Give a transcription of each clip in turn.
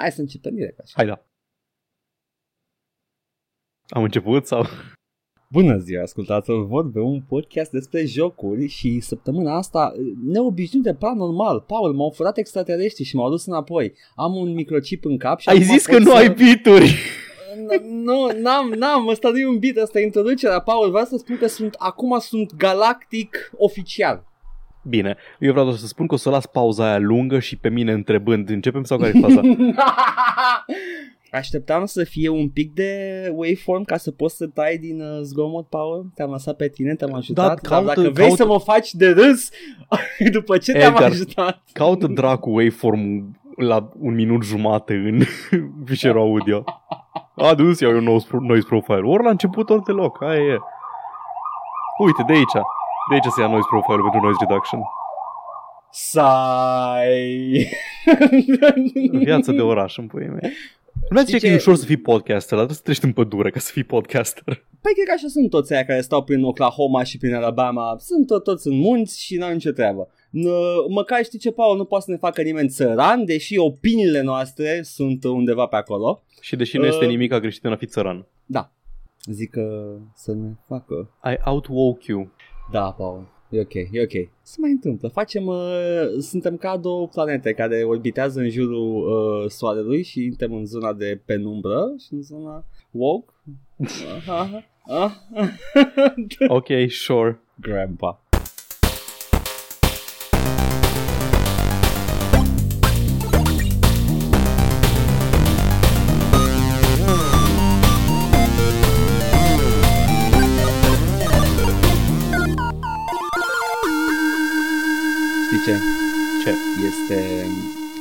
Hai să începem direct așa. Hai da. Am început sau? Bună ziua, ascultați-vă vorbe, un podcast despre jocuri și săptămâna asta neobișnuit de paranormal. Paul, m-au furat extraterestri și m-au dus înapoi. Am un microchip în cap și Ai acum zis pot că nu să... ai bituri. Nu, n-am, n-am, ăsta nu e un bit, asta e introducerea, Paul. Vreau să spun că sunt, acum sunt galactic oficial. Bine, eu vreau doar să spun că o să las pauza aia lungă și pe mine întrebând, începem sau care e faza? Așteptam să fie un pic de waveform ca să poți să tai din uh, zgomot, Paul. Te-am lăsat pe tine, te-am ajutat. Da, dar caută- dacă vrei caută- să mă faci de râs după ce te-am Edgar. ajutat. Caută dracu waveform la un minut jumate în fișierul audio. A, dus iau eu noise, noise profile. Ori la început, ori deloc. Aia e. Uite, de aici. De aici se ia noise profile pentru noise reduction. Sai. Viața de oraș în puii mei. Nu zice Știi că e ce- ușor să fii podcaster, dar trebuie să treci în pădure ca să fii podcaster. Păi cred că așa sunt toți aia care stau prin Oklahoma și prin Alabama. Sunt tot, toți în munți și n-au nicio treabă. N- Măcar știi ce, Paul, nu poate să ne facă nimeni țăran, deși opiniile noastre sunt undeva pe acolo. Și deși nu este Uh. nimic greșit în a fi țăran. Da. Zic că să ne facă. I outwoke you. Da, Paul. E ok, e ok. Se mai întâmplă. Facem, uh, suntem ca două planete care orbitează în jurul uh, soarelui și suntem în zona de penumbră și în zona woke. Aha, aha. Ok, sure. Grandpa. Este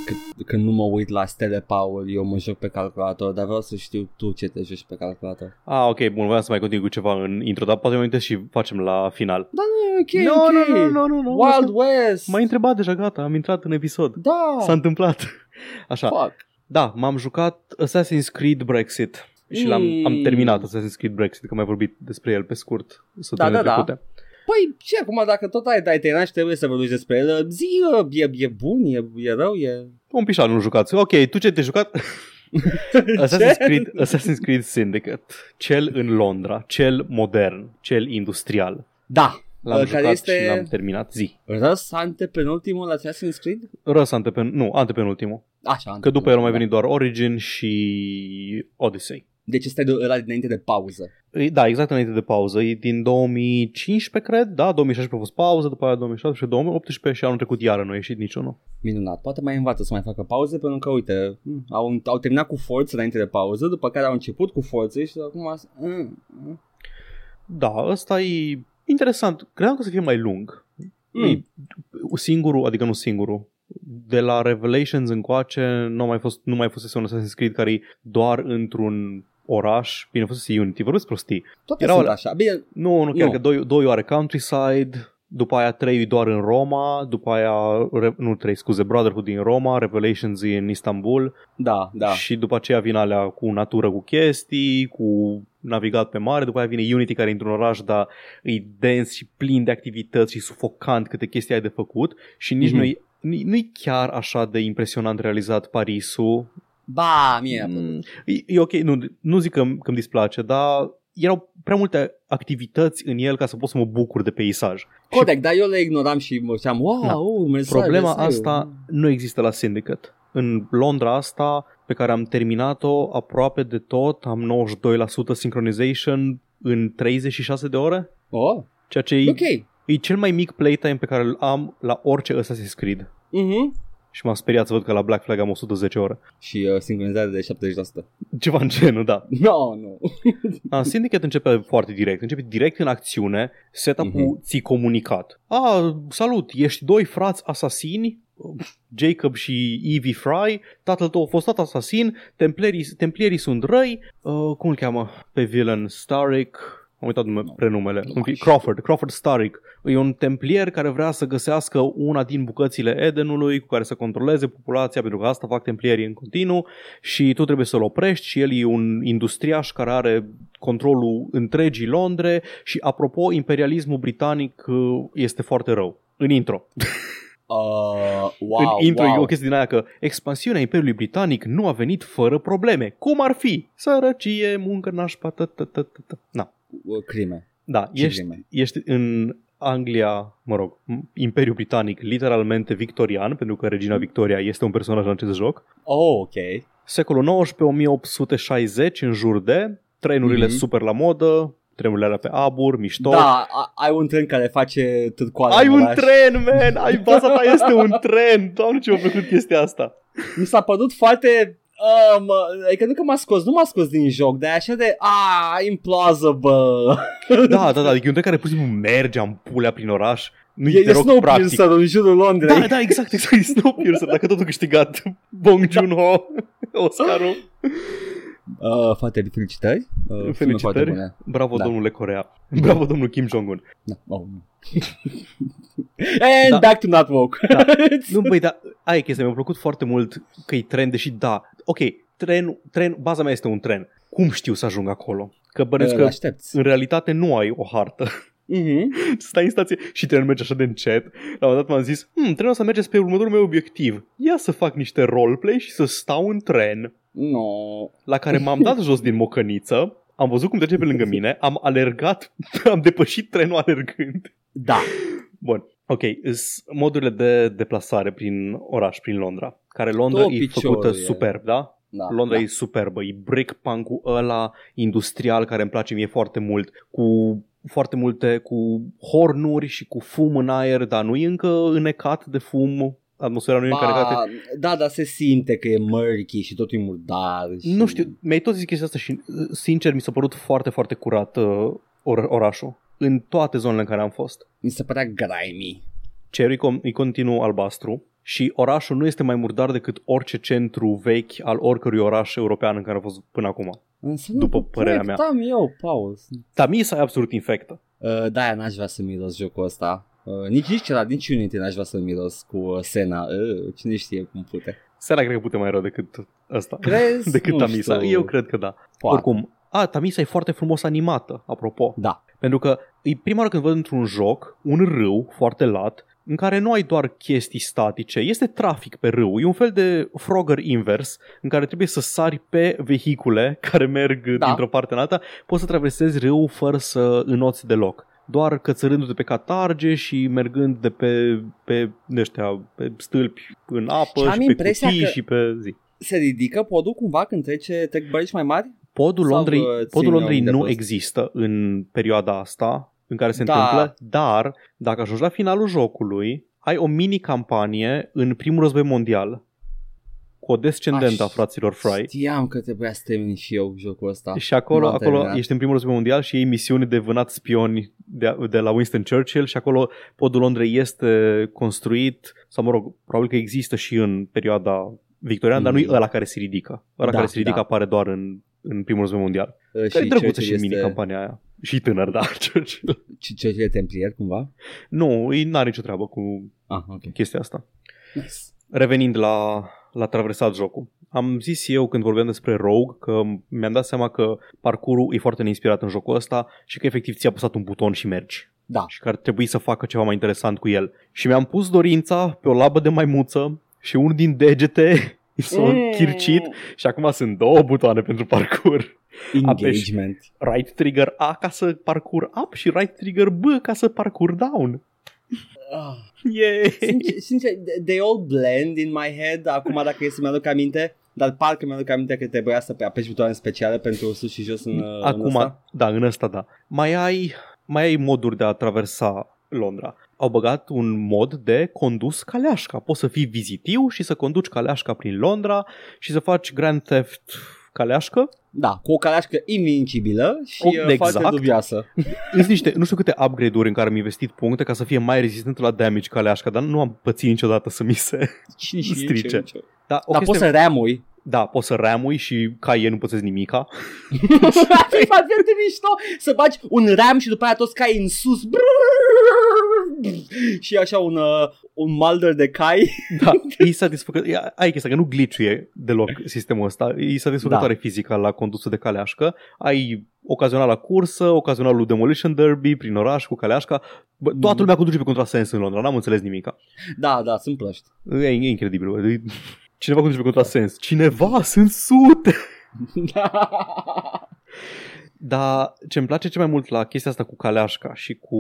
că, când nu mă uit la stele Paul, eu mă joc pe calculator, dar vreau să știu tu ce te joci pe calculator. Ah, ok, bun, voiam să mai continui cu ceva în intro, dar poate mă uite și facem la final. Da, nu, e ok, Nu, ok. nu, nu, nu, nu, nu. Wild West. M-ai întrebat deja, gata, am intrat în episod. Da. S-a întâmplat. Așa, Fuck. da, m-am jucat Assassin's Creed Brexit și l-am Mm. am terminat Assassin's Creed Brexit, că am mai vorbit despre el pe scurt săptămâna da, da. trecute. Păi, ce acum, dacă tot ai, ai terminat și trebuie să vorbești despre el, zi, uh, e, e bun, e, e rău, e... Un pișan nu jucați. Ok, tu ce te-ai jucat? Assassin's Creed, Assassin's Creed Syndicate. Cel în Londra, cel modern, cel industrial. Da. L-am Uh, jucat care este și l-am terminat. Zi. răs antepenultimul la Assassin's Creed? Răs antepen... Nu, antepenultimul. Așa, Că după el au mai da. venit doar Origin și Odyssey. Deci ăsta e de ăla dinainte de pauză. E- Da, exact înainte de pauză. E din 2015, cred. Da, 2016 a fost pauză, după aia 2017, 2018 și anul trecut iară nu a ieșit niciunul. Minunat. Poate mai învață să mai facă pauze pentru că, uite, m, au, au terminat cu Forza înainte de pauză, după care au început cu Forza și acum... mm, mm. Da, ăsta e interesant. Credeam că o să fie mai lung. Mm. E singurul, adică nu singurul. De la Revelations încoace nu mai fost, nu mai fusese un Assassin's Creed care e doar într-un oraș. Bine, fusese Unity, vorbesc prostii. Toate Erau sunt alea- așa. Bine, Nu, nu, chiar Nu. că doi, doi are countryside, după aia trei doar în Roma, după aia, re, nu trei, scuze, Brotherhood din Roma, Revelations e în Istanbul da, da. și după aceea vine alea cu natură, cu chestii, cu navigat pe mare, după aia vine Unity care e într-un oraș, dar e dens și plin de activități și sufocant câte chestii ai de făcut și nici Mhm. nu-i, nu-i, nu-i chiar așa de impresionant realizat Parisul. Ba, mie mi-a plăcut. Mm, E, e ok, nu, nu zic că, că îmi displace, dar erau prea multe activități în el ca să pot să mă bucur de peisaj. Corect, dar eu le ignoram și mă ziceam, wow, Da. uh, mesaj, Problema mesaj. asta nu există la Syndicate. În Londra asta, pe care am terminat-o aproape de tot, am 92% synchronization în 36 de ore, Oh, ceea ce e, ok. e cel mai mic playtime pe care îl am la orice Assassin's Creed. Mhm. Și m-am speriat să văd că la Black Flag am 110 ore. Și uh, sincronizare de 70%. Ceva în genul, da. No, nu. A, Syndicate începe foarte direct. Începe direct în acțiune, setup-ul Mhm. ți comunicat. A, salut, ești doi frați asasini, Jacob și Evie Fry, tatăl tău a fost tot asasin, templierii, templierii sunt răi, uh, cum îl cheamă pe villain? Starrick, am uitat nume, Nu. prenumele, Nu Cum mai fi- Crawford, Crawford Starrick. E un templier care vrea să găsească una din bucățile Edenului cu care să controleze populația, pentru că asta fac templierii în continuu și tu trebuie să-l oprești și el e un industriaș care are controlul întregii Londre și apropo, imperialismul britanic uh, este foarte rău. În intro. Uh, wow, în intro wow. e o chestie din aia că expansiunea Imperiului Britanic nu a venit fără probleme. Cum ar fi? Sărăcie, muncă, nașpa, tă, tă, tă, tă, tă. Na. Uh, Crime. Da, Ce ești, crime? ești în Anglia, mă rog, Imperiul Britanic, literalmente victorian, pentru că Regina Victoria este un personaj în acest joc. Oh, ok. Secolul XIX, 1860, în jur de, trenurile Mhm. super la modă, trenurile alea pe abur, mișto. Da, a- ai un tren care face târcoale Ai în un oraș. tren, man! Ai baza ta este un tren! Doamne, ce m-a plăcut chestia asta! Mi s-a părut foarte... Uh, mă, adică nu că m-a scos, nu m-a scos din joc, dar e așa de, ah, implausible. Da, da, da, adică e un tren care pur și simplu merge în pulea prin oraș. Nu E, e e deloc practic. Snowpiercer în jurul Londrei. Da, da, exact, exact, e Snowpiercer, dacă tot a câștigat Bong Joon-ho Oscarul. Uh, foarte felicitări. Uh, filme Felicitări. foarte bune. Bravo, Da. domnule Corea. Bravo, domnul Kim Jong-un. Da. Oh. Nu. And Da. back to not woke. Da. Nu, băi, dar aia e chestia, mi-a plăcut foarte mult că e tren, deși da, ok, tren, tren, baza mea este un tren. Cum știu să ajung acolo? Că bănesc Îl că aștepți. în realitate nu ai o hartă. Mhm. Stai în stație și trenul merge așa de încet. La un moment dat m-am zis, hm, trenul ăsta merge spre următorul meu obiectiv. Ia să fac niște roleplay și să stau în tren. No. La care m-am dat jos din mocăniță, am văzut cum trece pe lângă mine, am alergat, am depășit trenul alergând. Da. Bun, ok, sunt modurile de deplasare prin oraș, prin Londra, care Londra Două e piciori, făcută e. superb, da? da. Londra da. e superbă, e brick punk-ul ăla industrial care îmi place mie foarte mult, cu foarte multe, cu hornuri și cu fum în aer, dar nu e încă înecat de fum, atmosfera nu e încă înecată. Ba, da, dar se simte că e murky și totul e murdar. Și... Nu știu, mi-ai tot zis chestia asta și uh, sincer mi s-a părut foarte, foarte curat uh, or- orașul. În toate zonele în care am fost. Mi se părea grimy. Cerul e, com- e continuu albastru și orașul nu este mai murdar decât orice centru vechi al oricărui oraș european în care am fost până acum. Înseamnă După că părerea mea. proiectam eu, Paul. Tamisa e absolut infectă. Uh, da, n-aș vrea să miros jocul ăsta. Uh, nici, nici celălalt, nici Unity n-aș vrea să miros cu uh, Sena. Uh, cine știe cum pute. Sena cred că pute mai rău decât ăsta. Crezi? decât Nu Tamisa. știu. Eu cred că da. Poate. Oricum, a, Tamisa e foarte frumos animată, apropo. Da. Pentru că e prima oară când văd într-un joc un râu foarte lat în care nu ai doar chestii statice, este trafic pe râu, e un fel de Frogger invers în care trebuie să sari pe vehicule care merg Da. dintr-o parte în alta, poți să traversezi râul fără să înoți deloc. Doar cățărându-te pe catarge și mergând de pe, pe, de ăștia, pe stâlpi în apă Și am și, pe impresia cutii că- și pe zi. Se ridică podul cumva când trece, trec bărici mai mari? Podul Sau, Londrei, uh, podul ține Londrei un nu depozit? există în perioada asta în care se Da. întâmplă, dar dacă ajungi la finalul jocului, ai o mini-campanie în primul război mondial cu o descendentă Aș- aș fraților Fry. Știam că trebuia să termin și eu jocul ăsta. Și acolo, Nu am acolo terminat. ești în primul război mondial și iei misiuni de vânat spioni de, de la Winston Churchill și acolo podul Londrei este construit, sau mă rog, probabil că există și în perioada victoriană, dar nu e Mm. ăla care se ridică. Ăla Da, care se ridică da. apare doar în, în primul război mondial. Uh, Care e drăguță și Churchill mini campania aia. Și tânăr, da, Churchill. Ce ce e templier cumva? Nu, ei n-are nicio treabă cu Ah, ok. chestia asta. Nice. Revenind la, la traversat jocul. Am zis eu când vorbeam despre Rogue că mi-am dat seama că parcurul e foarte neinspirat în jocul ăsta și că efectiv ți-a apăsat un buton și mergi. Da. Și că ar trebui să facă ceva mai interesant cu el. Și mi-am pus dorința pe o labă de maimuță și unul din degete i s-a Mm. chircit și acum sunt două butoane pentru parcur. Engagement. Right trigger A ca să parcur up și right trigger B ca să parcur down. Ah. Yay! Sincer, sincer, they all blend in my head acum dacă e să mi-aduc aminte, dar parcă mi-aduc aminte că trebuia să apeși butoane speciale pentru sus și jos în, în Acum, ăsta. da, în ăsta da. Mai ai, mai ai moduri de a traversa Londra. Au băgat un mod de condus caleașca. Poți să fii vizitiu și să conduci caleașca prin Londra și să faci Grand Theft caleașcă. Da, cu o caleașcă invincibilă și O- o, exact. exact. foarte dubioasă. Sunt niște, nu știu câte upgrade-uri în care am investit puncte ca să fie mai rezistentă la damage caleașca, dar nu am pățit niciodată să mi se... Cine știe Strice. ce, ce. Da, o Dar chestie... poți să reamui. Da, poți să ramui și caie nu pățesc nimica. Ar fi foarte mișto să bagi un ram și după aia toți cai în sus. și așa un, uh, un malder de cai. Da, e satisfăcător. Ai chestia că nu glitchuie deloc sistemul ăsta. E satisfăcătoare da. fizica la condusul de caleașcă. Ai ocazionala cursă, ocazionalul Demolition Derby prin oraș cu caleașca. Bă, toată mm. lumea conduce pe contrasens în Londra, n-am înțeles nimic. Da, da, sunt plăști. E, e incredibil. Bă. Cineva conduce pe contrasens. Cineva? Sunt sute! Dar ce-mi place cel mai mult la chestia asta cu caleașca și cu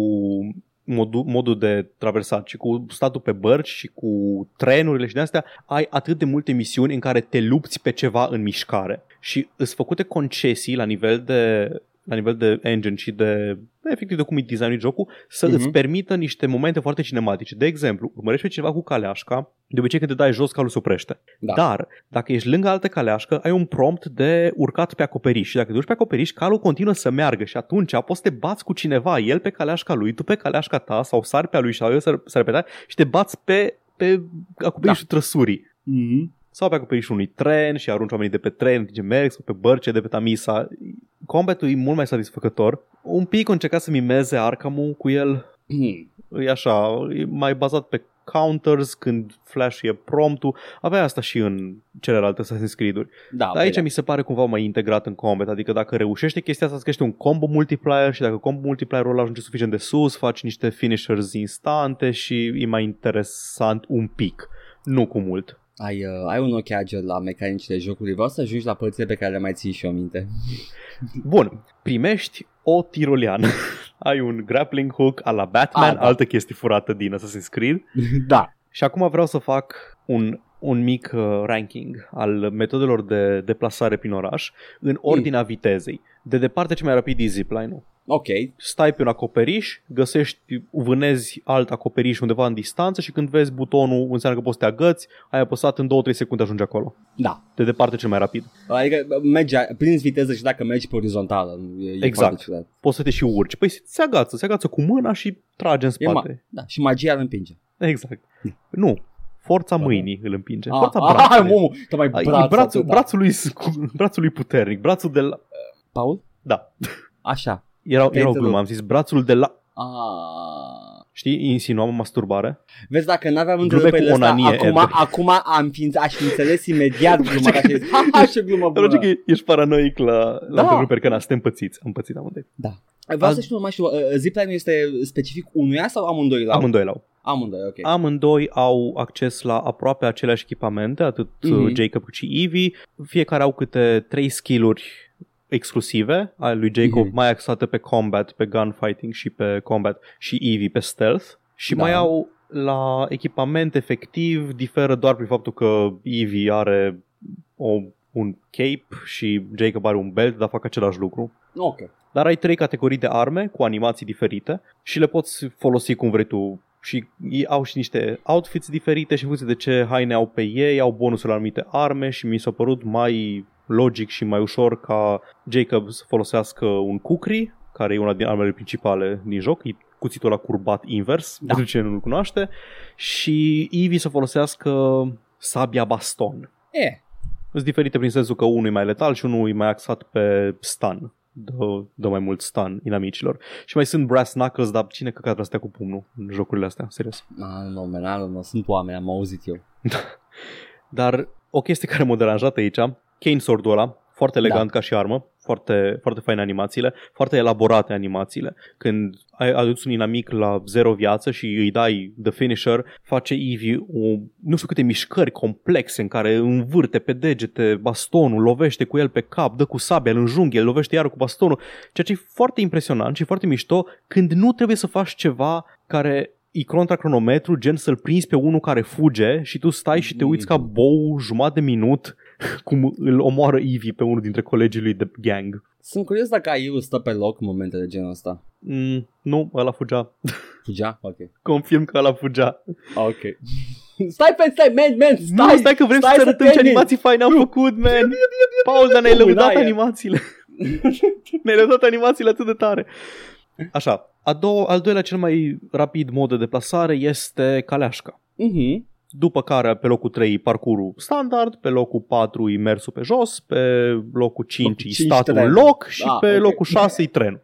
modul, modul de traversat și cu statul pe bărci și cu trenurile și de astea, ai atât de multe misiuni în care te lupți pe ceva în mișcare. Și îți făcute concesii la nivel de la nivel de engine și de efectiv de cum e designul jocul, să uh-huh. îți permită niște momente foarte cinematice. De exemplu, urmărești pe cineva cu caleașca, de obicei când te dai jos, calul se oprește. Da. Dar, dacă ești lângă altă caleașcă, ai un prompt de urcat pe acoperiș și dacă te duci pe acoperiș, calul continuă să meargă și atunci poți să te bați cu cineva, el pe caleașca lui, tu pe caleașca ta sau sari pe a lui și el să, să repeta și te bați pe, pe acoperișul da. trăsurii. Mm-hmm sau pe acoperișul unui tren și arunci oamenii de pe tren, ce merg, sau pe bărce de pe Tamisa. Combatul e mult mai satisfăcător. Un pic încerca să mimeze Arkham cu el. e așa, e mai bazat pe counters, când Flash e promptul. Avea asta și în celelalte Assassin's Creed-uri. Da, Dar aici da. mi se pare cumva mai integrat în combat, adică dacă reușește chestia asta, să un combo multiplier și dacă combo multiplier-ul ajunge suficient de sus, faci niște finishers instante și e mai interesant un pic. Nu cu mult ai, uh, ai un ochi agil la mecanicile jocului, vreau să ajungi la părțile pe care le mai ții și o minte. Bun, primești o tiroleană. ai un grappling hook a la Batman, ah, da. altă chestie furată din Assassin's Creed. da. Și acum vreau să fac un, un mic uh, ranking al metodelor de deplasare prin oraș în ordinea mm. vitezei. De departe ce mai rapid e zipline-ul. Ok. Stai pe un acoperiș, găsești, vânezi alt acoperiș undeva în distanță și când vezi butonul înseamnă că poți să te agăți, ai apăsat în 2-3 secunde ajungi acolo. Da. De departe cel mai rapid. Adică mergi, prinzi viteză și dacă mergi pe orizontală. E exact. Poți să te și urci. Păi se agață, se agață cu mâna și trage în spate. ma- da. Și magia îl împinge. Exact. nu, forța da. mâinii îl împinge. Ah, forța brațului. Ah, mai braț, brațul, brațul, lui, brațul lui puternic. Brațul de la... Paul? Da. Așa. Era, era o glumă, am zis brațul de la... Ah. Știi, insinuam masturbare. Vezi, dacă n-aveam înțeles pe ăsta, acum, acum am fi, aș fi înțeles imediat gluma, ca și ha, ce glumă bună. că ești paranoic la, la da. gruperi, că n suntem pățiți, am pățit amândoi. Da. Vreau Al... să știu, mai știu, uh, zipline este specific unuia sau amândoi la Amândoi la Amândoi, ok. Amândoi au acces la aproape aceleași echipamente, atât mm-hmm. Jacob cât și Evie. Fiecare au câte trei skill-uri exclusive ale lui Jacob, mm-hmm. mai axate pe combat, pe gunfighting și pe combat și Eevee pe stealth. Și da. mai au la echipament efectiv diferă doar prin faptul că Eevee are o, un cape și Jacob are un belt, dar fac același lucru. Ok. Dar ai trei categorii de arme cu animații diferite și le poți folosi cum vrei tu și ei au și niște outfits diferite și în funcție de ce haine au pe ei, au bonusuri la anumite arme și mi s-a părut mai logic și mai ușor ca Jacob să folosească un kukri, care e una din armele principale din joc, e cuțitul la curbat invers, da. pentru cine nu-l cunoaște, și Eevee să folosească sabia baston. E. Sunt diferite prin sensul că unul e mai letal și unul e mai axat pe stun. Dă, dă mai mult stun inamicilor. Și mai sunt brass knuckles, dar cine căcat vrea să stea cu pumnul în jocurile astea, serios. Nu, nu, nu, sunt oameni, am auzit eu. dar o chestie care m-a deranjat aici Kane Sword-ul ăla, foarte elegant da. ca și armă, foarte, foarte faine animațiile, foarte elaborate animațiile. Când ai adus un inamic la zero viață și îi dai the finisher, face Eevee o, nu știu câte mișcări complexe în care învârte pe degete bastonul, lovește cu el pe cap, dă cu sabia, îl înjunghe, îl lovește iar cu bastonul, ceea ce e foarte impresionant și foarte mișto când nu trebuie să faci ceva care e contra cronometru, gen să-l prinzi pe unul care fuge și tu stai și te uiți ca bou jumătate de minut cum îl omoară Ivy pe unul dintre colegii lui de gang. Sunt curios dacă AI stă pe loc în momente de genul ăsta. Mm, nu, ăla fugea. Fugea? Ok. Confirm că ăla fugea. Ok. Stai pe stai, man, man, stai! Nu, stai că vrem stai să arătăm ce animații faine am făcut, man! Paul, dar ne-ai lăudat animațiile. ne-ai lăudat animațiile atât de tare. Așa, a doua, al doilea cel mai rapid mod de deplasare este caleașca. Uh-huh. După care pe locul 3 parcurul standard, pe locul 4 e mersul pe jos, pe locul 5 locul e statul în loc și da, pe okay. locul 6 e tren.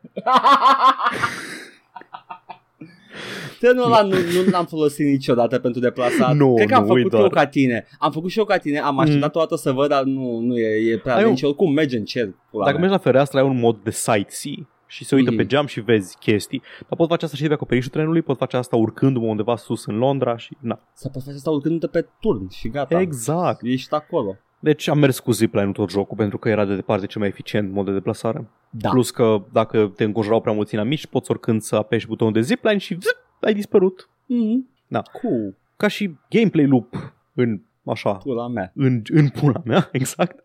Trenul ăla nu, nu l-am folosit niciodată pentru deplasat. Nu, Cred că am nu, făcut uit doar. eu ca tine. Am făcut și eu ca tine, am așteptat o dată să văd, dar nu, nu e, e prea Ai lent un- și oricum merge în cer. pula Dacă mea. mergi la fereastră, ai un mod de sightsee și se uită Mhm. pe geam și vezi chestii. Dar pot face asta și de pe acoperișul trenului, pot face asta urcându-mă undeva sus în Londra și na. Să poți face asta urcând pe turn și gata. Exact. Ești acolo. Deci am mers cu zipline tot jocul pentru că era de departe cel mai eficient mod de deplasare. Da. Plus că dacă te înconjurau prea mulți amici, poți oricând să apeși butonul de zipline și zip, ai dispărut. Mm-hmm. Da. Cool. Ca și gameplay loop în așa, Pula mea. în, în pula mea, exact.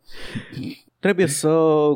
Trebuie să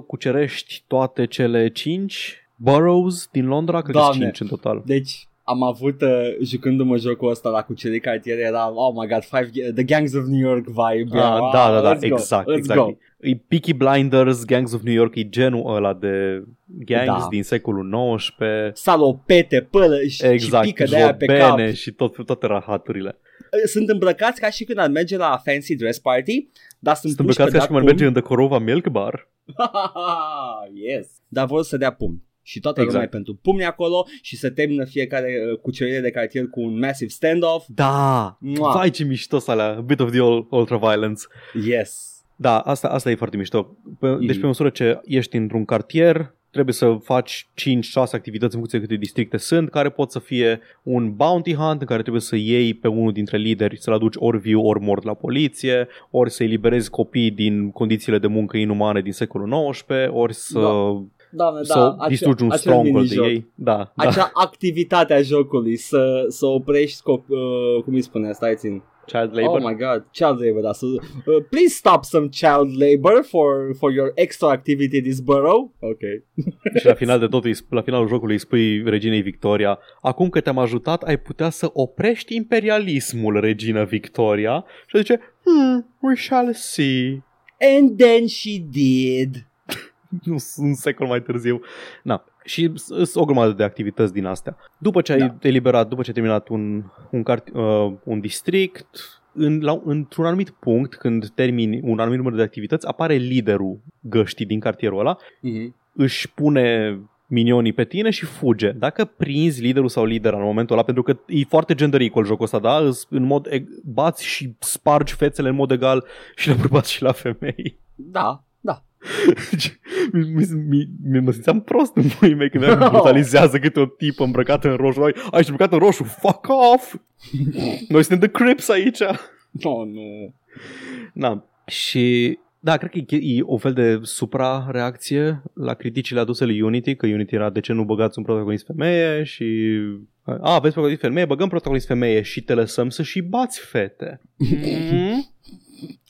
cucerești toate cele 5 boroughs din Londra, cred că sunt Doamne. 5 în total. Deci, am avut, uh, jucându-mă jocul ăsta la cucerit cartiere, era, oh my god, five, the Gangs of New York vibe. Ah, Era, da, da, da, let's go, exact, let's exact. Go. E Peaky Blinders, Gangs of New York, e genul ăla de gangs Da. din secolul XIX. Salopete, pălă și, Exact, și pică de aia pe cap. jobene și tot, toate rahaturile. Sunt îmbrăcați ca și când ar merge la fancy dress party, dar sunt, Sunt puși îmbrăcați pe ca și cum ar dat merge în The Corova Milk Bar. yes. Dar vor să dea pumn. Și toată Exact. lumea e pentru pumni acolo și să termină fiecare uh, cucerire de cartier cu un massive standoff. Da! Mua. Vai ce mișto să alea, a bit of the ul- ultra-violence. Yes. Da, asta, asta e foarte mișto. Pe, Deci Mhm. pe măsură ce ești într-un cartier, trebuie să faci 5-6 activități în funcție de câte districte sunt, care pot să fie un bounty hunt în care trebuie să iei pe unul dintre lideri, să-l aduci ori viu, ori mort la poliție, ori să eliberezi copii din condițiile de muncă inumane din secolul XIX, ori să, Da. Doamne, să da, acea- distrugi un acel stronghold de minijoc. ei. Da, da. Acea activitate a jocului să, să oprești, cop- uh, cum îi spune, stai țin. Child labor. Oh my god, child labor, da. So, uh, please stop some child labor for, for your extra activity this borough. Ok. Și la final de tot, îi sp- la finalul jocului îi spui reginei Victoria, acum că te-am ajutat, ai putea să oprești imperialismul, regina Victoria. Și zice, hmm, we shall see. And then she did. Nu, un secol mai târziu. Na. Și sunt o grămadă de activități din astea. După ce ai Da. eliberat, după ce ai terminat un, un, cart, uh, un district, în, la, într-un anumit punct, când termini un anumit număr de activități, apare liderul găștii din cartierul ăla Mm-hmm. își pune minionii pe tine și fuge. Dacă prinzi liderul sau lidera în momentul ăla, pentru că e foarte gender equal jocul ăsta, da? Îs- În mod eg- bați și spargi fețele în mod egal și la bărbați și la femei. Da, da. Mi, mi, mi, mi, mă simțeam prost în puii mei când mi brutalizează câte o tipă îmbrăcată în roșu. Ai, ai ești îmbrăcat în roșu, fuck off! Noi suntem The Crips aici! Oh, nu. Na. Și da, cred că e, e o fel de supra-reacție la criticile aduse lui Unity, că Unity era de ce nu băgați un protagonist femeie și... A, aveți protagonist femeie, băgăm protagonist femeie și te lăsăm să și bați fete. Mm?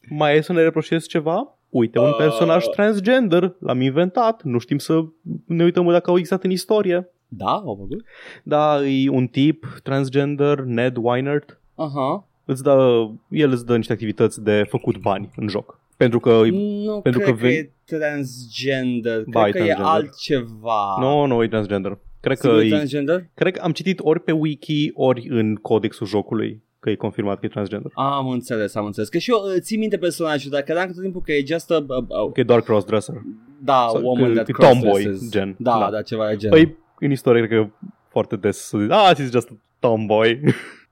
Mai e să ne reproșezi ceva? Uite, un Uh. personaj transgender, l-am inventat, nu știm să ne uităm dacă au existat în istorie. Da, au făcut? Da, e un tip transgender, Ned Weinert, Aha. îți dă, el îți dă niște activități de făcut bani în joc. Pentru că Nu pentru cred că că, ven- e transgender. Ba, Cred e că transgender. e altceva. Nu, nu, e transgender. Cred că, Sigur e e, transgender? cred că am citit ori pe wiki, ori în codexul jocului că e confirmat că e transgender. Am înțeles, am înțeles. Că și eu uh, țin minte personajul, dar credeam tot timpul că e just a, a, a Că e doar crossdresser. da, Sau woman că that e tomboy, crossdresses. gen. Da, Da. da, ceva de genul. Păi, în istorie, cred că foarte des să zic, ah, it's just a tomboy.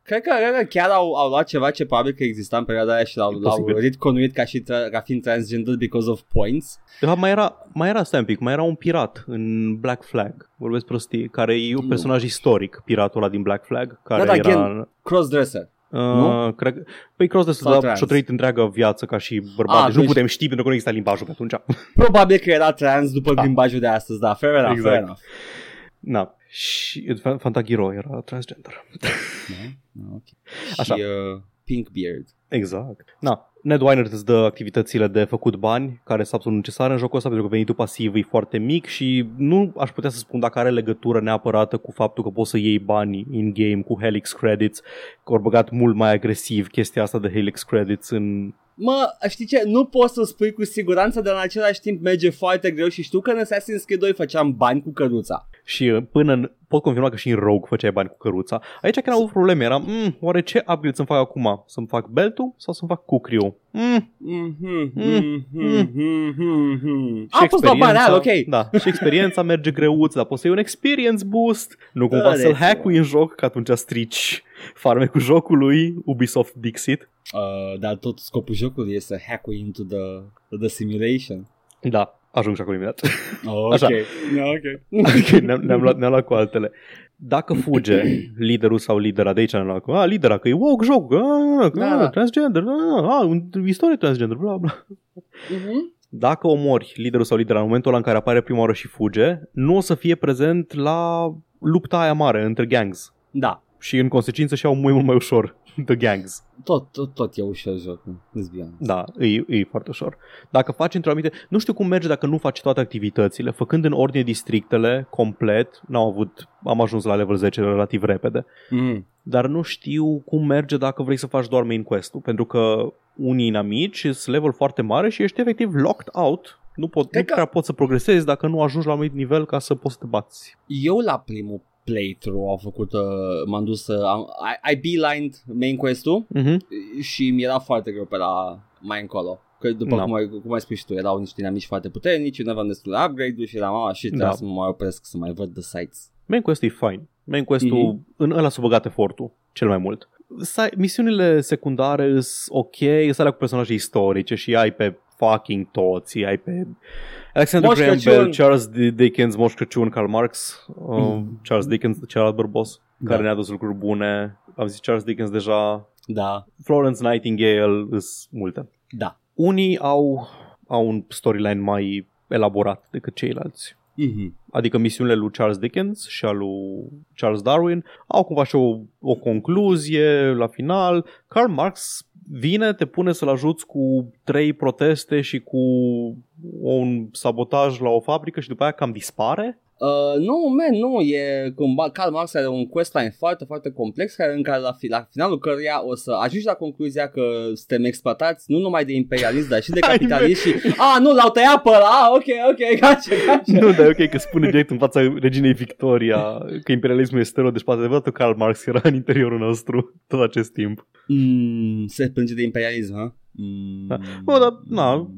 Cred că, cred că chiar au, au luat ceva ce probabil că exista în perioada aia și l-au, E l-au posibil. retconuit ca, și tra- ca fiind transgender because of points. De fapt, mai era, mai era, stai un pic, mai era un pirat în Black Flag, vorbesc prostii, care e un Nu. personaj istoric, piratul ăla din Black Flag, care Da, da, era... again, Crossdresser. Uh, nu? cred, păi Crossdresser Sau da, trans. și-a trăit întreaga viață ca și bărbat, Ah, deci nu deci- putem ști pentru că nu exista limbajul pe atunci. Probabil că era trans după Da. limbajul de astăzi, da, fair enough, Exact. fair enough. Na. Și Fan- Fantagiro era transgender. Da? Ah, ok. Așa. Și uh, Pink Beard. Exact. Na. Ned Weiner îți dă activitățile de făcut bani, care sunt absolut necesare în jocul ăsta, pentru că venitul pasiv e foarte mic și nu aș putea să spun dacă are legătură neapărată cu faptul că poți să iei bani in-game cu Helix Credits, că au băgat mult mai agresiv chestia asta de Helix Credits în... Mă, știi ce? Nu poți să spui cu siguranță, dar în același timp merge foarte greu și știu că în Assassin's Creed 2 făceam bani cu căruța. Și uh, până în... pot confirma că și în Rogue făceai bani cu căruța. Aici chiar am avut probleme, eram, mm, oare ce upgrade să-mi fac acum? Să-mi fac beltul sau să-mi fac cucriu? Mm, Mhm, Mm, mhm, mhm, mhm. Mm. A fost la bani real, ok. Da, și experiența merge greuț, dar poți să iei un experience boost. Nu cumva Da, să-l deci, hack în joc, că atunci strici farmecul jocului, Ubisoft Dixit. Uh, dar tot scopul jocului este să hack into the, the simulation. Da, ajung și acolo imediat. Oh, ok. Așa. Yeah, ok. Adică ne-am, ne-am, luat, ne-am luat cu altele. Dacă fuge liderul sau lidera de aici, ne-am luat cu, a, lidera, că e woke joc, a, că, Da. a, transgender, a, a, un, istorie transgender, bla, bla. Mhm. Dacă omori liderul sau lidera în momentul ăla în care apare prima oară și fuge, nu o să fie prezent la lupta aia mare între gangs. Da. Și în consecință și-au mult, mult mai ușor The Gangs. Tot, tot, tot e ușor jocul. Let's be honest. Da, e, e foarte ușor. Dacă faci într-o anumită... Nu știu cum merge dacă nu faci toate activitățile. Făcând în ordine districtele, complet, n-am avut... Am ajuns la level 10 relativ repede. Mm. Dar nu știu cum merge dacă vrei să faci doar main quest-ul. Pentru că unii inamici sunt level foarte mare și ești efectiv locked out. Nu, pot, nu Cred că- prea poți să progresezi dacă nu ajungi la un anumit nivel ca să poți să te bați. Eu la primul playthrough am făcut, uh, m-am dus să, am, I, I beelined main quest-ul Mm-hmm. și mi era foarte greu pe la mai încolo. Că după Da. cum, ai, cum ai spus și tu, erau niște inamici foarte puternici, eu nu aveam destule upgrade-uri și eram, ah, și trebuie Da. să mă mai opresc să mai văd the sites. Main quest e fine. Main quest-ul, Mhm. în ăla s-a băgat efortul cel mai mult. Sa- misiunile secundare sunt ok, sunt alea cu personaje istorice și ai pe fucking toți, ai pe Alexander Moș Graham Crăciun. Bell, Charles D- Dickens, Moș Crăciun, Karl Marx, uh, Mhm. Charles Dickens, celălalt bărbos, care Da. ne-a dus lucruri bune. Am zis Charles Dickens deja, Da, Florence Nightingale, sunt multe. da. Unii au, au un storyline mai elaborat decât ceilalți. Mm-hmm. Adică misiunile lui Charles Dickens și al lui Charles Darwin au cumva și o, o concluzie la final. Karl Marx vine, te pune să-l ajuți cu trei proteste și cu un sabotaj la o fabrică și după aia cam dispare. Uh, nu, man, nu, e cumva, Karl Marx are un questline foarte, foarte complex care în care la, fi, la finalul căruia o să ajungi la concluzia că suntem exploatați nu numai de imperialism, dar și de Hai, capitalism și, a, nu, l-au tăiat pe ăla, ah, ok, ok, gotcha, gotcha. Nu, dar e ok că spune direct în fața reginei Victoria că imperialismul este rău, deci poate adevăratul Karl Marx era în interiorul nostru tot acest timp. Mm, se plânge de imperialism, ha? Mm, Da. Bă, dar, na,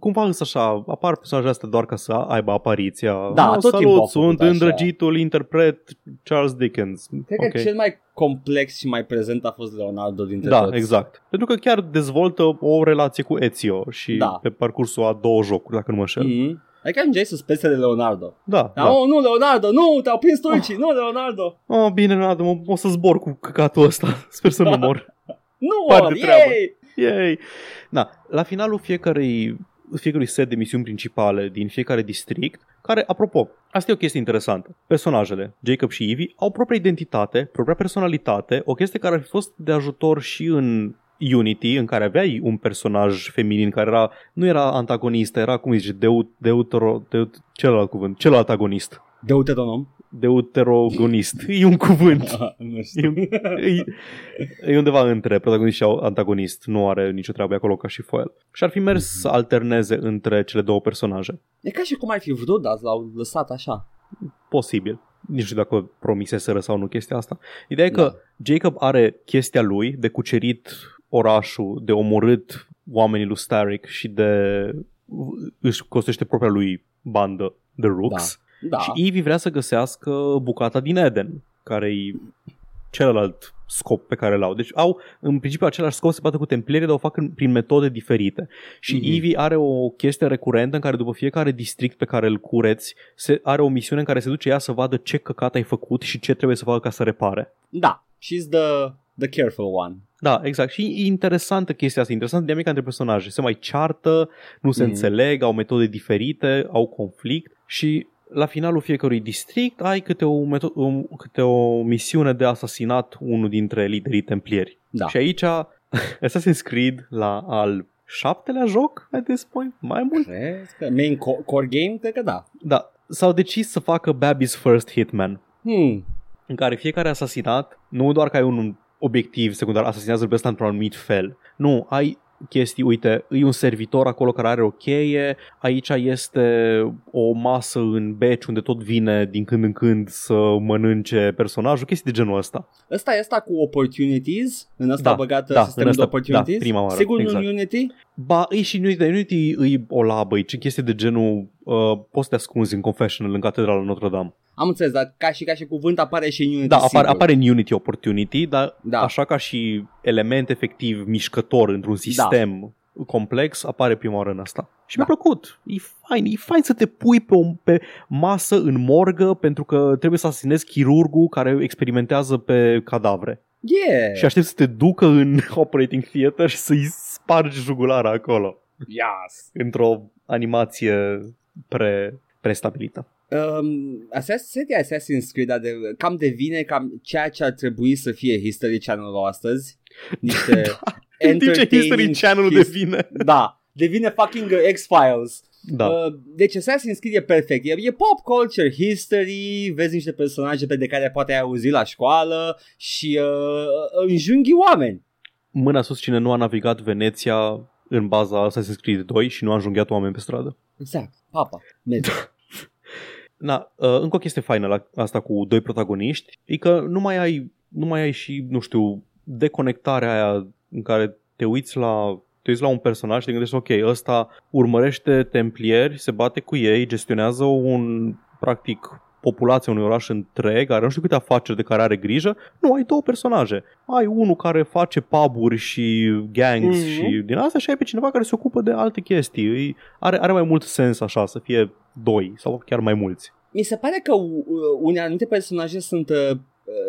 cumva însă așa, apar personajele astea doar ca să aibă apariția. Da, Ah, tot timpul au salut, făcut sunt așa. îndrăgitul interpret Charles Dickens. Cred Ok. că cel mai complex și mai prezent a fost Leonardo dintre Da, toți. exact. Pentru că chiar dezvoltă o relație cu Ezio și Da. pe parcursul a două jocuri, dacă nu mă înșel. Mm-hmm. Adică ajungeai să spese de Leonardo. Da, Da. da. Oh, nu, Leonardo, nu, te-au prins turcii, nu, Leonardo. Oh, bine, Leonardo, mă, o să zbor cu căcatul ăsta. Sper să nu mor. Nu, Par mor, de treabă. yay! Yay! Da, la finalul fiecărui, fiecărui set de misiuni principale din fiecare district, care, apropo, asta e o chestie interesantă. Personajele, Jacob și Ivy, au propria identitate, propria personalitate, o chestie care ar fi fost de ajutor și în Unity, în care aveai un personaj feminin care era, nu era antagonist, era, cum zice, deut, deutero, deut, celălalt cuvânt, celălalt agonist. Deuteronom. Deuterogonist. E un cuvânt. nu E, știu. e, e undeva între protagonist și antagonist. Nu are nicio treabă acolo ca și foil. Și ar fi mers să alterneze între cele două personaje. E ca și cum ai fi vrut, dar l-au lăsat așa. Posibil. Nici nu știu dacă promiseseră sau nu chestia asta. Ideea e că Jacob are chestia lui de cucerit orașul, de omorât oamenii lui Starrick și de își construiește propria lui bandă, The Rooks. Da. Și Ivy vrea să găsească bucata din Eden, care e celălalt scop pe care l-au. Deci au în principiu același scop, se bată cu templierii, dar o fac în, prin metode diferite. Și Mhm. mm-hmm. Ivy are o chestie recurentă în care după fiecare district pe care îl cureți, se, are o misiune în care se duce ea să vadă ce căcat ai făcut și ce trebuie să facă ca să repare. Da. She's the, the careful one. Da, exact. Și e interesantă chestia asta, interesantă dinamica între personaje. Se mai ceartă, nu se Mhm. mm. înțeleg, au metode diferite, au conflict și la finalul fiecărui district ai câte o, meto- o, câte o misiune de asasinat unul dintre liderii templieri. Da. Și aici Assassin's Creed la al șaptelea joc at this point, mai mult. Crezi că main co- core game? Cred că da. Da, s-au decis să facă Babby's First Hitman, Hmm. în care fiecare asasinat, nu doar că ai un obiectiv secundar, asasinează pe ăsta într-un anumit fel. Nu, ai chestii, uite, e un servitor acolo care are o cheie, aici este o masă în beci unde tot vine din când în când să mănânce personajul, chestii de genul ăsta. Ăsta e asta cu opportunities? În asta Da, băgată da, sistemul în de asta- opportunities? da, prima oară, Sigur nu exact. în Unity? Ba, e și în Unity, în Unity e o labă, e chestii de genul uh, poți să te ascunzi în confessional în catedrala Notre-Dame. Am înțeles, dar ca și ca și cuvânt apare și în Unity Da, apare, sigur. apare în Unity Opportunity, dar Da. da. așa ca și element efectiv mișcător într-un sistem da. complex, apare prima oară în asta. Și Da. mi-a plăcut. E fain. E fain să te pui pe, o, pe masă în morgă pentru că trebuie să asasinezi chirurgul care experimentează pe cadavre. Yeah! Și aștept să te ducă în operating theater și să-i spargi jugulara acolo. Yes! Într-o animație pre, prestabilită. Um, Assassin's, Assassin's Creed de, cam devine cam ceea ce ar trebui să fie History Channel-ul astăzi. Niște În timp ce History entertaining Channel his- devine. Da, devine fucking uh, X-Files. Da. Uh, deci Assassin's Creed e perfect. E, e pop culture, history, vezi niște personaje pe de care poate ai auzit la școală și uh, înjunghi oameni. mâna sus cine nu a navigat Veneția în baza Assassin's Creed 2 și nu a înjunghiat oameni pe stradă. Exact, papa, merge. Na, uh, încă o chestie faină la asta cu doi protagoniști e că nu mai ai, nu mai ai și, nu știu, deconectarea aia în care te uiți la te uiți la un personaj și te gândești, ok, ăsta urmărește templieri, se bate cu ei, gestionează un, practic, populația unui oraș întreg, are nu știu câte afaceri de care are grijă, nu, ai două personaje. Ai unul care face puburi și gangs Mhm. și din asta și ai pe cineva care se ocupă de alte chestii. Îi- Are, are mai mult sens așa, să fie doi sau chiar mai mulți. Mi se pare că uh, unele anumite personaje sunt, uh, uh,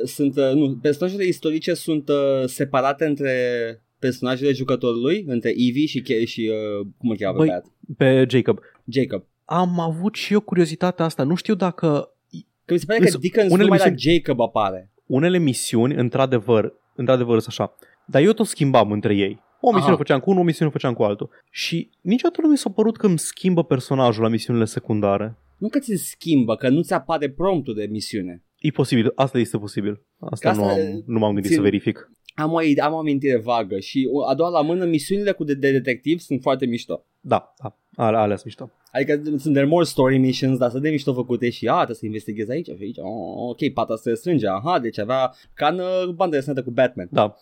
sunt uh, nu, personajele istorice sunt uh, separate între personajele jucătorului, între Evie și, Ke- și uh, cum îl cheamă pe Băi, băiat? Pe Jacob. Jacob. Am avut și eu curiozitatea asta. Nu știu dacă Că mi se pare că Însă, Dickens unele numai la misiuni- Jacob apare. unele misiuni, într-adevăr, într-adevăr sunt așa. Dar eu tot schimbam între ei. O misiune Aha. făceam cu unul, o misiune făceam cu altul. Și niciodată nu mi s-a părut că îmi schimbă personajul la misiunile secundare. Nu că ți schimbă, că nu ți apare promptul de misiune. E posibil, asta este posibil. Asta, Asta nu, am, nu m-am gândit țin- să verific. Am o, am o amintire vagă și o- a doua la mână, misiunile cu de, de detectiv sunt foarte mișto. Da, da, ale, alea sunt mișto. Adică sunt there more story missions, dar sunt de mișto făcute și a, trebuie să investighezi aici și aici. Oh, ok, pata se strânge, aha, deci avea ca în uh, bandă desenată cu Batman. Da,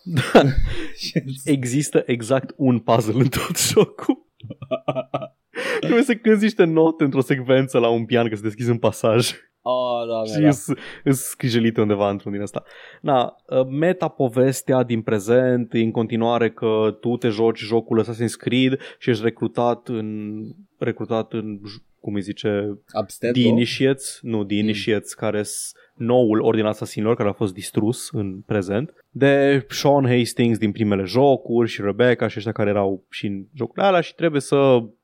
există exact un puzzle în tot jocul. Trebuie să cânti niște note într-o secvență la un pian că să deschizi un pasaj. Oh, doamne, Și da. îs scrijelite undeva într-un din ăsta. Na, uh, meta povestea din prezent e în continuare că tu te joci jocul Assassin's Creed și ești recrutat în recrutat în j- cum îi zice, Abstergo? The Initiates, nu, The Initiates, care sunt noul ordin asasinilor care a fost distrus în prezent, de Sean Hastings din primele jocuri și Rebecca și ăștia care erau și în jocurile alea și trebuie să,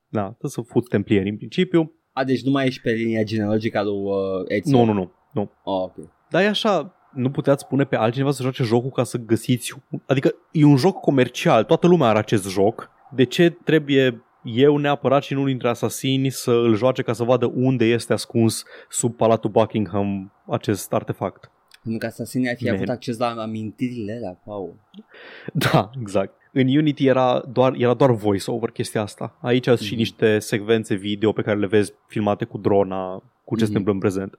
na, trebuie să fuți templieri în principiu. A, deci nu mai ești pe linia genealogică a lui uh, Ezio. Nu, nu, nu, nu. Oh, ok. Dar e așa, nu puteați pune pe altcineva să joace jocul ca să găsiți... Adică e un joc comercial, toată lumea are acest joc. De ce trebuie eu neapărat și unul dintre asasini să îl joace ca să vadă unde este ascuns sub Palatul Buckingham acest artefact? Pentru că asasinii ar fi Man. avut acces la amintirile alea, Paul. Da, exact. În Unity era doar, era doar voice-over chestia asta. Aici sunt și Mhm. niște secvențe video pe care le vezi filmate cu drona, cu ce se Mhm. întâmplă în prezent.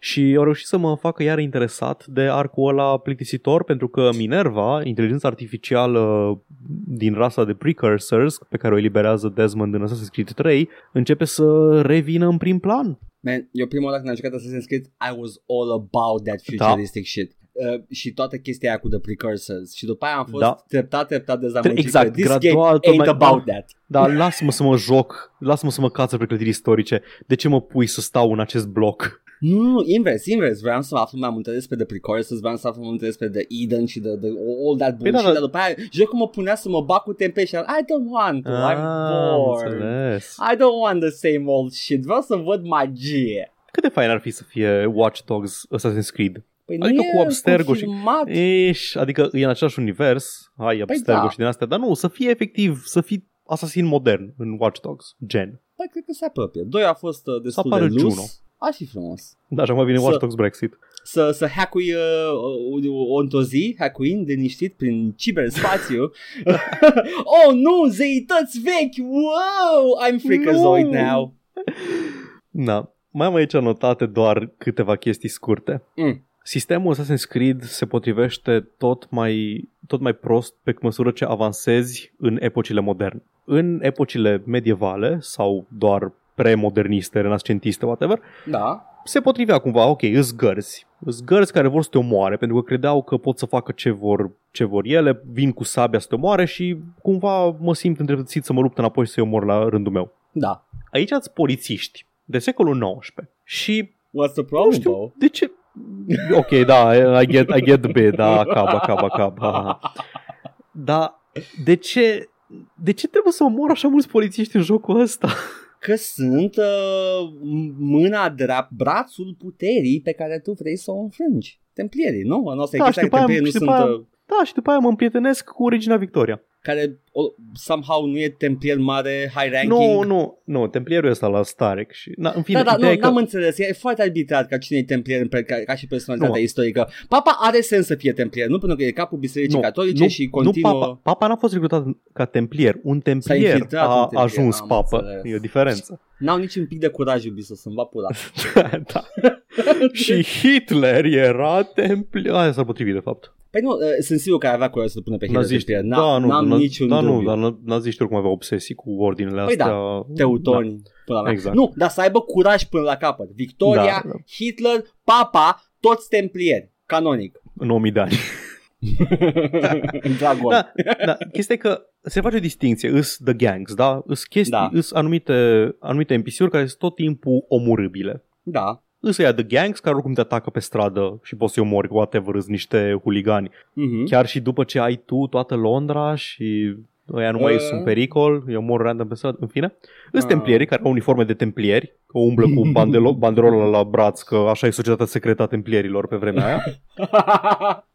Și au reușit să mă facă iar interesat de arcul ăla plictisitor pentru că Minerva, inteligența artificială din rasa de precursors pe care o eliberează Desmond în Assassin's Creed 3, începe să revină în prim plan. Man, eu prima dată când am jucat Assassin's Creed, I was all about that Da. futuristic shit. Uh, și toată chestia aia cu the precursors și după aia am fost Da. treptat, treptat dezamăgit Exact, că this gradual, tot game ain't mai- about da. that. Dar lasă-mă să mă joc, lasă-mă să mă cață pe clădiri istorice. De ce mă pui să stau în acest bloc? Nu, nu, invers, invers. Vreau să aflu mai multe despre The Precursors, vreau să aflu mai multe despre The Eden și the, the, all that Păi bullshit, da, da. dar după aia jocul mă punea să mă bag cu tempe și am, I don't want to, I'm Ah, bored. înțeles. I don't want the same old shit, vreau să văd magie. Cât de fain ar fi să fie Watch Dogs Assassin's Creed? Păi Adică nu cu e Abstergo și- confirmat. Ești, adică e în același univers, ai Abstergo da. și din astea, dar nu, să fie efectiv, să fii asasin modern în Watch Dogs, gen. Păi cred că se apropie. Doi a fost uh, destul Apare de loose. Juno. Ar fi frumos. Da, așa mai vine Să- Watch Dogs Brexit. Să, să hackui uh, o, o într-o zi, hackuind liniștit prin ciberspațiu. oh, nu, zeități vechi! Wow! I'm freakazoid Nu! now. Da. Mai am aici anotate doar câteva chestii scurte. Mm. Sistemul Assassin's Creed se potrivește tot mai, tot mai prost pe măsură ce avansezi în epocile moderne. În epocile medievale sau doar premoderniste, renascentiste, whatever, Da. se potrivea cumva, ok, îs gărzi. Îs gărzi care vor să te omoare pentru că credeau că pot să facă ce vor, ce vor ele, vin cu sabia să te omoare și cumva mă simt îndreptățit să mă lupt înapoi și să-i omor la rândul meu. Da. Aici ați polițiști de secolul XIX și What's the nu problem, știu Bo? de ce... Ok, da, I get, I get the bit, da, cab, cab, cab. ha, ha. Dar de ce, de ce trebuie să omor așa mulți polițiști în jocul ăsta? Că sunt uh, mâna drept, brațul puterii pe care tu vrei să o înfrângi. Templierii, nu? A noastră Da, da, și chestia că după aia- templierii nu și sunt... după aia- uh, Da, și după aia mă împrietenesc cu Regina Victoria. care o, somehow nu e templier mare, high ranking. Nu, nu, nu, templierul ăsta la Starek și... Na, în fine, Da, da, ideea nu, e că... n-am înțeles. E foarte arbitrar ca cine e templier în pe- ca, ca și personalitatea Nu. istorică. Papa are sens să fie templier, nu pentru că e capul bisericii catolice și continuă... Nu, papa, papa n-a fost recrutat ca templier. Un templier infiltrat a un templier, ajuns am papă. înțeles. E o diferență. N-au niciun pic de curaj iubiți să-mi va pula. da. și Hitler era templier. Aia s-ar potrivi, de fapt. Păi nu, uh, sunt sigur că avea curaj să pună pe Hitler Naziști. templier. Da, nu, N-am na- niciun da, nu, dubiu. dar na- naziștii oricum aveau obsesii cu ordinele Păi da, astea. Teutoni. Până la Exact. Nu, dar să aibă curaj până la capăt. Victoria, Da, da. Hitler, Papa, toți templieri. Canonic. Da, în 1000 de ani. Dragon. da, da, chestia e că se face o distinție, îs the gangs, da? Îs chestii, Da. da. îs anumite, anumite NPC-uri care sunt tot timpul omorâbile. Da. Îs ăia the gangs care oricum te atacă pe stradă și poți să-i omori, whatever, îs niște huligani. Mhm. Chiar și după ce ai tu toată Londra și ăia nu mai Uh. sunt pericol, îi omor random pe stradă, în fine. Îs Ah. templierii care au uniforme de templieri, că umblă cu bandelo- banderola la braț, că așa e societatea secretă a templierilor pe vremea aia.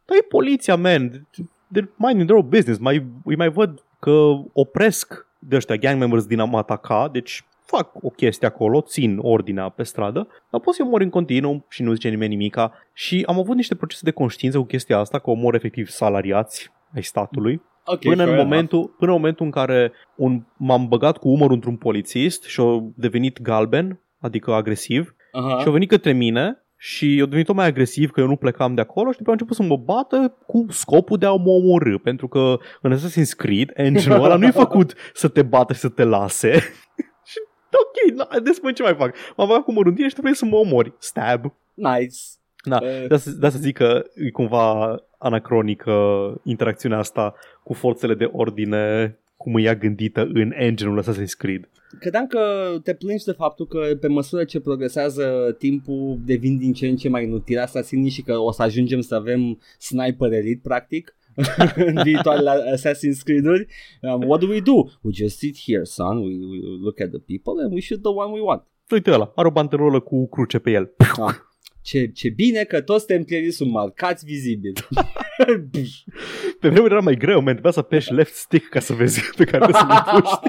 Dar e poliția, man. They're minding their own business. Mai, îi mai văd că opresc de ăștia gang members din a mă ataca, deci fac o chestie acolo, țin ordinea pe stradă, dar poți să omori în continuu și nu zice nimeni nimica. Și am avut niște procese de conștiință cu chestia asta, că omor efectiv salariați ai statului, ok, până, fair în enough. momentul, până în momentul în care un, m-am băgat cu umărul într-un polițist și a devenit galben, adică agresiv, Aha. și au venit către mine și eu devenit tot mai agresiv că eu nu plecam de acolo și după a început să mă bată cu scopul de a mă omorâ. Pentru că în Assassin's Creed, engine-ul ăla nu e făcut să te bată și să te lase. și ok, na, despre ce mai fac? M-am băgat cu măruntie și trebuie să mă omori. Stab. Nice. Da, Uh, de să, de să zic că e cumva anacronică interacțiunea asta cu forțele de ordine cum e ea gândită în engine-ul Assassin's Creed. Credeam că te plângi de faptul că pe măsură ce progresează timpul devin din ce în ce mai inutil asasinii și că o să ajungem să avem sniper elite practic în viitoarele Assassin's Creed-uri. Um, what do we do? We just sit here, son. We, we look at the people and we shoot the one we want. Uite ăla, are o banderolă cu cruce pe el. Ah. Ce, ce bine că toți templierii sunt marcați vizibil. Pe vremuri era mai greu, man, trebuia să apeși left stick ca să vezi pe care trebuie să le puști.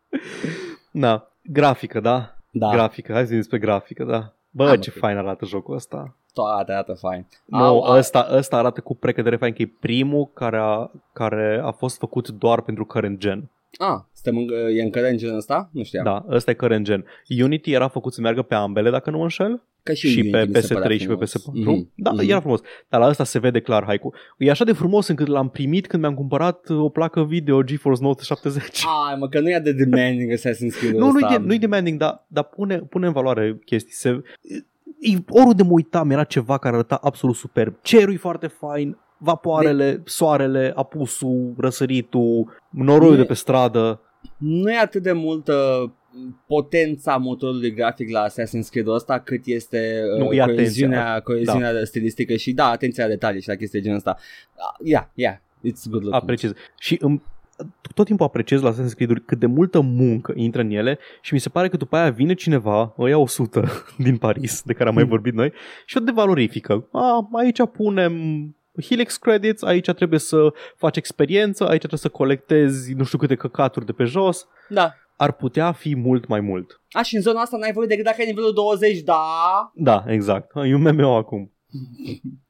Na, grafică, da? da, Grafică, hai să despre grafică, da. Bă, Am ce ok. fain arată jocul ăsta. Toate arată fain. Nu, Au, au- ăsta, ăsta arată cu precădere fain că e primul care a, care a fost făcut doar pentru current gen. Ah, suntem în, e în current gen ăsta? Nu știam. Da, ăsta e current gen. Unity era făcut să meargă pe ambele, dacă nu mă înșel. Că și, Unity pe mi se părea PS3 și pe frumos. PS4. Mhm, Da, mhm. era frumos. Dar la ăsta se vede clar haiku. E așa de frumos încât l-am primit când mi-am cumpărat o placă video GeForce 970. Ai, mă, că nu e atât de demanding Assassin's Creed nu, nu-i, ăsta. de, nu-i demanding, dar, dar pune, pune în valoare chestii. Se, e, oriunde mă uitam era ceva care arăta absolut superb. Cerul e foarte fain, vapoarele, soarele, apusul, răsăritul, noroiul E- de pe stradă. Nu e atât de multă potența motorului grafic la Assassin's Creed ăsta cât este uh, Nu, e coeziunea, coeziunea stilistică și da, atenția la detalii și la chestii de genul ăsta. Uh, yeah, yeah, it's good looking. Apreciez. Și îmi, tot timpul apreciez la Assassin's Creed-uri cât de multă muncă intră în ele și mi se pare că după aia vine cineva, o ia 100 din Paris, de care am mai Mm. vorbit noi, și o devalorifică. A, aici punem Helix Credits, aici trebuie să faci experiență, aici trebuie să colectezi nu știu câte căcaturi de pe jos. Da, ar putea fi mult mai mult. A, și în zona asta n-ai voie decât dacă ai nivelul 20, da? Da, exact. E un MMO acum.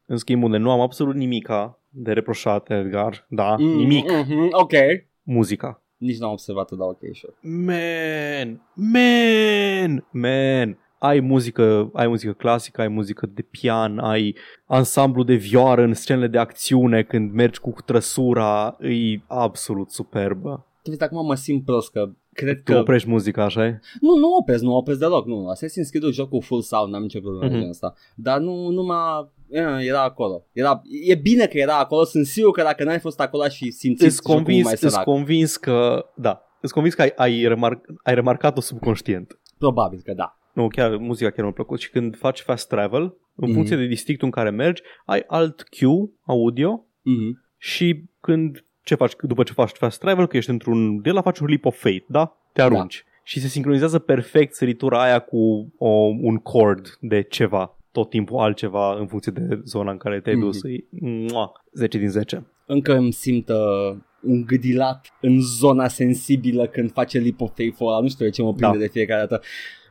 în schimb, unde nu am absolut nimica de reproșat, Edgar, da, Mm, nimic, mhm, ok. Muzica. Nici n-am observat da, ok, sure. Man, man, man. Ai muzică, ai muzică clasică, ai muzică de pian, ai ansamblu de vioară în scenele de acțiune când mergi cu trăsura, e absolut superbă. Tu vezi, acum mă simt prost că cred Tu că... oprești muzica, așa e? Nu, nu opresc, nu opresc deloc, nu. Assassin's Creed-ul joc cu full sound, n-am nicio problemă Mhm. mm-hmm. asta. Dar nu, nu m-a... eh, Era acolo. Era, e bine că era acolo, sunt sigur că dacă n-ai fost acolo și simțit Îți jocul convins, mai îți sărac. convins că, da, îți convins că ai, ai, remarc, ai remarcat-o subconștient. Probabil că da. Nu, chiar muzica chiar mi-a plăcut și când faci fast travel, în Mhm. funcție de districtul în care mergi, ai alt cue audio Mm-hmm. și când ce faci după ce faci fast travel, că ești într-un de la faci un leap of faith, da? Te arunci. Și se sincronizează perfect săritura aia cu o, un chord de ceva, tot timpul altceva în funcție de zona în care te-ai Mhm. dus. E, mua, 10 din 10. Încă îmi simt uh, un gâdilat în zona sensibilă când face leap of faith ăla. Nu știu de ce mă prinde Da. de fiecare dată.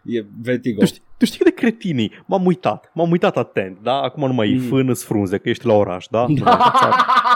E vertigo. Tu știi, tu știi cât de cretinii? M-am uitat, m-am uitat atent, da? Acum nu mai e Mhm. fân, îți frunze, că ești la oraș, da? Nu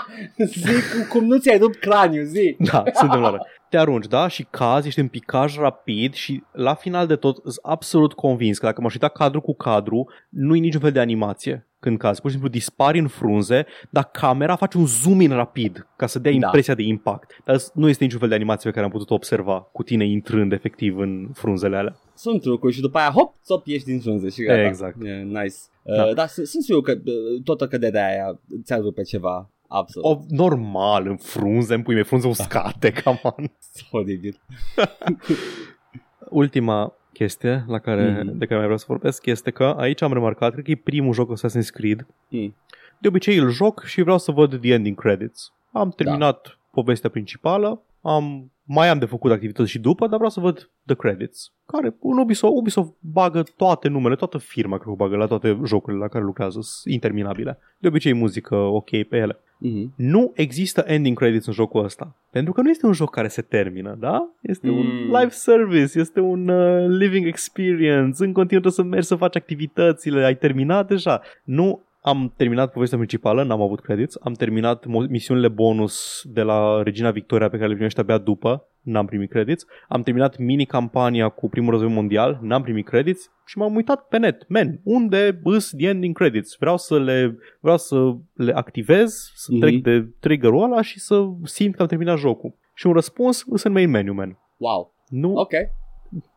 mai e la țară. zi cum, cum nu ți-ai rupt craniul, zi. Da, suntem la ora. Te arunci, da? Și cazi, ești în picaj rapid și la final de tot sunt absolut convins că dacă m-aș uita cadru cu cadru, nu-i niciun fel de animație când cazi. Pur și simplu dispari în frunze, dar camera face un zoom in rapid ca să dea Da. impresia de impact. Dar nu este niciun fel de animație pe care am putut observa cu tine intrând efectiv în frunzele alea. Sunt trucuri și după aia, hop, țop, ieși din frunze și gata. Exact. E, nice. Da. Uh, dar sunt sunt sigur că uh, toată căderea aia ți-ar rupe ceva. Absolut. O, normal, în frunze, în pui mei, frunze uscate, come on. Oribil. Ultima chestie la care, Mhm. de care mai vreau să vorbesc este că aici am remarcat, cred că e primul joc Assassin's Creed. Mm. De obicei îl joc și vreau să văd the ending credits. Am terminat da. povestea principală, am mai am de făcut activități și după, dar vreau să văd the credits. Care în Ubisoft, Ubisoft bagă toate numele, toată firma cred că bagă la toate jocurile la care lucrează, sunt interminabile. De obicei muzică ok pe ele. Mm-hmm. Nu există ending credits în jocul ăsta. Pentru că nu este un joc care se termină, da? Este mm. un Mm. live service, este un uh, living experience. În continuu trebuie să mergi să faci activitățile, ai terminat deja. Nu am terminat povestea principală, n-am avut credits. Am terminat mo- misiunile bonus de la Regina Victoria pe care le primești abia după, n-am primit credits. Am terminat mini-campania cu primul război mondial, n-am primit credits și m-am uitat pe net. Man, unde îs the ending credits? Vreau să le, vreau să le activez, să Mhm. trec de trigger-ul ăla și să simt că am terminat jocul. Și un răspuns îs în main menu, man. Wow. Nu, Ok.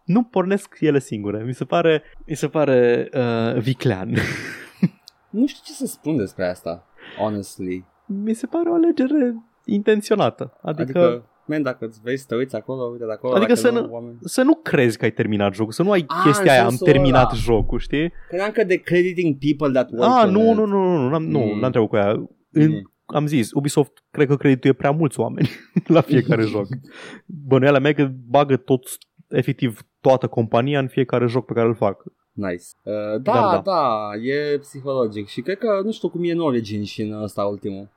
nu pornesc ele singure. Mi se pare, mi se pare uh, viclean. Nu știu ce să spun despre asta. Honestly. mi se pare o alegere intenționată. Adică, Adică, adică man, dacă îți vrei să te uiți acolo, uite de acolo. Adică dacă să nu, nu- Oameni... să nu crezi că ai terminat jocul, să nu ai Ah, chestia în aia, am sensul terminat ăla. jocul, știi? Credeam că de crediting people that work Ah, on nu, it. nu, nu, nu, nu, n-am, nu, Mm. n-am treabă cu aia. În, Mm. am zis, Ubisoft cred că credituie prea mulți oameni la fiecare joc. Bănuiala mea că bagă tot, efectiv, toată compania în fiecare joc pe care îl fac. Nice. Uh, da, Da, da, da. da, e psihologic și cred că, nu știu cum e în Origin și în ăsta ultimul.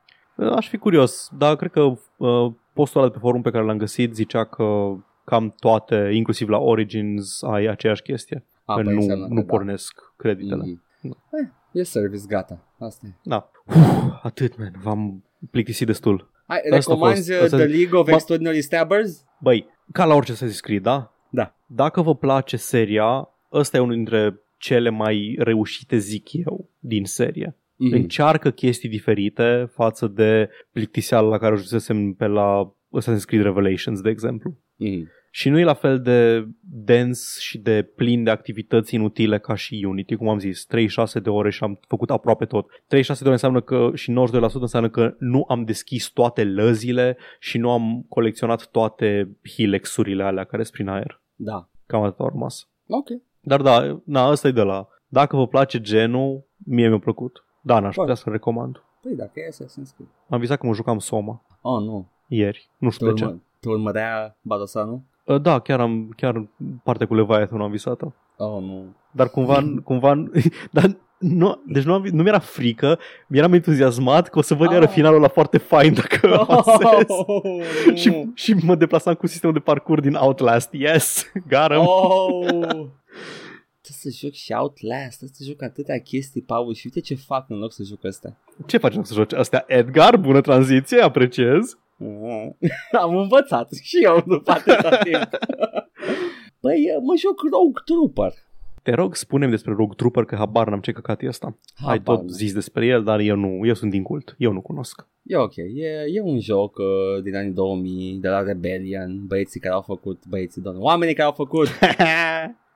Aș fi curios, dar cred că uh, postul ăla de pe forum pe care l-am găsit zicea că cam toate, inclusiv la Origins, ai aceeași chestie. A, că păi nu, înseamnă că nu da. pornesc creditele. Mhm. Eh, e service, gata. Asta e. Da. Uf, atât, man. V-am plictisit destul. Hai, Asta a recomanzi fost- asta- The League of Ma- Extraordinary Stabbers? Băi, ca la orice Assassin's Creed, da? Da. Dacă vă place seria, ăsta e unul dintre cele mai reușite, zic eu, din serie. Mhm. Încearcă chestii diferite față de plictiseala la care ajunsesem pe la Assassin's Creed Revelations, de exemplu. Mhm. Și nu e la fel de dens și de plin de activități inutile ca și Unity, cum am zis, 36 de ore și am făcut aproape tot. 36 de ore înseamnă că și 92% înseamnă că nu am deschis toate lăzile și nu am colecționat toate hilexurile alea care sunt prin aer. Da. Cam atât a rămas. Ok. Dar da, na, ăsta e de la. Dacă vă place genul, mie mi-a plăcut. Da, n-aș putea să-l recomand. Păi dacă e Assassin's Creed. Am visat că mă jucam Soma Oh, nu. ieri. Nu Te, știu de ce. urmă, te urmărea Badosanu? Uh, Da, chiar am chiar partea cu Leviathan am visat-o. Oh, nu. Dar cumva, cumva dar nu, deci nu, am, nu mi-era frică, mi-eram entuziasmat că o să văd Ah. iară finalul la foarte fain dacă avansez. Oh, Și, și mă deplasam cu sistemul de parcurs din Outlast. Yes, got him. Oh. Trebuie să joc și Outlast, trebuie să joc atâtea chestii, Paul, și uite ce fac în loc să joc astea. Ce faci să joci astea? Edgar, bună tranziție, apreciez. Mm. Am învățat și eu după atâta timp. Păi, mă joc Rogue Trooper. Te rog, spune despre Rogue Trooper că habar n-am ce căcat e ăsta. Ai Habar tot n-am. zis despre el, dar eu nu, eu sunt din cult, eu nu cunosc. E ok, e, e un joc uh, din anii 2000 de la Rebellion, băieții care au făcut, băieții, doamne, oamenii care au făcut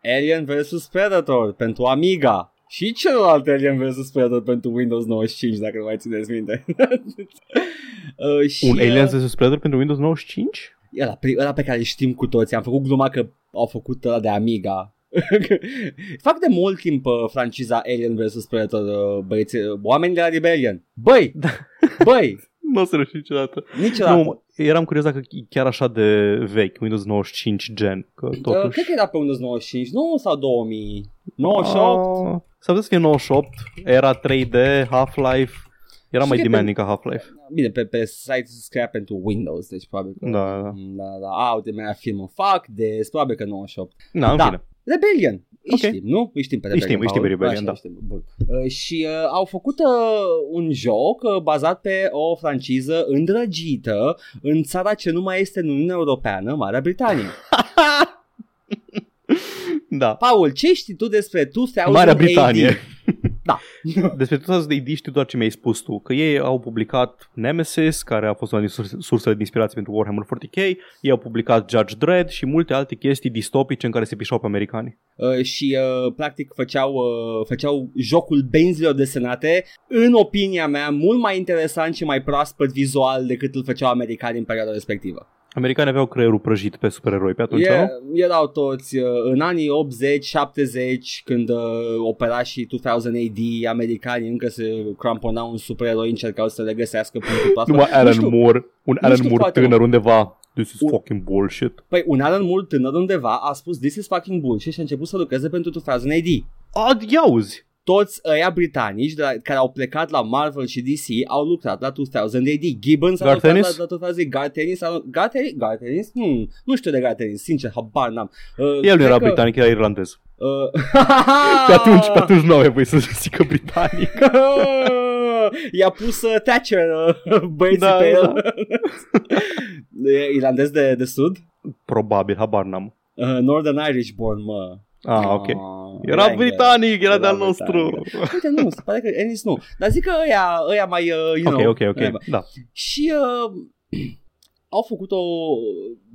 Alien vs Predator pentru Amiga și celălalt Alien vs Predator pentru Windows 95, dacă nu mai țineți minte. uh, și, Un Alien uh, vs Predator pentru Windows 95? ăla, pri- ăla pe care îl știm cu toții. Am făcut gluma că au făcut ăla de Amiga. Fac de mult timp uh, franciza Alien vs Predator, uh, băieți, uh, oamenii de la Rebellion. Băi! Băi! Nu o să reuși niciodată. Niciodată. Nu, eram curios dacă e chiar așa de vechi, Windows 95 gen, că Uh, totuși... cred că era pe Windows 95, nu sau 2000. 98. Ah, S-ar putea să fie 98, era 3D, Half-Life, era Și mai cred că- demanding ca Half-Life. Bine, pe, pe site se scria pentru Windows, deci probabil că... Da, da. da, da. A, uite, mi-a film în fac, de probabil că 98. Na, în Da. fine. Rebellion. Îi Ok. știm, nu? Îi știm pe Îi știm, Rebellion. îi știm pe Paul. Rebellion, Așa, da. Știm. Bun. Uh, și uh, au făcut uh, un joc uh, bazat pe o franciză îndrăgită în țara ce nu mai este în Uniunea Europeană, Marea Britanie. Da. Paul, ce știi tu despre 2000 Marea Britanie. AD? Da. Despre tot de idei știu doar ce mi-ai spus tu, că ei au publicat Nemesis, care a fost una din surse- sursele de inspirație pentru Warhammer 40k, ei au publicat Judge Dredd și multe alte chestii distopice în care se pișau pe americani. Uh, și uh, practic făceau, uh, făceau jocul benzilor desenate, în opinia mea, mult mai interesant și mai proaspăt vizual decât îl făceau americanii în perioada respectivă. Americanii aveau creierul prăjit pe supereroi pe atunci, E, nu? erau toți uh, în anii 80-70 când uh, opera și 2000 AD americanii încă se cramponau în supereroi încercau să le găsească punctul proaspăt. Numai Nu Alan știu, Moore, un Alan știu Moore foarte tânăr mult. undeva. This is Un- fucking bullshit. Păi un Alan Moore tânăr undeva a spus this is fucking bullshit și a început să lucreze pentru 2000 AD. Ad, iauzi! Toți ăia britanici de la, care au plecat la Marvel și DC au lucrat la 2000 AD. Gibbons a Garth lucrat Ennis? la, la 2000 Garth Ennis a Garth Ennis? Garth Ennis? Hmm, nu știu de Garth Ennis, sincer, habar n-am. Uh, El cred nu era că, britanic, era irlandez. Uh, Pe atunci, pe atunci nu aveai voie să zică britanic. I-a pus uh, Thatcher uh, băieții Da, pe da. el. E Irlandez de, de sud? Probabil, habar n-am. Uh, Northern Irish born, mă. Ah, ok. Ah, Era englez. britanic, era Era de-al nostru. britanic. Uite, nu, se pare că Ennis nu. Dar zic că ăia, ăia mai, uh, you Ok, know, ok, ok. ăia- Da. Și uh, au făcut o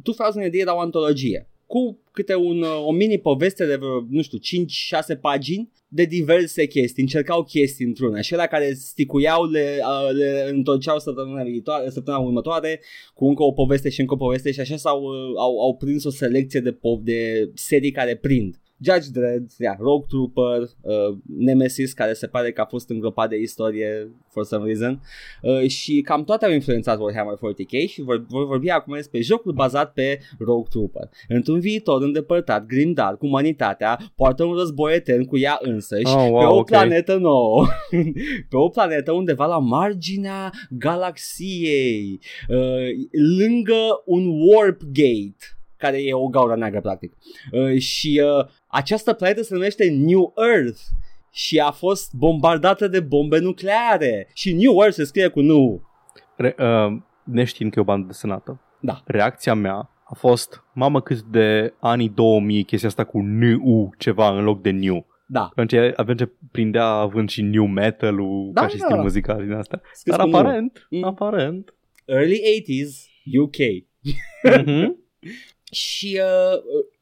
2000 AD era o antologie cu câte un, uh, o mini poveste de vreo, nu știu, 5-6 pagini de diverse chestii, încercau chestii într-una și la care sticuiau, le, uh, le întorceau săptămâna, viitoare, săptămâna următoare cu încă o poveste și încă o poveste și așa s-au, uh, au, au prins o selecție de, po- de serii care prind. Judge Dredd, yeah, Rogue Trooper, uh, Nemesis, care se pare că a fost îngropat de istorie for some reason, uh, și cam toate au influențat Warhammer 40k și vor, vor vorbi acum despre jocul bazat pe Rogue Trooper. Într-un viitor îndepărtat, Grimdark, umanitatea poartă un război etern cu ea însăși Oh, wow, pe o ok. planetă nouă, pe o planetă undeva la marginea galaxiei, uh, lângă un warp gate care e o gaură neagră practic. Uh, și uh, această planetă se numește New Earth și a fost bombardată de bombe nucleare. Și New Earth se scrie cu nu. Re, uh, neștiind că e o bandă desenată. Da. Reacția mea a fost, mamă cât de anii 2000 chestia asta cu new ceva în loc de new. Da. Atunci avem ce prindea având și new metal-ul Da, ca și da. stil muzical din asta. Scris Dar cu nu. aparent, Mm. aparent. Early 80s UK. Mhm. Și uh,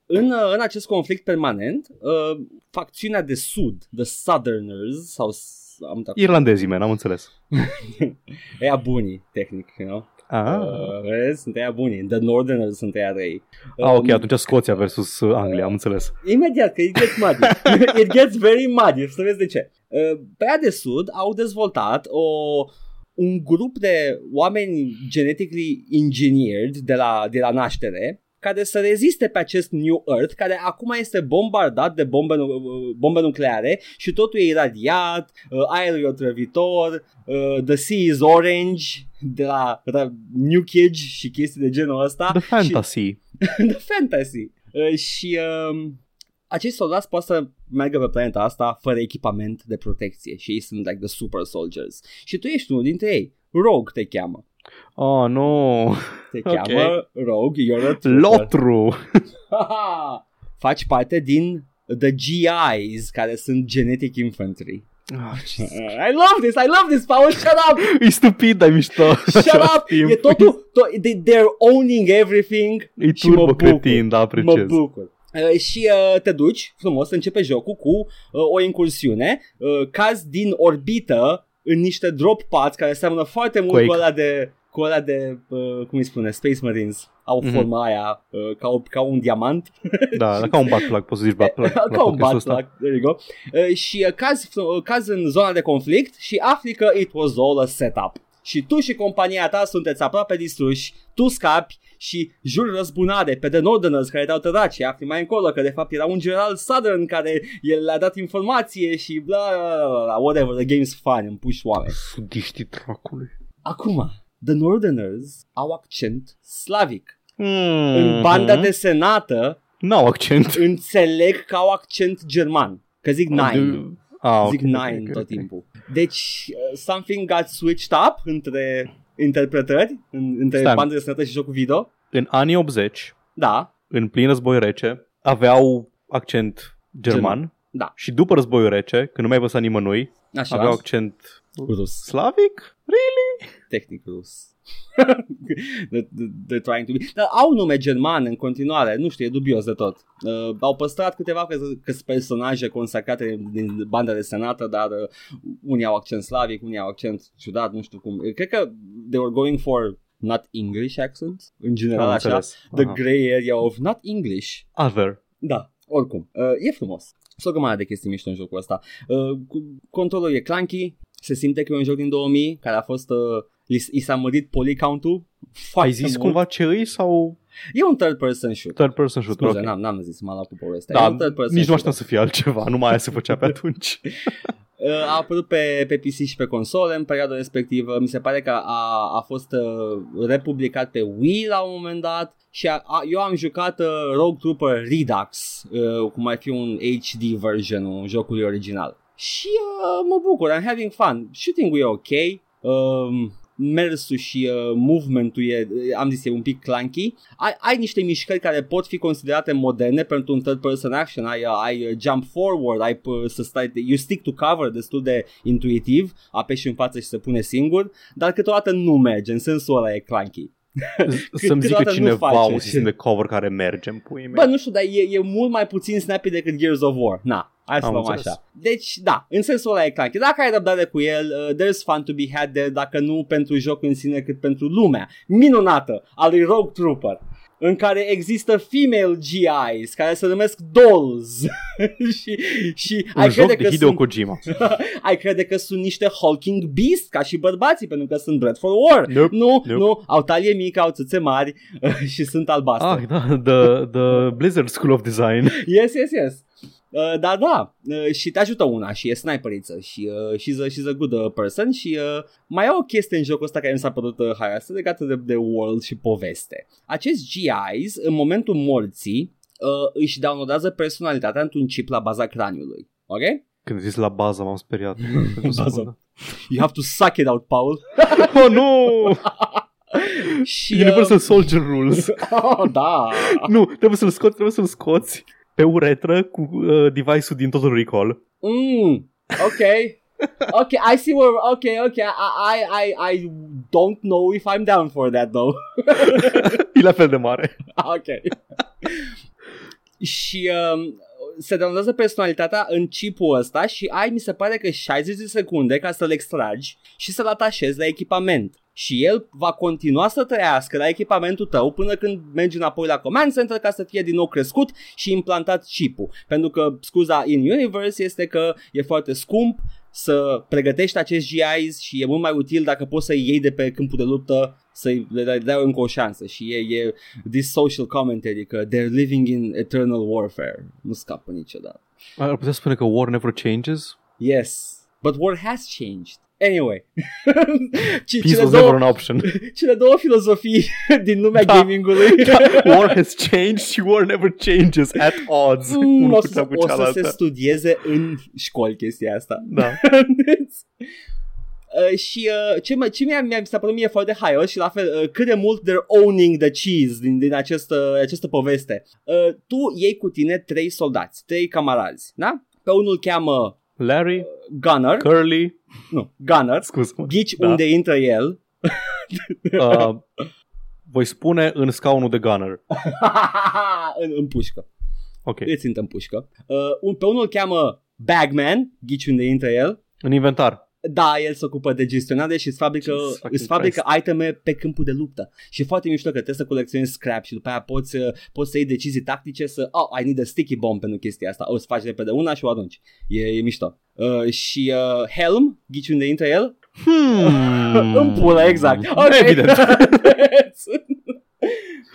în, uh, în acest conflict permanent, uh, facțiunea de sud, the Southerners, sau s- am uitat, Irlandezii, man, am înțeles. ăia bunii, tehnic, you know? Ah, Uh, vezi? sunt ăia bunii, the Northerners sunt ăia răi. ah ok, Um, atunci Scoția versus uh, Anglia, am înțeles. Imediat, că it gets muddy. it gets very muddy, să vezi de ce. Uh, Pe aia de sud au dezvoltat o, un grup de oameni genetically engineered de la, de la naștere care să reziste pe acest New Earth, care acum este bombardat de bombe, nu- bombe nucleare și totul e iradiat, uh, aerul e otrăvitor, uh, the sea is orange, de la, de la New Kids și chestii de genul ăsta. The Și, fantasy. the fantasy. Uh, și uh, acești soldați pot să meargă pe planeta asta fără echipament de protecție și ei sunt like the super soldiers. Și tu ești unul dintre ei. Rogue te cheamă. Oh, nu. Te Ok. cheamă Rogue, you're a trooper. Lotru. Haha! Faci parte din the GIs, care sunt Genetic Infantry. Ah, ce- I love this, I love this, Paul, shut up! E stupid, dar e mișto. Shut up! E totul, to- they, they're owning everything E și mă turbo bucur. cretin, da, Mă apreciez. bucur. Uh, și uh, te duci frumos, începe jocul cu uh, o incursiune, uh, cazi din orbită în niște drop pods care seamănă foarte mult Quake. cu ăla de, cu ăla de uh, cum îi spune, Space Marines. Au Mhm. forma aia uh, ca, o, ca un diamant. Da, da, ca un butt plug, poți să zici butt plug. la ca un podcastul bat ăsta. plug, there you go. Uh, și uh, cazi, uh, cazi în zona de conflict și afli că it was all a setup. Și tu și compania ta sunteți aproape distruși, tu scapi și juri răzbunare pe The Northerners care te-au tărat și afli mai încolo că de fapt era un general Southern care el le-a dat informație și bla bla bla, bla whatever, the game's fun, împuși oameni. Sudiștii dracului. Acum, The Northerners au accent slavic. Mm. În banda desenată N-au accent. înțeleg că au accent german, că zic nine. Ah, Zic ok, ok, nine ok, tot ok. timpul. Deci, uh, something got switched up între interpretări, în, între Stai. bandă de sănătate și jocul video. În anii 80, Da, în plin război rece, aveau accent german. German, da. Și după războiul rece, când nu mai văzut nimănui, așa, aveau accent rus, slavic? tehnic rus. the, the, the trying to be. Dar au nume german în continuare, nu știu, e dubios de tot. Uh, au păstrat câteva că că sunt personaje consacrate din banda de senată, dar uh, unii au accent slavic, unii au accent ciudat, nu știu cum. Cred că they were going for not English accents, în general Am așa. înțeles. The Aha. gray area of not English. Other. Da, oricum, uh, e frumos. Sunt o grămadă de chestii mișto în jocul ăsta. Uh, cu- controlul e clunky, se simte că e un joc din 2000, care a fost... Uh, i, i s-a mărit polycount-ul. foarte Ai zis mult. cumva ce îi sau E un third person shooter. third person shooter? Scuze, Ok. n-am, n-am zis, m-a luat cu povestea. e Da, un third person nici nu shooter. așteptam să fie altceva, numai aia se făcea pe atunci. Uh, a apărut pe, pe PC și pe console în perioada respectivă. Mi se pare că a, a fost uh, republicat pe Wii la un moment dat și a, a, eu am jucat uh, Rogue Trooper Redux, uh, cum ar fi un HD version jocului original. Și uh, mă bucur, I'm having fun. Shooting-ul e ok. Um, mersul și uh, movementul e, am zis, e un pic clunky. Ai, ai niște mișcări care pot fi considerate moderne pentru un third person action. Ai, uh, ai uh, jump forward, ai uh, să stai, you stick to cover destul de intuitiv, apeși în față și se pune singur, dar câteodată nu merge, în sensul ăla e clunky. Să-mi zică câteodată nu cineva face. un sistem de cover care merge în puii Bă, mei. nu știu, dar e, e mult mai puțin snappy decât Gears of War. Na, hai să Am luăm înțeles. așa. Deci, da, în sensul ăla e clunky. Dacă ai răbdare cu el, uh, there's fun to be had there, dacă nu pentru joc în sine, cât pentru lumea minunată a lui Rogue Trooper în care există female GIs care se numesc dolls și, și Un ai joc crede de că Hideo sunt, Kojima. ai crede că sunt niște hulking beast ca și bărbații pentru că sunt bred for war. Nope, Nu, nope. nu, au talie mică, au țâțe mari și sunt albastre. Ah, da, the, the Blizzard School of Design. Yes, yes, yes. Uh, da, da, uh, și te ajută una și e sniperiță și uh, she's, a, she's a good uh, person și uh, mai e o chestie în jocul ăsta care mi s-a părut uh, haioasă legată de, de world și poveste. Acești GIs, în momentul morții, uh, își downloadează personalitatea într-un chip la baza craniului. Ok? Când zis la bază m-am speriat. Pentru Bază. secundă. You have to suck it out, Paul. Oh, nu! și, Universal Soldier Rules. oh, da. nu, trebuie să-l scoți, trebuie să-l scoți pe uretră cu uh, device-ul din Total Recall. Mm, ok. Okay, I see where. Okay, okay. I, I, I, I don't know if I'm down for that though. E la fel de mare. ok. și um, se downloadează personalitatea în chipul ăsta și ai, mi se pare că 60 de secunde ca să-l extragi și să-l atașezi la echipament. Și el va continua să trăiască la echipamentul tău până când mergi înapoi la Command Center ca să fie din nou crescut și implantat chipul. Pentru că scuza in universe este că e foarte scump să pregătești acești GIs și e mult mai util dacă poți să-i iei de pe câmpul de luptă să-i le dai, dai încă o șansă și e, e this social commentary că they're living in eternal warfare. Nu scapă niciodată. Ar putea spune că war never changes? Yes, but war has changed. Anyway, Ce- Peace cele, was never două, an option. cele două filozofii din lumea Da. gamingului war has changed și war never changes at odds. Mm, unul o cu să, cea cu o să se cealaltă. studieze în școli chestia asta. Da. Uh, și uh, ce, mă- ce mi-a, mi-a, mi s-a părut mie foarte haios și la fel uh, cât de mult they're owning the cheese din, din această, această poveste. Uh, tu iei cu tine trei soldați, trei camarazi, da? Pe unul îl cheamă Larry, Gunner, Curly, nu, Gunner, scuză-mă. ghici Da. unde intră el. Uh, voi spune în scaunul de gunner. în, în pușcă. Ok. Îți intră în pușcă. Uh, un, pe unul îl cheamă Bagman, ghici unde intră el. În inventar. Da, el se ocupă de gestionare și îți fabrică, Jesus fucking îți fabrică iteme pe câmpul de luptă. Și e foarte mișto că trebuie să colecționezi scrap și după aia poți, uh, poți să iei decizii tactice să, oh, I need a sticky bomb pentru chestia asta. O să faci repede una și o arunci. E, e mișto. Uh, și uh, Helm, ghici unde intră el? Hmm. În pulă, exact. Ok. Evident.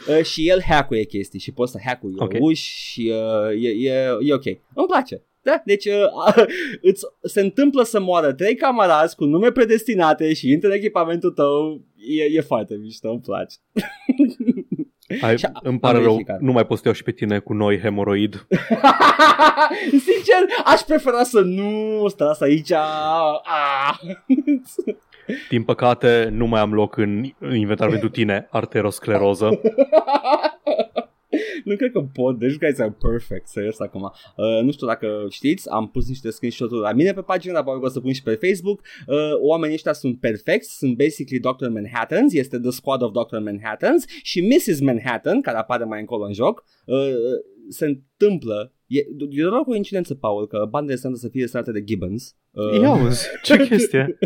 Uh, și el hackuie chestii și poți să hackui Ok. okay. uși și uh, e, e, e ok. Îmi place. Da, deci uh, îți, se întâmplă să moară trei camarazi cu nume predestinate și intră în echipamentul tău. E, e foarte mișto, îmi place. Ai, Și îmi am pare rău, verificat. nu mai pot să te iau și pe tine cu noi hemoroid. Sincer, aș prefera să nu stați aici. Ah. Din păcate, nu mai am loc în inventar pentru tine, arteroscleroză. nu cred că pot, deci guys are perfect, serios acum. Uh, nu știu dacă știți, am pus niște screenshot-uri la mine pe pagină, dar probabil o să pun și pe Facebook. Uh, oamenii ăștia sunt perfecți, sunt basically Dr. Manhattans, este The Squad of Dr. Manhattans și Mrs. Manhattan, care apare mai încolo în joc, uh, se întâmplă E, e doar o coincidență, Paul, că banda este să fie desenată de Gibbons. Uh, Ia uzi, ce chestie.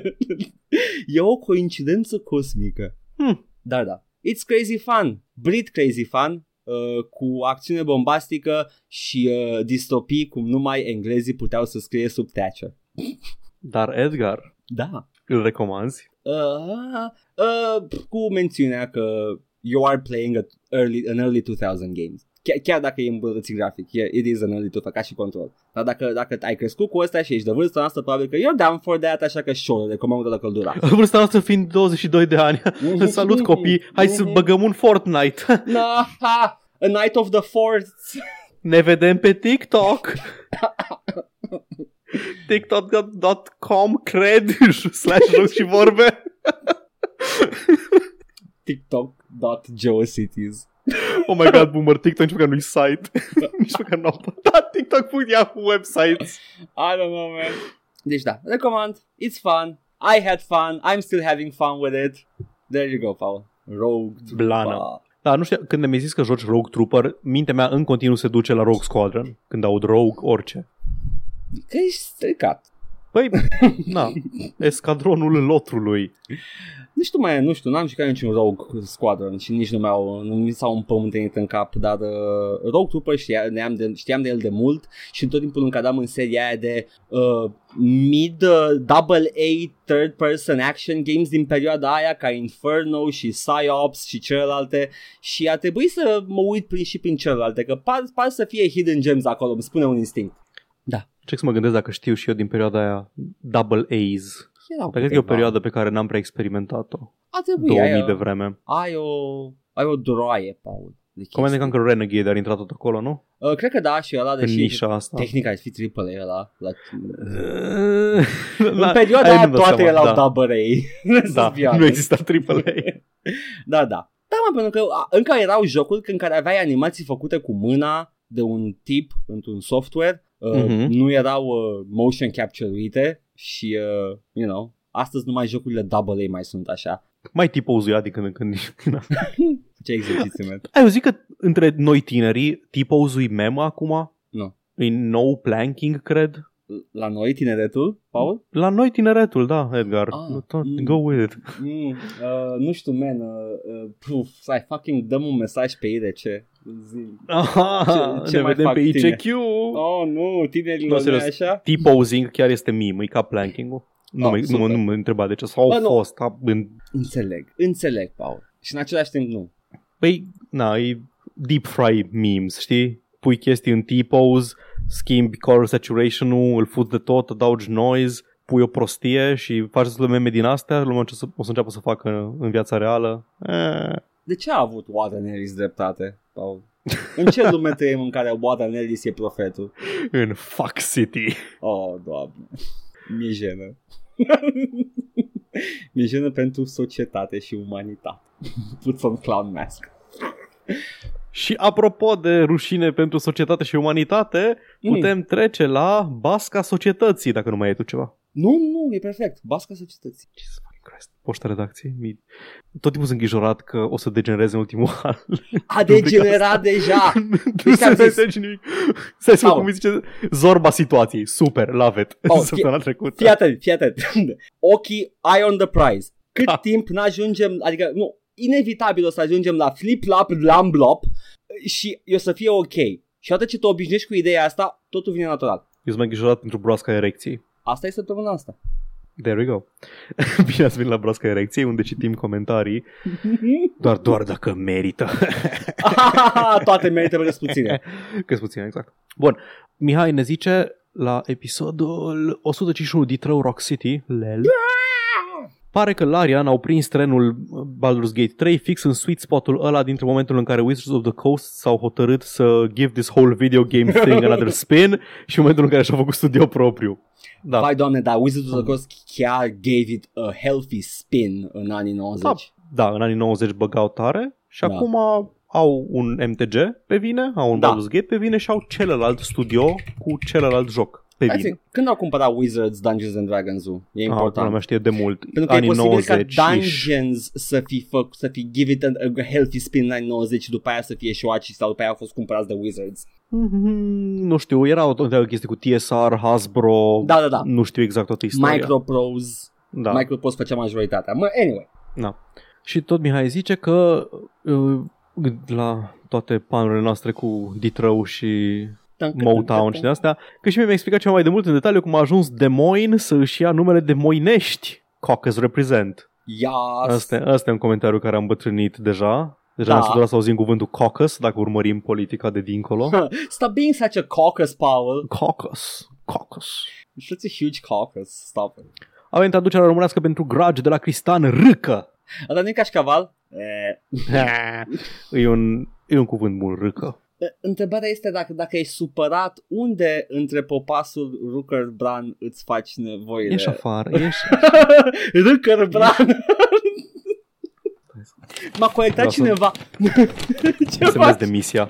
e o coincidență cosmică. Hmm. Da, da. It's crazy fun. Brit crazy fun. Uh, cu acțiune bombastică și uh, distopii cum numai englezii puteau să scrie sub Thatcher. Dar Edgar, Da. îl recomanzi? Uh, uh, cu mențiunea că you are playing a early, an early 2000 games. Chiar, chiar dacă e îmbunătățit grafic, e- it is an early 2000, ca și control. Dar dacă, dacă ai crescut cu ăsta și ești de vârstă noastră, probabil că you're down for that, așa că sure, recomand o căldura. Vârsta noastră fiind 22 de ani. Salut copii, hai să băgăm un Fortnite. Na, ha, a night of the fourth. Ne vedem pe TikTok. TikTok.com cred slash joc și vorbe. TikTok.geocities. Oh my god, boomer, TikTok nici măcar nu-i site. nici măcar nu au da, TikTok.yahoo websites. I don't know, man. Deci da, recomand. It's fun. I had fun. I'm still having fun with it. There you go, Paul. Rogue. Blană. Da, nu știu, când mi-ai zis că joci Rogue Trooper, mintea mea în continuu se duce la Rogue Squadron. Când aud Rogue, orice. Că ești stricat. Păi, na, escadronul lotrului. Nu știu mai, nu știu, n-am jucat niciun Rogue Squadron și nici nu mi-au, nu mi s-au împământenit în cap, dar uh, Rogue Trooper știa, neam de, știam de el de mult și tot timpul încadam în seria aia de uh, mid uh, double A third person action games din perioada aia ca Inferno și Psyops și celelalte și a trebuit să mă uit prin, și prin celelalte, că par, par să fie hidden gems acolo, îmi spune un instinct. Ce să mă gândesc dacă știu și eu din perioada aia Double A's. Erau Dar cred că e o câteva. perioadă pe care n-am prea experimentat-o. A trebuit, 2000 ai, de vreme. ai, o, ai o droaie, Paul. de chestii. Command Conquer Renegade ar intra tot acolo, nu? Uh, cred că da și ăla, În deși nișa asta. tehnica ar fi triple A ăla. La... Da, în perioada aia aia nu-mi dau toate seama, erau da. double A. Da, Să fie nu exista AAA. Da, da. Da, mă, pentru că a, încă erau jocuri în care aveai animații făcute cu mâna de un tip într-un software. Uh, Mhm. Nu erau uh, motion capture-uite și, uh, you know, astăzi numai jocurile double A mai sunt așa. Mai tipozuia din când în când. Ce exerciții, man. Ai, eu zic că între noi tinerii, tipozui mem acum? Nu. E no planking, cred. La noi, tineretul, Paul? La noi tineretul, da, Edgar. Ah, Tot- mm. Go with it. Mm, uh, nu știu, man, uh, uh, puf, stai, fucking dăm un mesaj pe IRC. Zi. Aha, Ce- ce ne mai vedem fac pe tine? ICQ. Oh, nu, tinerilor, Nu, nu serios. așa? T-posing chiar este meme, e ca planking-ul. Nu, Ah, mă, nu, mă, super. nu mă întreba de ce. Sau Bă, au nu. fost. A, în, Înțeleg, înțeleg, Paul. Și în același timp nu. păi, na, e deep fry memes, știi? Pui chestii în T-pose, schimbi color saturation-ul, îl fuți de tot, adaugi noise, pui o prostie și faci destul de meme din astea, lumea o să, o să înceapă să facă în viața reală. Eh, De ce a avut Warren Ellis dreptate, Paul? În ce lume trăim în care Warren Ellis e profetul? în Fuck City. Oh, doamne. Mi-e jenă. Mi-e jenă pentru societate și umanitate. Put some clown mask. Și apropo de rușine pentru societate și umanitate, Mm. putem trece la basca societății, dacă nu mai e tu ceva. Nu, nu, e perfect. Basca societății. Jesus fucking Christ. Poșta redacției. Mi... Tot timpul sunt îngrijorat că o să degenereze în ultimul an. A degenerat deja. nu ți-am se zis. înțelege nimic. Stai să vă Au. cum îi zice zorba situației. Super, love it. Oh, Săptămâna trecută. Fii atent, fii atent. Ochii eye on the prize. Cât Da. timp n-ajungem, adică nu, inevitabil o să ajungem la flip-flop, lamblop și o să fie ok. Și odată ce te obișnuiești cu ideea asta, totul vine natural. Eu sunt mai îngrijorat pentru broasca erecției. Asta e săptămâna asta. There we go. Bine ați venit la broasca erecției, unde citim comentarii. Doar, doar dacă merită. Toate merită pe puține. Că puțin, exact. Bun, Mihai ne zice la episodul 151 Detroit Rock City, lel. Pare că Larian au prins trenul Baldur's Gate 3 fix în sweet spotul ăla dintre momentul în care Wizards of the Coast s-au hotărât să give this whole video game thing another spin și momentul în care și-au făcut studio propriu. Da, Vai doamne, dar Wizards of the Coast chiar gave it a healthy spin în anii 90. Da. da, în anii 90 băgau tare și Da. acum au un MTG pe vine, au un Da. Baldur's Gate pe vine și au celălalt studio cu celălalt joc pe Hai vine. să- Când au cumpărat Wizards Dungeons and Dragons-ul? E Ah, important. pula mea știe de mult. Pentru că e anii posibil 90 ca -ish. Dungeons să fi, fă, să fi give it a, a healthy spin în anii 90 și după aia să fie șoaci sau după aia au fost cumpărați de Wizards. Mhm, Nu știu, era o întreagă chestie cu TSR, Hasbro, Da, da, da. nu știu exact toată istoria. Microprose. da. Microprose făcea majoritatea. Mă, anyway. da. Și tot Mihai zice că uh, la toate panurile noastre cu Detroit și Motown și de astea, că și mie mi-a explicat ceva mai de mult în detaliu cum a ajuns Des Moines să își ia numele de Moinești. Caucus Represent. Yes. Asta, asta e un comentariu care am bătrânit deja. Deja Da. da. am săturat să auzim cuvântul caucus, dacă urmărim politica de dincolo. Stop being such a caucus, Paul. caucus. Caucus. You're such a huge caucus. Stop it. Avem traducerea românească pentru grage de la Cristan Râcă. Dar nu e cașcaval? Eh. e, un, e un cuvânt bun, Râcă. Întrebarea este dacă, dacă ești supărat, unde între popasul Rucker Bran îți faci nevoile? Ieși afară, ieși. Rucker Bran! M-a colectat Vreau să- cineva. Ce Semnez faci? de misia.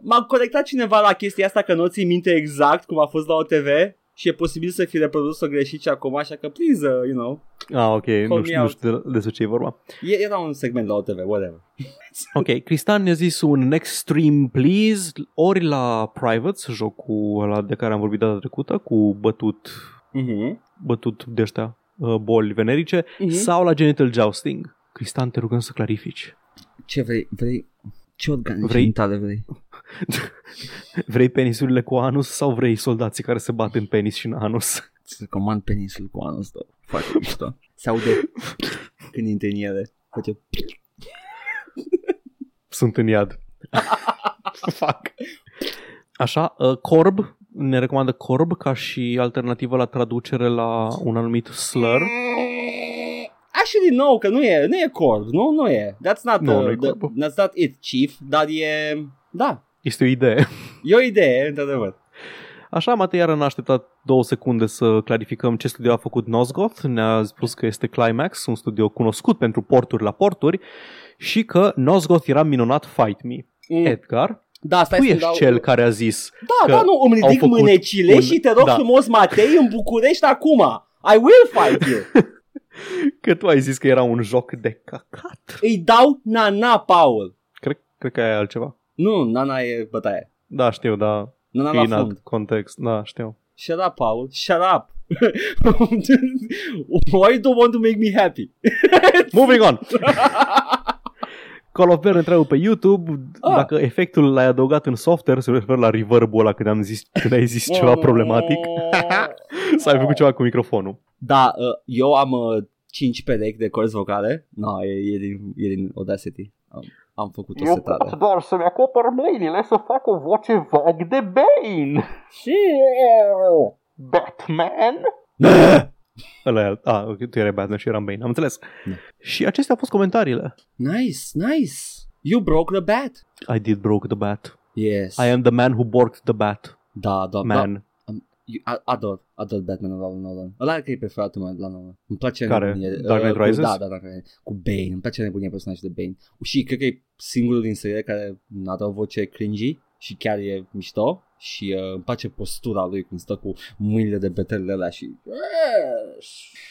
M-a colectat cineva la chestia asta că nu ții minte exact cum a fost la OTV și e posibil să fi reprodus-o greșit și acum, așa că please, uh, you know, Ah, ok, Call nu me știu, nu out. știu de- despre ce e vorba. e, era un segment la OTV, whatever. Ok, Cristan ne-a zis un Next Stream Please, ori la Privates, jocul ăla de care am vorbit data trecută, cu bătut, Uh-huh. bătut de ăștia uh, boli venerice, Mhm. sau la Genital Jousting. Cristan, te rugăm să clarifici. Ce vrei? Vrei? Ce organe Vrei? genitale vrei? Vrei penisurile cu anus sau vrei soldații care se bat în penis și în anus? Îți recomand penisul cu anul ăsta. Foarte mișto. Se aude când intri în ele. Face... Sunt în iad. Fuck. Așa, uh, Corb, ne recomandă Corb ca și alternativă la traducere la un anumit slur. Actually, no, că nu e, nu e corb, nu, nu e. That's not, Nu, uh, nu e the, corb. that's not it, chief, dar e, da, Este o idee. e o idee, într-adevăr. Așa, Matei iar n-a așteptat două secunde să clarificăm ce studio a făcut Nosgoth. Ne-a spus că este Climax, un studio cunoscut pentru porturi la porturi și că Nosgoth era minunat Fight Me. Mm. Edgar, Da, stai tu să ești dau... cel care a zis Da, că da, nu, îmi au ridic făcut mânecile un- și te rog da. frumos, Matei, în București acum. I will fight you. că tu ai zis că era un joc de căcat. Îi dau nana, Paul. Cred, cred că ai altceva. Nu, nana e bătaie. Da, știu, dar Nu n-am în la alt fund. context. Da, știu. Shut up, Paul. Shut up. Why you don't want to make me happy? Moving on! Call of Bear întreabă pe YouTube Ah. dacă efectul l-ai adăugat în software se referă la reverb-ul ăla când, am zis, când ai zis ceva problematic sau ai făcut ceva cu microfonul. Da, uh, eu am uh, 5 perechi de corzi vocale. No, e, e, din, e din Audacity. Am, am făcut o setare. doar să-mi acopăr mâinile să fac o voce vag de Bane. Batman? Ăla e, a, ok, tu erai Batman și eram Bane, am înțeles. Da. Și acestea au fost comentariile. Nice, nice. You broke the bat. I did broke the bat. Yes. I am the man who borked the bat. Da, da, da. Man. Eu a- ador, ador Batman la Nolan. Ăla că e preferatul meu la Nolan. Îmi place Care? nebunie. Dark Knight cu- Rises? Da, da, Dark Knight. Cu Bane. Îmi place nebunia personajul de Bane. Și cred că e singurul din serie care are o voce cringy și chiar e mișto. Și uh, îmi place postura lui când stă cu mâinile de betelele alea și...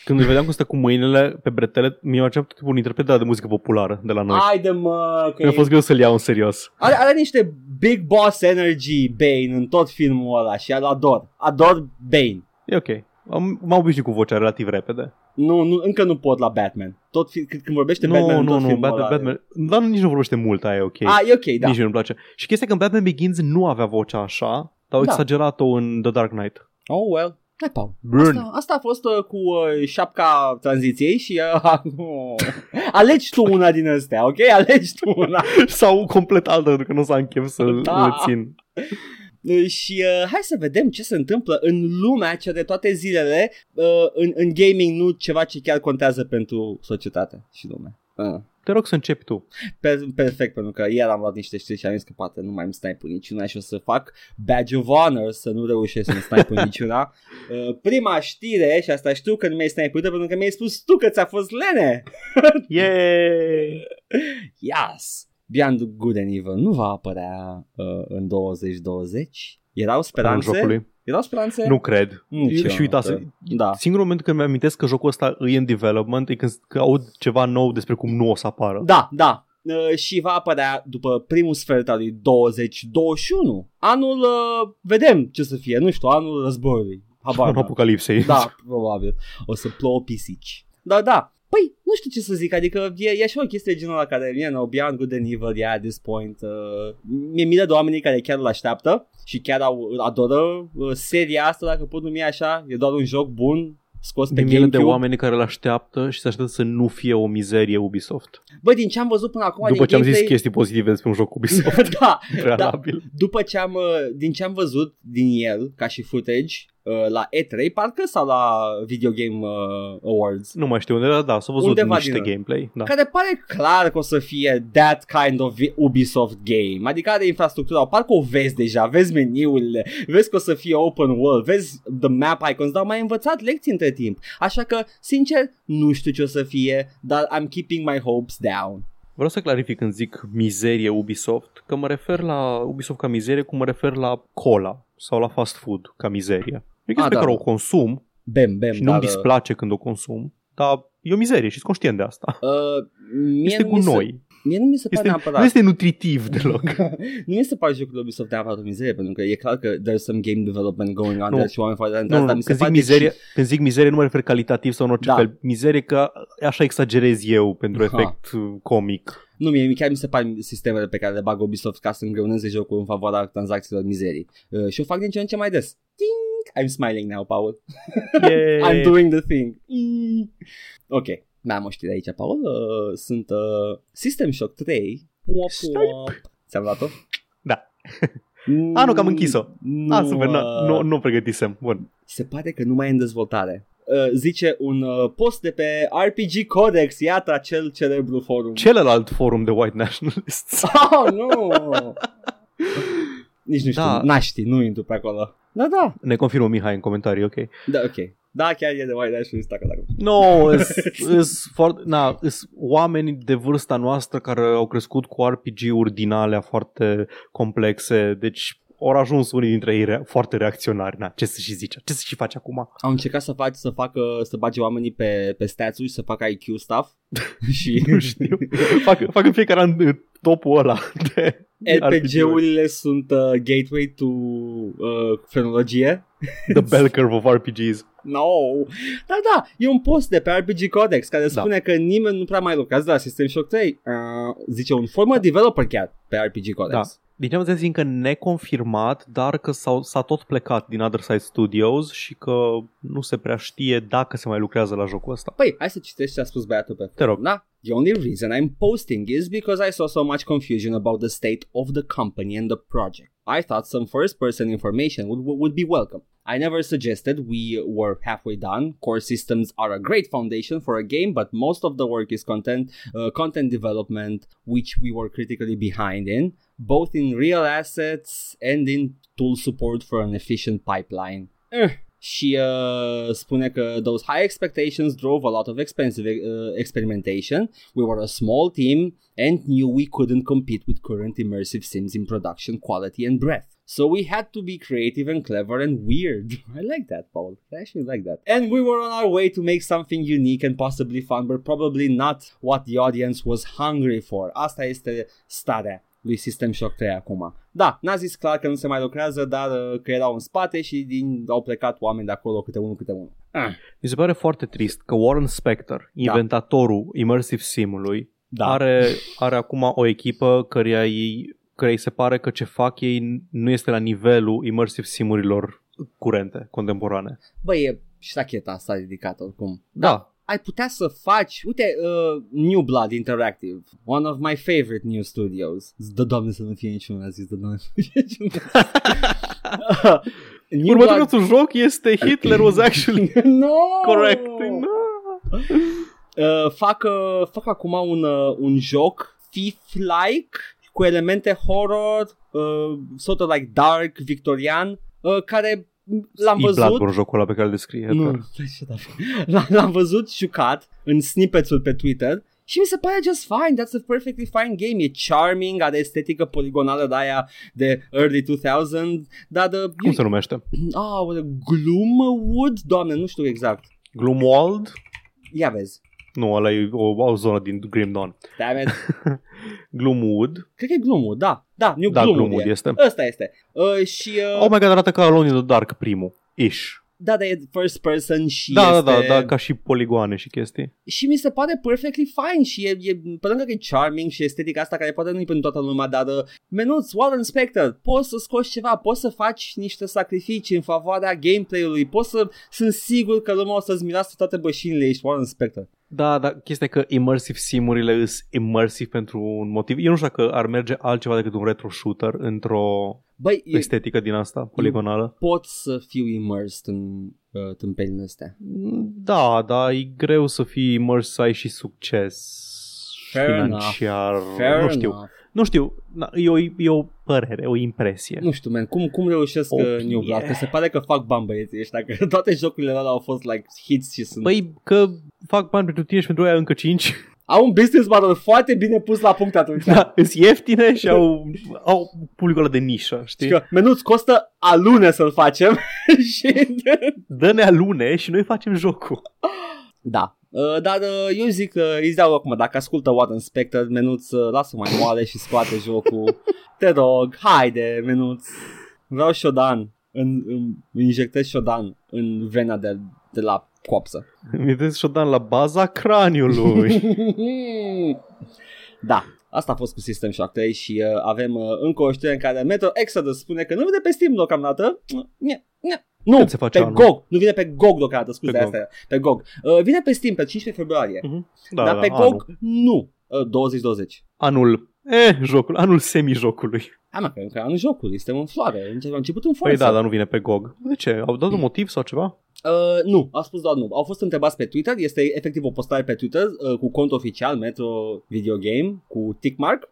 Când îl vedeam cum stă cu mâinile pe bretele, mi-a început un interpret de muzică populară de la noi. Haide mă, că Mi-a e... fost greu să-l iau în serios. are, are niște big boss energy Bane în tot filmul ăla și îl ador. Ador Bane. E ok. Am, m-am obișnuit cu vocea relativ repede. Nu, nu, încă nu pot la Batman. Tot fi, când, când vorbește Nu, Batman în nu, tot nu, filmul Batman, ăla, Batman, dar nici nu vorbește mult, aia e ok. A, e ok, da. Nici nu-mi place. Și chestia că în Batman Begins nu avea vocea așa, dar au Da. exagerat-o în The Dark Knight. Oh, well. Hai, Paul. Burn. Asta, asta a fost uh, cu uh, șapca tranziției și uh, alegi tu una din astea, ok? Alegi tu una. Sau complet altă, pentru că nu s-a chef să-l Da. îl țin. Uh, și uh, hai să vedem ce se întâmplă în lumea cea de toate zilele uh, în, în gaming, nu ceva ce chiar contează pentru societate și lume. Uh. Te rog să începi tu. Per- perfect, pentru că ieri am luat niște știri și am zis că poate nu mai îmi snipe niciuna și o să fac badge of honor să nu reușesc să-mi snipe niciuna. Uh, prima știre, și asta știu că nu mi-ai snipe pentru că mi-ai spus tu că ți-a fost lene. Yay! Yes! Beyond Good and Evil nu va apărea uh, în 2020. Erau Anul speranțe? jocului. Erau speranțe? Nu cred. Nici eu și nu uitați, cred. Da. singurul moment când mi-amintesc că jocul ăsta e în development e când, când aud ceva nou despre cum nu o să apară. Da, da. Uh, și va apărea după primul sfert al lui 2021. Anul, uh, vedem ce să fie, nu știu, anul războiului. Habar În n-am. apocalipsei. Da, probabil. O să plouă pisici. Da, da. Păi, nu știu ce să zic, adică e, e așa o chestie genul la care, you know, Beyond Good and Evil, yeah, at this point, uh, mi-e milă de oamenii care chiar îl așteaptă și chiar au, adoră uh, seria asta, dacă pot numi așa, e doar un joc bun, scos pe De milă de GameCube. oameni care îl așteaptă și se așteaptă să nu fie o mizerie Ubisoft. Bă, din ce am văzut până acum După din ce am zis gameplay... chestii pozitive despre un joc Ubisoft, da, prealabil. după ce am, uh, din ce am văzut din el, ca și footage, uh, la E3 parcă sau la Video Game uh, Awards, Nu mai știu unde, dar da, s-au văzut Undeva niște din- gameplay. Da. care pare clar că o să fie that kind of Ubisoft game. Adică are infrastructura, parcă o vezi deja, vezi meniurile, vezi că o să fie open world, vezi the map icons, dar am mai învățat lecții între timp. Așa că, sincer, nu știu ce o să fie, dar I'm keeping my hopes down. Vreau să clarific când zic mizerie Ubisoft, că mă refer la Ubisoft ca mizerie cum mă refer la cola sau la fast food ca mizerie. E o chestie Ah, pe da, care da. o consum Bem, bem, și nu-mi dar, displace când o consum, dar e o mizerie și sunt conștient de asta. Uh, mie Este nu cu mi se- noi. Mie nu mi se pare Este, neapărat. nu este nutritiv deloc. nu mi se pare jocul Ubisoft neapărat o mizerie, pentru că e clar că there's some game development going on Nu. there și oameni foarte nu, dar nu, mi se când, zic pare mizerie, când zic mizerie nu mă refer calitativ sau în orice Da. fel. Mizerie că așa exagerez eu pentru Aha. efect uh, comic. Nu, mie chiar mi se par sistemele pe care le bagă Ubisoft ca să îngreuneze jocul în favoarea tranzacțiilor mizerii. Uh, și o fac din ce în ce mai des. Ting! I'm smiling now, Paul. Yay. I'm doing the thing. Mm. Ok, mai am o știre aici, Paul. Uh, sunt uh, System Shock 3. Pop, pop. Ți-am dat-o? Da. Mm, A, nu, că am închis-o. Nu, Ah, super, uh, nu, nu, nu pregătisem. Bun. Se pare că nu mai e în dezvoltare. Uh, zice un uh, post de pe RPG Codex, iată acel celebru forum. Celălalt forum de white nationalists. Oh, nu! Nici nu știu, Da. n-aș ști, nu intru pe acolo. Da, da, Ne confirmă Mihai în comentarii, ok? da, ok. Da, chiar e de White Dash și dacă dacă. No, îs foarte, na, îs oameni de vârsta noastră care au crescut cu RPG-uri din alea foarte complexe, deci au ajuns unii dintre ei rea- foarte reacționari. Na, ce să și zice? Ce să și faci acum? Au încercat să faci, să facă, să bage oamenii pe, pe stats și să facă IQ stuff. și Nu știu. fac, fac în fiecare an uh, topul ăla de RPG-urile sunt uh, gateway to uh, frenologie. The bell curve of RPGs. No! Da, da, e un post de pe RPG Codex care Da. spune că nimeni nu prea mai lucrează la System Shock 3. Uh, zice un former developer chiar pe RPG Codex. Da. Din ce am înțeles încă neconfirmat, dar că s-au, s-a tot plecat din Other Side Studios și că nu se prea știe dacă se mai lucrează la jocul ăsta. Păi, hai să citești ce a spus băiatul pe Te rog. Da. The only reason I'm posting is because I saw so much confusion about the state of the company and the project. I thought some first person information would, would be welcome. I never suggested we were halfway done. Core systems are a great foundation for a game, but most of the work is content uh, content development, which we were critically behind in, both in real assets and in tool support for an efficient pipeline. Eh, și uh, spune că those high expectations drove a lot of expensive uh, experimentation. We were a small team and knew we couldn't compete with current immersive sims in production quality and breadth. So we had to be creative and clever and weird. I like that, Paul. I actually like that. And we were on our way to make something unique and possibly fun, but probably not what the audience was hungry for. Asta este starea lui System Shock 3 acum. Da, n-a zis clar că nu se mai lucrează, dar uh, că erau în spate și din, au plecat oameni de acolo câte unul câte unul. Ah, Mi se pare foarte trist că Warren Spector, inventatorul Immersive Sim-ului, da. are, are acum o echipă căreia ei, căreia îi se pare că ce fac ei nu este la nivelul Immersive Simurilor curente, contemporane. Bă, e ștacheta asta ridicată oricum. Da, Ai putea să faci, uite, uh, New Blood Interactive, one of my favorite new studios. Dă doamne să nu fie niciunul, a zis, dă doamne să nu fie niciunul. New Următorul nostru joc este Hitler was actually no! correct. No. Uh, fac, uh, fac acum un, uh, un joc thief-like cu elemente horror, uh, sort of like dark, victorian, uh, care l-am E văzut Bloodborne jocul ăla pe care îl descrie. nu, Edgar. stai, shut up. L- L-am văzut jucat în snippets-uri pe Twitter și mi se pare just fine, that's a perfectly fine game. E charming, are estetică poligonală de aia de early 2000, dar de... Cum se numește? Ah, Gloomwood? Doamne, nu știu exact. Gloomwald? Ia vezi. Nu, ăla e o, o zonă din Grim Dawn. Damn it. Gloomwood. Cred că e Gloomwood, da. Da, New Da, Gloomwood, Gloomwood e. este. Ăsta este. Uh, și... Uh, Oh my god, arată ca Alone in the Dark primul. Ish. Da, dar e first person și Da, este... da, da, da, ca și poligoane și chestii. și mi se pare perfectly fine și e, e pe lângă că e charming și estetica asta care poate nu e pentru toată lumea, dar uh, menuț, Warren Spector, poți să scoți ceva, poți să faci niște sacrificii în favoarea gameplay-ului, poți să, sunt sigur că lumea o să-ți mireasă toate bășinile, ești Warren Spector. Da, da, chestia e că immersive simurile sunt immersive pentru un motiv. Eu nu știu dacă ar merge altceva decât un retro shooter într-o Băi, e, estetică din asta, poligonală. pot să fiu immersed în uh, tâmpenile astea. Da, da, e greu să fii immers să ai și succes Fair financiar. Fair nu știu. enough. Nu știu, na, e, o, e o părere, o impresie. Nu știu, man, cum, cum reușesc Oh, uh, New Blood? yeah. Că se pare că fac bani băieții ăștia, că toate jocurile alea au fost like hits și sunt... Păi că fac bani pentru tine și pentru aia încă 5. Au un business model foarte bine pus la punct atunci. Da, sunt ieftine și au, au publicul ăla de nișă, știi? Și că menuț costă alune să-l facem și... Dă-ne alune și noi facem jocul. da. Uh, dar uh, eu zic că îți dau acum, dacă ascultă Warren Spector, menuț, uh, lasă mai moale și scoate jocul. Te rog, haide, menuț. Vreau șodan. În, în, injectez șodan în vena de, de la coapsă. Mi dai șodan la baza craniului. da, asta a fost cu System Shock 3 și uh, avem uh, încă o știre în care Metro Exodus spune că nu vine pe Steam deocamdată. Nie, nie. Nu, Când se face pe anul? GOG. Nu vine pe GOG deocamdată, scuze, Pe asta e. Pe GOG. Uh, vine pe Steam pe 15 februarie. Mhm. da, dar da, pe anul. GOG nu. Uh, 2020. Anul, eh, jocul, anul semi-jocului. Hai mă, că încă anul jocului, suntem în floare, a început în Păi forță. da, dar nu vine pe GOG. De ce? Au dat un motiv sau ceva? Uh, nu, a spus doar nu. Au fost întrebați pe Twitter, este efectiv o postare pe Twitter uh, cu cont oficial Metro Video Game cu tickmark.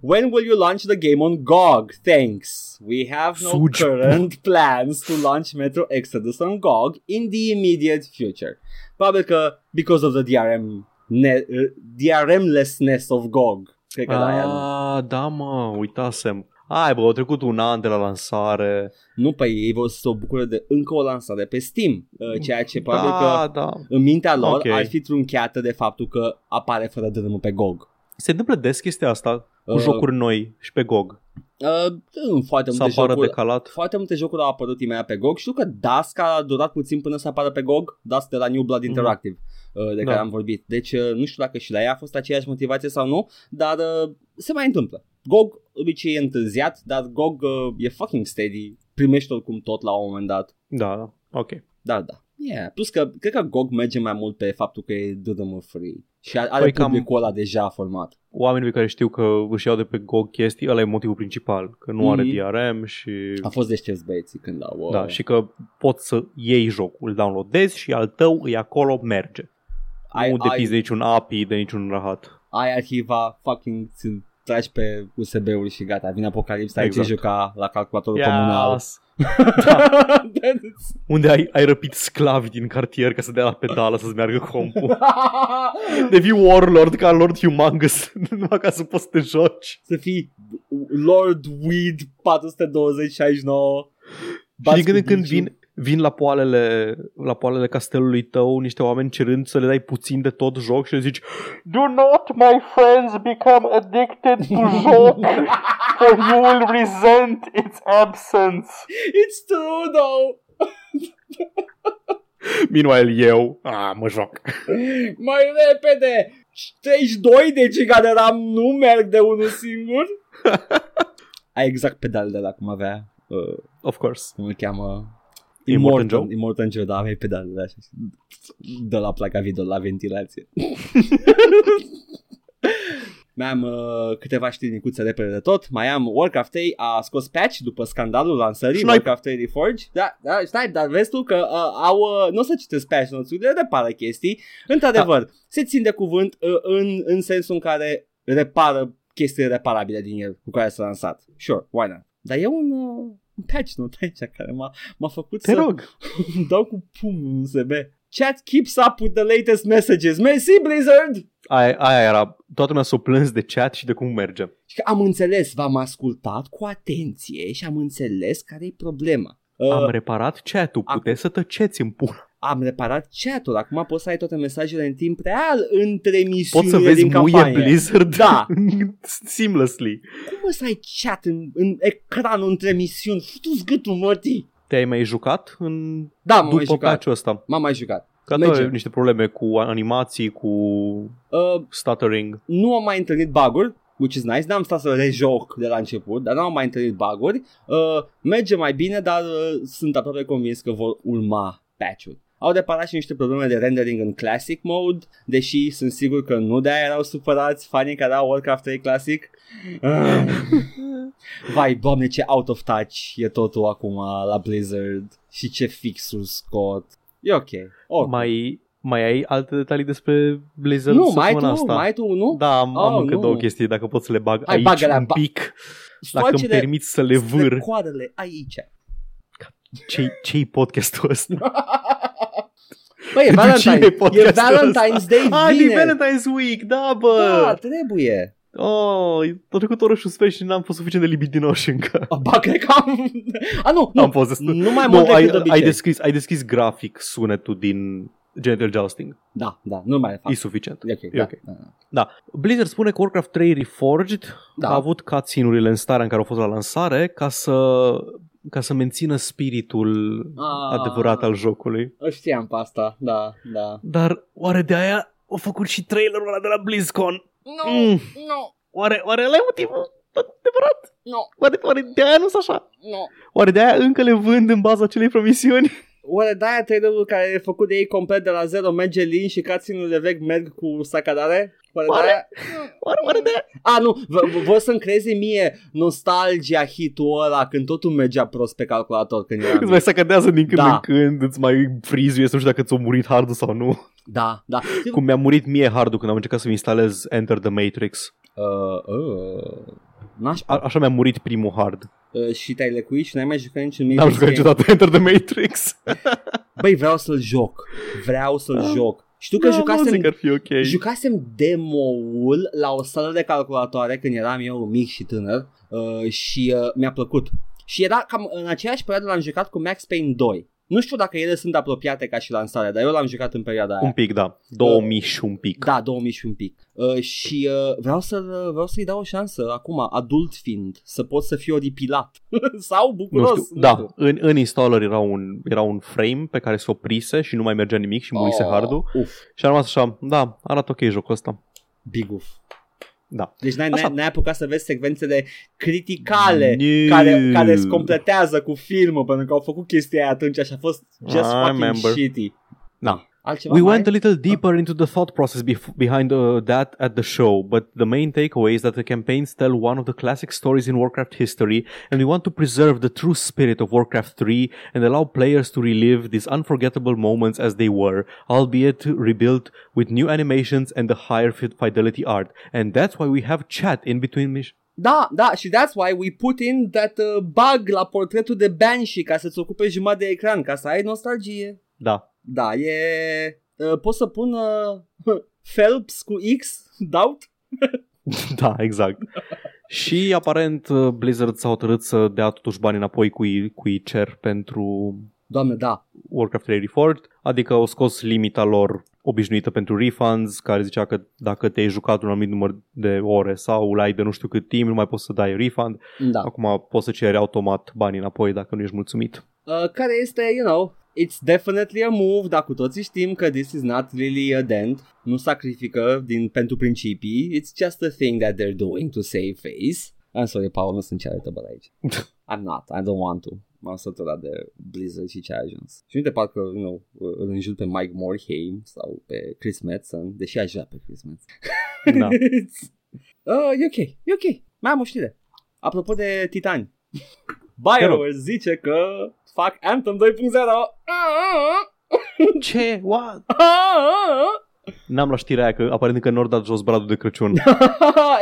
When will you launch the game on GOG? Thanks. We have no Sugi. current plans to launch Metro Exodus on GOG in the immediate future. Probabil că because of the DRM ne- uh, DRM-lessness of GOG. Cred că da, Ah, da, mă, uitasem. Ai, bă, au trecut un an de la lansare. nu pe ei vor să se bucure de încă o lansare pe Steam, uh, ceea ce probabil că Da, da. în mintea lor Ok. ar fi trunchiată de faptul că apare fără dărâmul pe GOG. Se întâmplă des chestia asta cu Uh, jocuri noi și pe GOG. Uh, în foarte Să multe apară jocuri, decalat. foarte multe jocuri au apărut imediat pe GOG. Știu că Dusk a durat puțin până să apară pe GOG, Dusk de la New Blood Interactive, uh, de Da. care am vorbit. Deci uh, nu știu dacă și la ea a fost aceeași motivație sau nu, dar uh, se mai întâmplă. GOG obicei e întârziat, dar GOG uh, e fucking steady, primești oricum tot la un moment dat. Da, da. Ok. Da, da. Yeah. Plus că cred că GOG merge mai mult pe faptul că e DDM free și are, are Păi cam- publicul ăla deja format. Oamenii pe care știu că își iau de pe GOG chestii, ăla e motivul principal, că nu are Mhm. DRM și... A fost deștepți băieții când au... uh, Da, și că poți să iei jocul, îl downloadezi și al tău e acolo, merge. ai, nu ai, depinzi de niciun API, de niciun rahat. ai arhiva, fucking ți tragi pe USB-uri și gata, vine apocalipsa, Exact. ai ce juca la calculatorul comunal. Yes. Unde ai, ai răpit sclavi din cartier ca să dea la pedală să-ți meargă compul. Devii warlord ca Lord Humongous numai ca să poți să te joci. să fii Lord Weed 42069 Și din când în când vin, vin la poalele, la poalele castelului tău niște oameni cerând să le dai puțin de tot joc și le zici Do not, my friends, become addicted to joc, for you will resent its absence. It's true though Meanwhile, eu, a, mă joc. Mai repede 32 de giga de RAM nu merg de unul singur Ai exact pedalele de la cum avea uh, Of course. Cum îl cheamă Immortan Immortan Joe? Immortan Joe, da, aveai pedalele așa De la placa video la ventilație Mai am uh, câteva știri micuțe repede de tot. Mai am Warcraft 3 a scos patch după scandalul lansării Snipe. Warcraft 3 Reforged. Da, da, stai, dar vezi tu că uh, au, uh, nu o să citesc patch notes-urile, repară chestii. Într-adevăr, se țin de cuvânt uh, în, în sensul în care repară chestii reparabile din el cu care s-a lansat. Sure, why not? Dar e un, uh, un patch note aici care m-a, m-a făcut Te să rog. îmi dau cu pumnul în USB. Chat keeps up with the latest messages. Mersi, Blizzard! Aia, aia era, toată lumea s-o plâns de chat și de cum merge. Și că am înțeles, v-am ascultat cu atenție și am înțeles care e problema. Uh, Am reparat chat-ul, acum- puteți să tăceți în pun. Am reparat chat-ul, acum poți să ai toate mesajele în timp real între Poți misiunile să vezi din muie campanie. Blizzard Da. seamlessly. Cum o să ai chat în, în ecranul între misiuni? Futu-ți gâtul, mătii! Te-ai mai jucat în... Da, m-am mai după jucat. patch-ul ăsta? M-am mai jucat. Că Merge. ai niște probleme cu animații, cu Uh, stuttering. nu am mai întâlnit bug-uri, which is nice, n-am stat să rejoc de la început, dar n-am mai întâlnit bug-uri. Uh, merge mai bine, dar uh, sunt aproape convins că vor urma patch-uri. Au reparat și niște probleme de rendering în Classic Mode, deși sunt sigur că nu de-aia erau supărați fanii care au Warcraft 3 Classic. Uh. Vai, doamne, ce out of touch e totul acum la Blizzard și ce fixuri scot. E ok. ok. Mai, mai ai alte detalii despre Blizzard nu, mai tu, săptămâna asta? mai tu, nu? Da, am, am Oh, încă nu. două chestii, dacă pot să le bag Hai, aici bagă-le, un ba- pic, dacă îmi Stoacele- permiți să le vâr. Strecoarele aici. Ce-i, ce-i podcastul ăsta? Băi, e Pentru cine e Valentine's, e podcastul Valentine's Day Ah, e vine. Valentine's Week, da, bă! Da, trebuie. Oh, a trecut oră și un sfert și n-am fost suficient de libidinoși încă. A, Ba, cred că am... A, nu, nu. Am fost destul. Nu mai Nu, mult ai, decât de ai, obicei. deschis, ai deschis grafic sunetul din Genital Jousting. Da, da, nu mai fac. E suficient. E ok, E da, ok. da, da. Da. Blizzard spune că Warcraft 3 Reforged Da. a avut cutscene-urile în starea în care au fost la lansare ca să, ca să mențină spiritul Ah. adevărat al jocului. O Știam pe asta, da, da. Dar oare de aia au făcut și trailerul ăla de la BlizzCon? Nu, Mm. nu, Oare, oare ăla e motivul adevărat? nu, Oare, oare de aia nu s așa? nu. Oare de aia încă le vând în baza acelei promisiuni? Oare de-aia trailerul care e făcut de ei complet de la zero merge lin și cutscene-urile vechi merg cu sacadare? Oare, Oare? de-aia? Oare, oare de aia? A, nu, v- v- vor să-mi creeze mie nostalgia hitul ăla când totul mergea prost pe calculator când eram Îți mic. mai sacadează din când Da. în când, îți mai frizuie să nu știu dacă ți-a murit hardul sau nu. Da, da. Cum mi-a murit mie hardul când am încercat să-mi instalez Enter the Matrix. Uh, uh, n-aș A- așa mi-a murit primul hard. uh, și te-ai lecuit și n-ai mai jucat niciun N-am Matrix jucat game. niciodată Enter the Matrix. Băi, vreau să-l joc. Vreau să-l Da. joc. Știu că Da, nu jucasem, zic că ar fi ok. jucasem demo-ul la o sală de calculatoare când eram eu mic și tânăr uh, și uh, mi-a plăcut. Și era cam în aceeași perioadă l-am jucat cu Max Payne 2. Nu știu dacă ele sunt apropiate ca și lansarea, dar eu l-am jucat în perioada aia. Un pic, da. 2000 și un pic. Da, 2000 și un pic. Uh, și uh, vreau, să vreau să-i dau o șansă acum, adult fiind, să pot să fiu odipilat. Sau Nu bucuros. știu, da, în, în installer era un, era un frame pe care se oprise și nu mai mergea nimic și murise Oh, hardul Uf, și am rămas așa, da, arată ok jocul ăsta. big uf. Da. Deci n-ai, Așa. n-ai, n-ai apucat să vezi secvențele criticale Nu. care, care îți completează cu filmul pentru că au făcut chestia aia atunci și a fost just I fucking remember. shitty. Da. Altceva We mai? went a little deeper into the thought process bef- behind uh, that at the show, but the main takeaway is that the campaigns tell one of the classic stories in Warcraft history, and we want to preserve the true spirit of Warcraft 3 and allow players to relive these unforgettable moments as they were, albeit rebuilt with new animations and the higher fidelity art. And that's why we have chat in between missions. Da, da, și that's why we put in that uh, bug la portretul de Banshee ca să-ți ocupe jumătate de ecran, ca să ai nostalgie. Da. Da, e... Uh, pot să pun uh, Phelps cu X, doubt? da, exact. și aparent uh, Blizzard s-a hotărât să dea totuși bani înapoi cu cu cer pentru Doamne, da. Warcraft 3 Reforged, adică au scos limita lor obișnuită pentru refunds, care zicea că dacă te-ai jucat un anumit număr de ore sau l-ai de nu știu cât timp, nu mai poți să dai refund. Da. Acum poți să ceri automat banii înapoi dacă nu ești mulțumit. Uh, care este, you know, it's definitely a move, dar cu toții știm că this is not really a dent. Nu sacrifică din, pentru principii. It's just a thing that they're doing to save face. I'm sorry, Paul, nu sunt charitable aici. I'm not, I don't want to. M-am săturat de Blizzard și ce a ajuns. Și uite, parcă, you know, îl înjur pe Mike Morhaime sau pe Chris Metzen, deși aș vrea pe Chris Metzen. Da. uh, e ok, e ok. Mai am o știre. Apropo de Titani. BioWare zice că fac Anthem 2.0. Ce? What? N-am la știrea aia că aparent că Nord a jos bradul de Crăciun din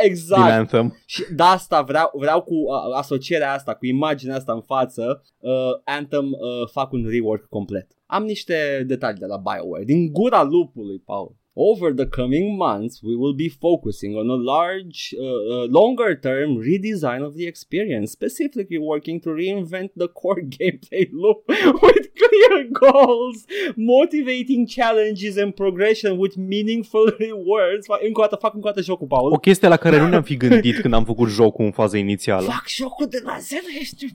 exact. Anthem. Și de asta vreau, vreau cu uh, asocierea asta, cu imaginea asta în față, uh, Anthem uh, fac un rework complet. Am niște detalii de la BioWare, din gura lupului, Paul. Over the coming months, we will be focusing on a large, uh, uh, longer term redesign of the experience, specifically working to reinvent the core gameplay loop with clear goals, motivating challenges and progression with meaningful rewards. Fac încă o dată, fac încă o dată jocul, Paul. O chestie la care nu ne-am fi gândit când am făcut jocul în faza inițială. Fac jocul de la zero ești...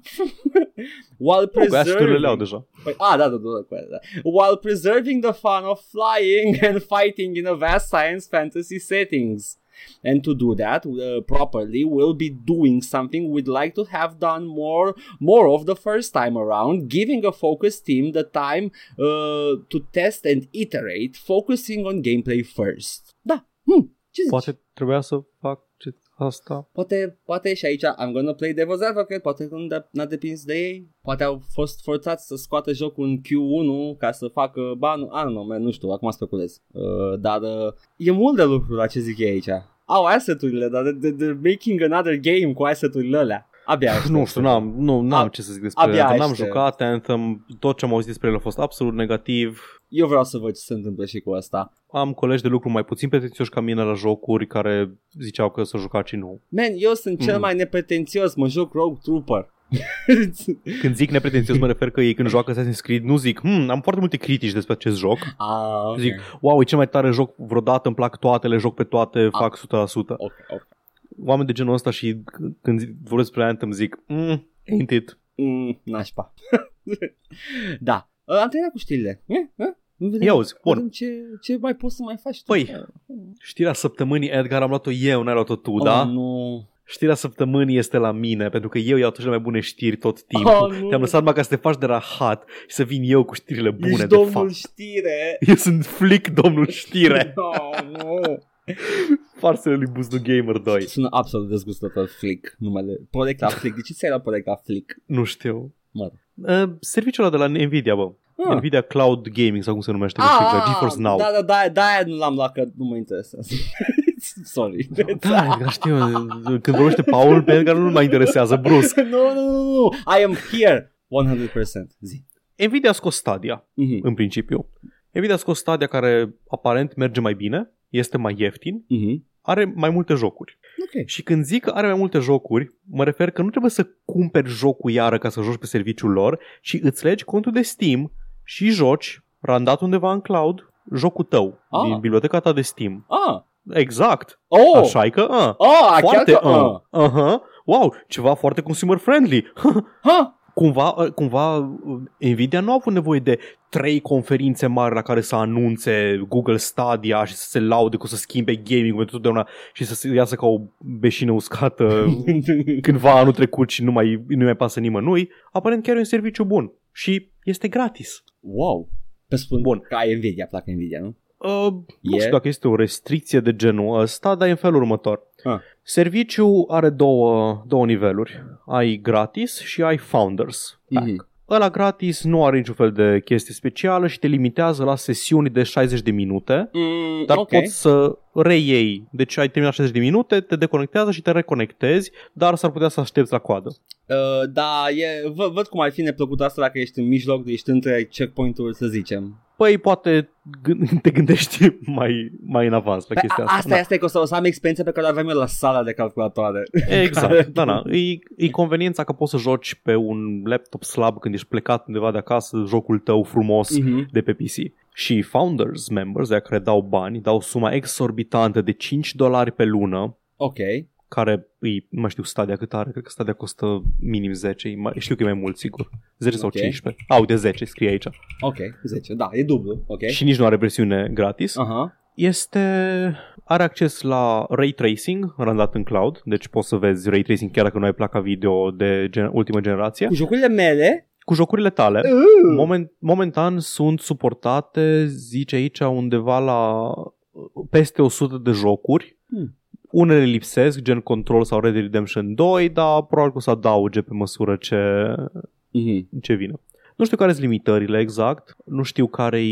While Nu, le au preserving... deja. Păi, da, da, da, da. While preserving the fun of flying and fighting in a vast science fantasy settings. And to do that uh, properly, we'll be doing something we'd like to have done more, more of the first time around, giving a focus team the time uh, to test and iterate, focusing on gameplay first. Da, hm, ce zici? Poate trebuia să fac ce- asta. Poate, poate și aici I'm gonna play devil's advocate, poate că nu de- n-a depins de ei, poate au fost forțați să scoată jocul în Q1 ca să facă banul, ah, nu, man, nu știu, acum speculez. Uh, dar uh, e mult de lucru la ce zic ei aici. Au asset-urile, dar de- de- they're making another game cu asset-urile alea. Abia aștept. Nu știu, n-am, nu, n-am Ab- ce să zic despre abia Anthem. N-am aștept. jucat Anthem, tot ce am auzit despre el a fost absolut negativ. Eu vreau să văd ce se întâmplă și cu asta. Am colegi de lucru mai puțin pretențioși ca mine la jocuri care ziceau că să jucat și nu. Man, eu sunt cel Mhm. mai nepretențios, mă joc Rogue Trooper. Când zic nepretențios mă refer că ei când joacă Assassin's Creed nu zic hmm, am foarte multe critici despre acest joc. ah, ok. Zic, wow, e cel mai tare joc vreodată, îmi plac toate, le joc pe toate, fac 100%. ok, ok. Oameni de genul ăsta și c- când zi- vorbesc despre Anthem zic, mm, ain't it. Mm, nașpa. da. Uh, am terminat cu știrile. Eh? Eh? Vedem, Ia auzi, bun. vedem ce, ce mai poți să mai faci tu. Păi, Știrea săptămânii, Edgar, am luat-o eu, n-ai luat-o tu, oh, da? nu. Știrea săptămânii este la mine, pentru că eu iau cele mai bune știri tot timpul. Oh, nu. Te-am lăsat numai ca să te faci de rahat și să vin eu cu știrile bune, Ești de domnul fapt. știre. Eu sunt flick, domnul știre. Oh, nu. Farsele lui Buzdu Gamer 2. Sună absolut dezgustător Flick numele. Proiect la Flick. De ce ți-ai luat proiect la Flick? Nu știu. Mă rog. Uh, serviciul ăla de la Nvidia, bă. Ah. Nvidia Cloud Gaming sau cum se numește, nu știu exact, GeForce Now. Da, da, da, da, aia nu l-am luat că nu mă interesează. Sorry. Da, Edgar, știu, când vorbește Paul, pe Edgar nu mai interesează brusc. nu, nu, nu, nu. I am here. 100%. Zi. Nvidia a scos Stadia, Mhm. în principiu. Nvidia a scos Stadia care aparent merge mai bine, este mai ieftin, Mhm. are mai multe jocuri. Ok. Și când zic că are mai multe jocuri, mă refer că nu trebuie să cumperi jocul iară ca să joci pe serviciul lor, ci îți legi contul de Steam și joci, randat undeva în cloud, jocul tău Ah. din biblioteca ta de Steam. Ah, Exact. oh, Așa e că, uh, ah, foarte, chiar că, uh, ah. uh-huh. Wow, ceva foarte consumer friendly. Ha, cumva, uh, cumva uh, Nvidia nu a avut nevoie de trei conferințe mari la care să anunțe Google Stadia și să se laude cu să schimbe gaming pentru totdeauna și să se iasă ca o beșină uscată cândva anul trecut și nu mai, nu mai pasă nimănui. Aparent chiar e un serviciu bun și este gratis. wow. Pe spun Bun. că ai Nvidia, plac Nvidia, nu? Uh, nu E? știu dacă este o restricție de genul ăsta, dar e în felul următor. Ah. Serviciul are două, două niveluri. Ai gratis și ai Founders. Pack. Mhm. Ăla gratis nu are niciun fel de chestie specială și te limitează la sesiuni de 60 de minute, Mm, dar ok. poți să reiei. Deci ai terminat 60 de minute, te deconectează și te reconectezi, dar s-ar putea să aștepți la coadă. Uh, da, e, vă, văd cum ar fi neplăcut asta dacă ești în mijloc, ești între checkpoint-uri, să zicem. Păi poate g- te gândești mai, mai în avans la Pe, chestia a, asta. asta este că o să, o să am experiența pe care o aveam eu la sala de calculatoare. Exact, da, da. E, e conveniența că poți să joci pe un laptop slab când ești plecat undeva de acasă jocul tău frumos Mhm. de pe PC. Și Founders members, de care dau bani, dau suma exorbitantă de 5 dolari pe lună, Ok. care îi, nu mai știu Stadia cât are, cred că Stadia costă minim 10, e mai, știu că e mai mult sigur, 10 sau Ok. 15. Au, de 10 scrie aici. Ok, 10, da, e dublu, ok. Și nici nu are versiune gratis. Aha, Este are acces la ray tracing randat în cloud, deci poți să vezi ray tracing chiar dacă nu ai placa video de gen, ultimă generație. cu jocurile mele, Cu jocurile tale, uh, moment, momentan sunt suportate, zice aici, undeva la uh, peste 100 de jocuri. Hmm. Unele lipsesc, gen Control sau Red Dead Redemption 2, dar probabil că o să adauge pe măsură ce, mhm. ce vine. Nu știu care sunt limitările exact, nu știu care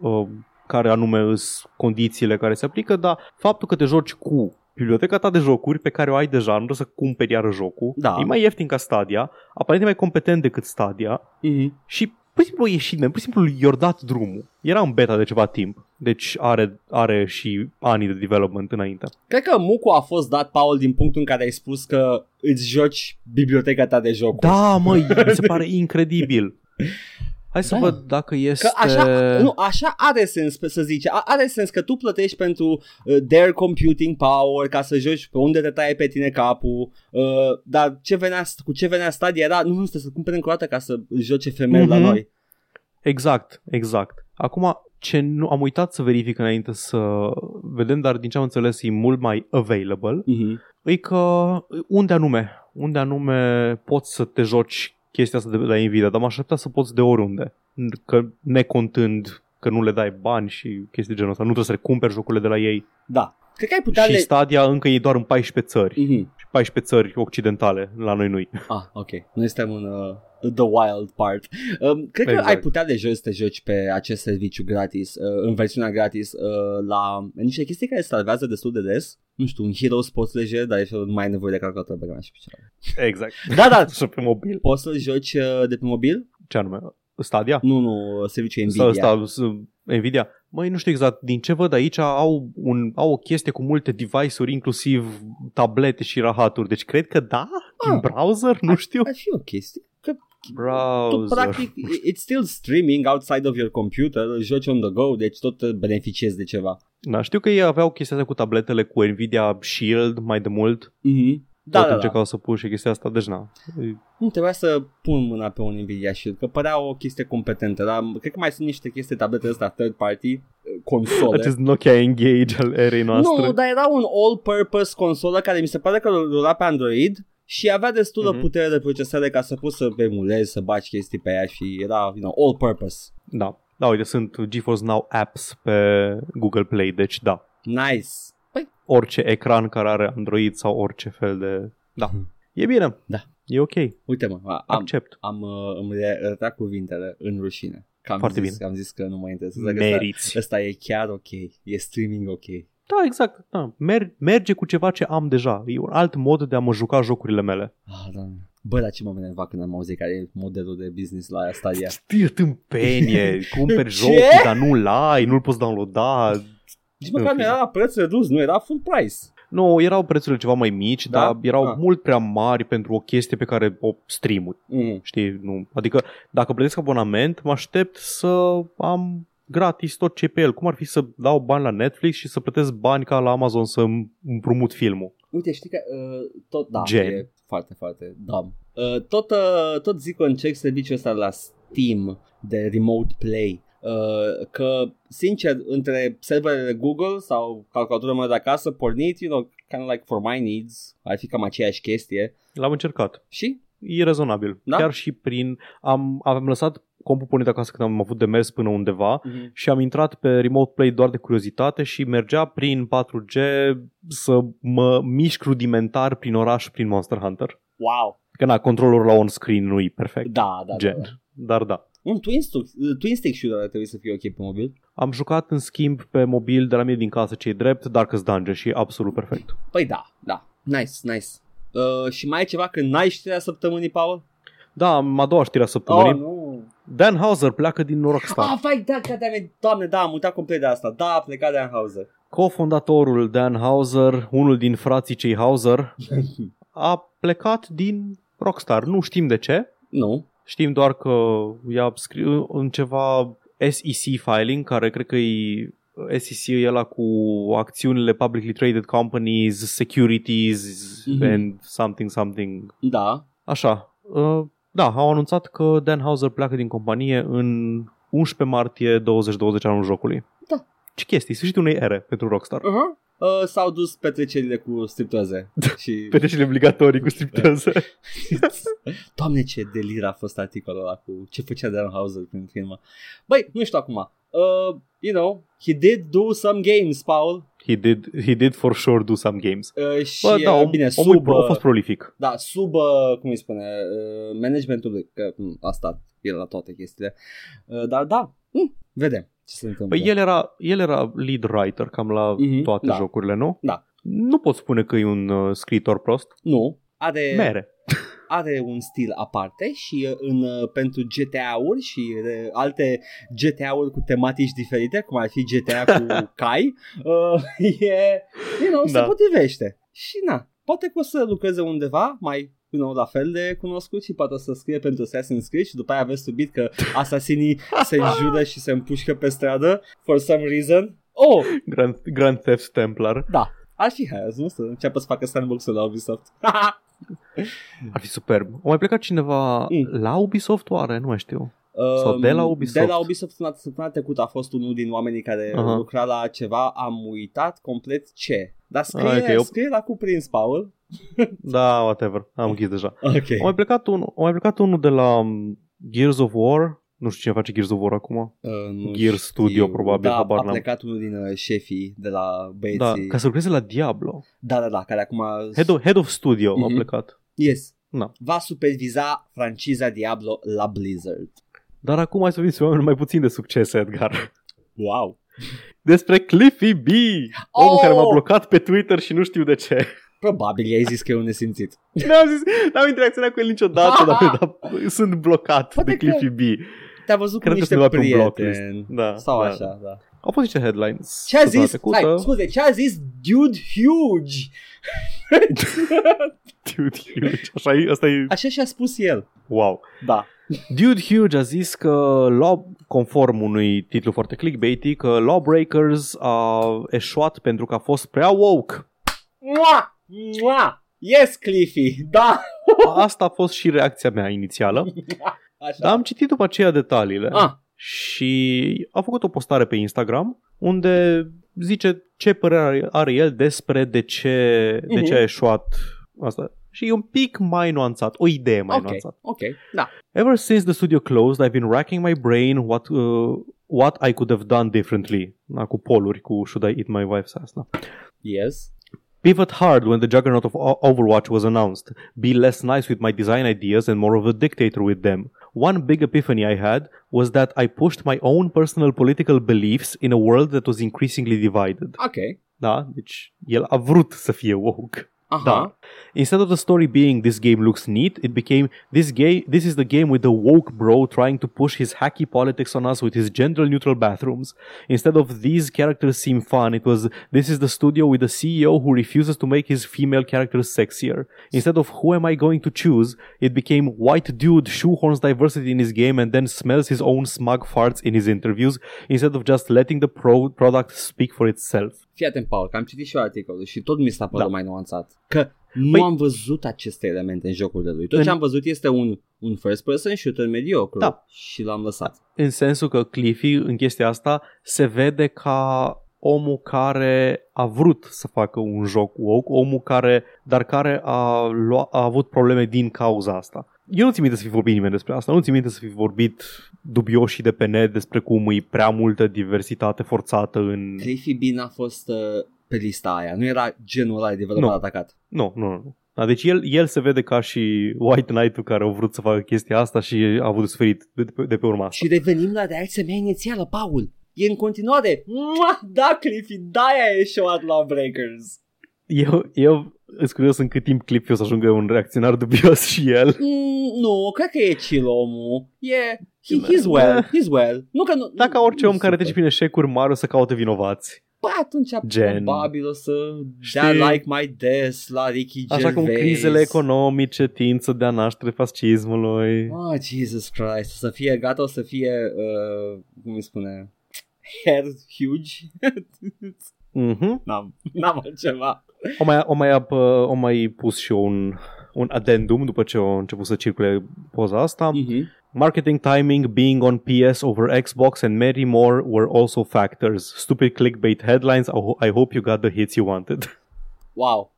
uh, care anume sunt condițiile care se aplică, dar faptul că te joci cu biblioteca ta de jocuri pe care o ai deja, nu trebuie să cumperi iară jocul, Da. e mai ieftin ca Stadia, aparent e mai competent decât Stadia Mhm. și pur și simplu a ieșit, man. pur și simplu i-a dat drumul. Era în beta de ceva timp, deci are, are și ani de development înainte. Cred că Mucu a fost dat, Paul, din punctul în care ai spus că îți joci biblioteca ta de jocuri. Da, măi, mi se pare incredibil. Hai să Da. văd dacă este... Că așa, nu, așa are sens pe- să zice, A- are sens că tu plătești pentru uh, their computing power ca să joci pe unde te taie pe tine capul, uh, dar ce venea, cu ce venea Stadia era, nu, nu, stai să cumperi încă o dată ca să joci FML la Mhm. noi. Exact, exact. Acum, ce nu am uitat să verific înainte să vedem, dar din ce am înțeles e mult mai available, Mhm. e că unde anume, unde anume poți să te joci chestia asta de la Nvidia, dar m-aș aștepta să poți de oriunde, că necontând că nu le dai bani și chestii de genul ăsta, nu trebuie să le cumperi jocurile de la ei. Da. Cred că ai putea și le... Stadia încă e doar în 14 țări, Mhm. și 14 țări occidentale, la noi nu Ah, ok. Noi suntem în uh, the wild part. Um, cred că Exact. ai putea de jos să te joci pe acest serviciu gratis, uh, în versiunea gratis, uh, la niște chestii care salvează destul de des. Nu știu, un Heroes poți lejer, dar ești nu mai ai nevoie de calculator pe și pe celălalt. Exact. Da, da. Și pe mobil. Poți să joci uh, de pe mobil? Ce anume? Stadia? Nu, nu, serviciul Sau Nvidia. ăsta, s- Nvidia. Măi, nu știu exact, din ce văd aici au, un, au o chestie cu multe device-uri, inclusiv tablete și rahaturi, deci cred că da, din Ah. browser, nu știu. Ar fi o chestie. Că tu, Browser. practic, it's still streaming outside of your computer, îl joci on the go, deci tot uh, beneficiezi de ceva. Da, știu că ei aveau chestia asta cu tabletele cu Nvidia Shield mai de mult. Mhm. Da, Da, Tot da, da. încercau să pușe chestia asta, deci na. Nu trebuia să pun mâna pe un Nvidia Shield, că părea o chestie competentă, dar cred că mai sunt niște chestii tablete ăsta third party, uh, console. Acest Nokia Engage al erei noastre. Nu, dar era un all-purpose consolă care mi se pare că rula pe Android și avea destulă Mhm. putere de procesare ca să poți să emulezi, să bagi chestii pe ea și era, you know, all-purpose. Da. Da, uite, sunt GeForce Now apps pe Google Play, deci da. Nice. Păi, Orice ecran care are Android sau orice fel de... Da. Mhm. E bine. Da. E ok. uite mă, am, Accept. am uh, îmi re- retrag cuvintele în rușine. Că am Foarte zis, bine. că am zis că nu mă interesează. că ăsta- Meriți. Ăsta e chiar ok. E streaming ok. Da, exact. Da. Mer- merge cu ceva ce am deja. E un alt mod de a mă juca jocurile mele. Ah, da. Bă, dar ce mă enerva când am auzit care e modelul de business la Stadia. Știi, tâmpenie, cumperi Ce? jocul, dar nu-l ai, nu-l poți downloada. Nici măcar Ok. nu era la preț redus, nu era full price. Nu, erau prețurile ceva mai mici, Da? dar erau Ah. mult prea mari pentru o chestie pe care o streamui. Mm. Știi? Nu. Adică dacă plătesc abonament, mă aștept să am gratis tot ce e pe el. Cum ar fi să dau bani la Netflix și să plătesc bani ca la Amazon să îmi împrumut filmul? Uite, știi că uh, tot, da, Gen. e foarte, foarte dumb. Uh, tot, uh, tot zic că încerc serviciul ăsta la Steam de Remote Play. Uh, că, sincer, între serverele Google sau calculatura mea de acasă, pornit, you know, kind of like for my needs, ar fi cam aceeași chestie. L-am încercat. Și? E rezonabil. Da? Chiar și prin... Am, am lăsat compul pornit acasă când am avut de mers până undeva Mm-hmm. și am intrat pe Remote Play doar de curiozitate și mergea prin 4G să mă mișc rudimentar prin oraș prin Monster Hunter. Wow! Că na, controlul la on-screen nu e perfect. Da, da, gen. da. da. Dar da. Un twin stick, uh, twin stick shooter ar trebui să fie ok pe mobil. Am jucat în schimb pe mobil de la mine din casă ce drept Darkest Dungeon și e absolut perfect. Păi da, da. Nice, nice. Uh, și mai e ceva când n-ai știrea săptămânii, Paul? Da, am a doua știre a săptămânii. Oh, nu. Dan Hauser pleacă din Rockstar. Ah, vai, da, goddammit, doamne, da, am uitat complet de asta. Da, a plecat de Anhauser. Co-fondatorul Dan Hauser, unul din frații cei Hauser, a plecat din Rockstar. Nu știm de ce. nu. Știm doar că i-a scris în ceva SEC filing, care cred că e SEC e ăla cu acțiunile publicly traded companies, securities Mhm. and something something. Da. Așa. Uh, da, au anunțat că Dan Hauser pleacă din companie în 11 martie 2020 anul jocului. Da. Ce chestii? Sfârșitul unei ere pentru Rockstar. Uh-huh. Uh, s-au dus petrecerile cu striptoze. și... Petrecerile obligatorii cu striptează. Doamne, ce delir a fost articolul ăla cu ce făcea Dan Hauser prin filmă. Băi, nu știu acum. Uh, you know, he did do some games, Paul. he, did, he did for sure do some games. Uh, și Bă, da, uh, om, bine, omul sub, pro- a uh, fost prolific. Da, sub, uh, cum îi spune, uh, managementul lui, că mm, asta e la toate chestiile. Uh, dar da, mm, vedem ce se întâmplă. Păi el era, el era lead writer cam la Mhm, toate da. jocurile, nu? Da. Nu pot spune că e un uh, scriitor prost. Nu, are, Mere. are un stil aparte și uh, în, uh, pentru GTA-uri și uh, alte GTA-uri cu tematici diferite, cum ar fi GTA cu cai, uh, e, you know, se Da. potrivește. Și na, poate că o să lucreze undeva mai you know, la fel de cunoscut și poate o să scrie pentru Assassin's Creed și după aia aveți subit că asasinii se înjură și se împușcă pe stradă for some reason. Oh, Grand, Grand Theft Templar. da, ar fi hai, nu? Să înceapă să facă sandbox-ul la Ubisoft. Ar fi superb. A mai plecat cineva Mm. la Ubisoft oare? Nu mai știu. Sau de la Um, Ubisoft? De la Ubisoft săptămâna, săptămâna trecută a fost unul din oamenii care Aha. lucra la ceva, am uitat complet ce. Dar scrie, Ah, ok, eu- scrie la cuprins, Paul. Da, whatever. Am închis deja. Ok. A mai plecat unul, a mai plecat unul de la um, Gears of War. Nu știu cine face Gears of War acum. Uh, nu Gear Studio, probabil, Da, habar a n-am. plecat unul din uh, șefii de la Da, băieții. ca să lucreze la Diablo. Da, da, da, care acum... Head of, head of Studio Mhm. a plecat. Yes. Da. Va superviza franciza Diablo la Blizzard. Dar acum hai să vorbim despre oameni mai puțin de succes, Edgar. Wow. Despre Cliffy B, omul Oh! care m-a blocat pe Twitter și nu știu de ce. Probabil i-ai zis că e un nesimțit. N-am zis, n-am interacționat cu el niciodată, dar, dar sunt blocat Poate de că- Cliffy B. Te-a văzut Cred cu că niște sunt luat pe un blocklist. prieteni. Da, Sau da. așa, da. Au fost niște headlines. Ce a săptămâna zis? Stai, scuze, ce a zis Dude Huge? Dude Huge. Așa e, asta e, Așa și-a spus el. wow. Da. Dude Huge a zis că, law, conform unui titlu foarte clickbaity, că Lawbreakers a eșuat pentru că a fost prea woke. Mua! Mua! Yes, Cliffy! Da! Asta a fost și reacția mea inițială. Așa. Dar am citit după aceea detaliile. Ah, și a făcut o postare pe Instagram unde zice ce părere are, are el despre de ce, de ce a Mhm. eșuat asta. Și e un pic mai nuanțat, o idee mai ok, nuanțată. ok, da. Ever since the studio closed, I've been racking my brain what, uh, what I could have done differently. Da, cu poluri, cu should I eat my wife's ass. Da. Yes. Pivot hard when the juggernaut of Overwatch was announced. Be less nice with my design ideas and more of a dictator with them. One big epiphany I had was that I pushed my own personal political beliefs in a world that was increasingly divided. Ok. Da? Deci el a vrut să fie woke. Uh-huh. Da. Instead of the story being this game looks neat, it became this game this is the game with the woke bro trying to push his hacky politics on us with his gender neutral bathrooms. Instead of these characters seem fun, it was this is the studio with the CEO who refuses to make his female characters sexier. Instead of who am I going to choose, it became white dude shoehorns diversity in his game and then smells his own smug farts in his interviews instead of just letting the pro- product speak for itself. Fii atent, Paul, că am citit și eu articolul și tot mi s-a părut Da. mai nuanțat. Că nu Păi- am văzut aceste elemente în jocurile lui. Tot În- ce am văzut este un, un first person shooter mediocru Da. și l-am lăsat. în sensul că Cliffy în chestia asta se vede ca omul care a vrut să facă un joc woke, omul care, dar care a, lua, a avut probleme din cauza asta. Eu nu țin minte să fi vorbit nimeni despre asta, nu țin minte să fi vorbit dubioși de pe net despre cum e prea multă diversitate forțată în... Cliffy Bean a fost uh, pe lista aia. Nu era genul ăla de developer Nu. atacat. Nu, nu, nu. Da, deci el, el se vede ca și White Knight-ul care a vrut să facă chestia asta și a avut de suferit de, de, pe, de pe urma asta. Și revenim la reacția mea inițială, Paul. E în continuare. Mua, da, Cliffy, de-aia e showat Lawbreakers. Eu, eu sunt curios în cât timp Cliffy o să ajungă un reacționar dubios și el. Mm, nu, cred că e chill omul. E, he, he's well, he's well. Nu că nu, Dacă nu- orice nu om care super. trece prin eșecuri mari o să caute vinovați. Bă, atunci Gen. probabil o să Știi? dea like my death la Ricky Gervais. Așa cum crizele economice tind să dea naștere fascismului. Oh, Jesus Christ, o să fie gata, o să fie, uh, cum îi spune, hair huge. Mhm. n-am, n-am altceva. O mai, o, mai, ap- o mai pus și eu un, un addendum după ce a început să circule poza asta. Mm-hmm. Marketing timing being on PS over Xbox and many more were also factors. Stupid clickbait headlines. I ho- I hope you got the hits you wanted. Wow.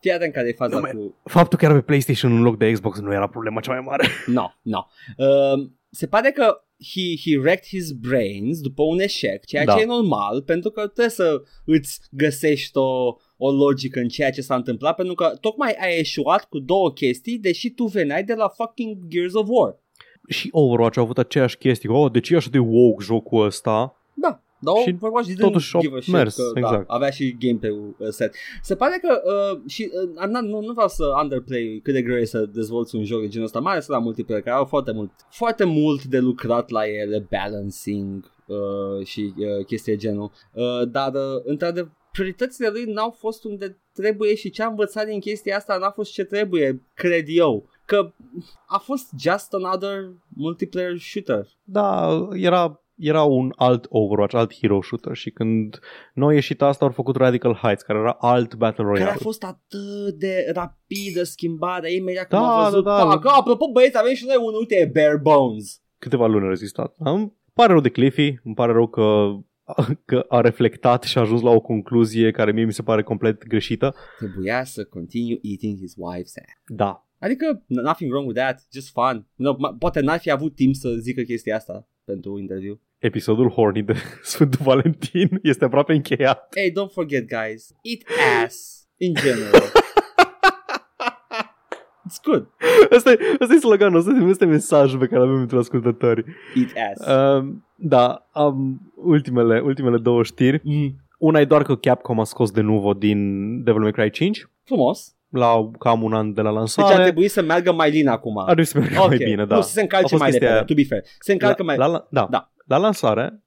Fii atent care e faza Nu, man. cu... Faptul că era pe PlayStation în loc de Xbox nu era problema cea mai mare. No, no. Uh, se pare că he, he wrecked his brains după un eșec, ceea Da. ce e normal, pentru că trebuie să îți găsești o, o logică în ceea ce s-a întâmplat, pentru că tocmai ai eșuat cu două chestii, deși tu veneai de la fucking Gears of War. și Overwatch a avut aceeași chestie. Oh, de ce e așa de woke jocul ăsta? Da, dar Și Overwatch didn't totuși au give a shit mers, că, exact. da, avea și gameplay-ul uh, set. Se pare că uh, și uh, nu, nu, nu vreau să underplay cât de greu e să dezvolți un joc de genul ăsta, mai ales la multiplayer, care au foarte mult, foarte mult de lucrat la ele, balancing uh, și uh, chestii de genul. Uh, dar, uh, într-adevăr, prioritățile lui n-au fost unde trebuie și ce am învățat din chestia asta n-a fost ce trebuie, cred eu. Că a fost just another multiplayer shooter. Da, era, era un alt Overwatch, alt hero shooter și când noi a ieșit asta au făcut Radical Heights, care era alt Battle Care Royale. a fost atât de rapidă schimbarea imediat Da, cum am văzut da, da. pac, "Ah, apropo băieți avem și noi un uite e bare bones Câteva luni a rezistat. Îmi pare rău de Cliffy, îmi pare rău că că a reflectat și a ajuns la o concluzie care mie mi se pare complet greșită. Trebuia să continue eating his wife's ass Da. Adică nothing wrong with that, just fun you know, ma- Poate n-ar fi avut timp să zică chestia asta pentru interviu Episodul Horny de Sfântul Valentin este aproape încheiat. Hey, don't forget guys, eat ass in general It's good, Asta e, asta e sloganul, asta e- asta e mesajul pe care l avem pentru ascultători. eat ass Uh, da, am ultimele, ultimele două știri. mm. Una e doar că Capcom a scos de nuvo din Devil May Cry 5 Frumos la cam un an de la Deci lansare. ar trebui să meargă mai lin acum Ar trebui să meargă Ok. mai bine, da. Nu, să se A încalce fost mai chestia repede, aia. to be fair Se încalcă mai la, la, da. Da. La lansare,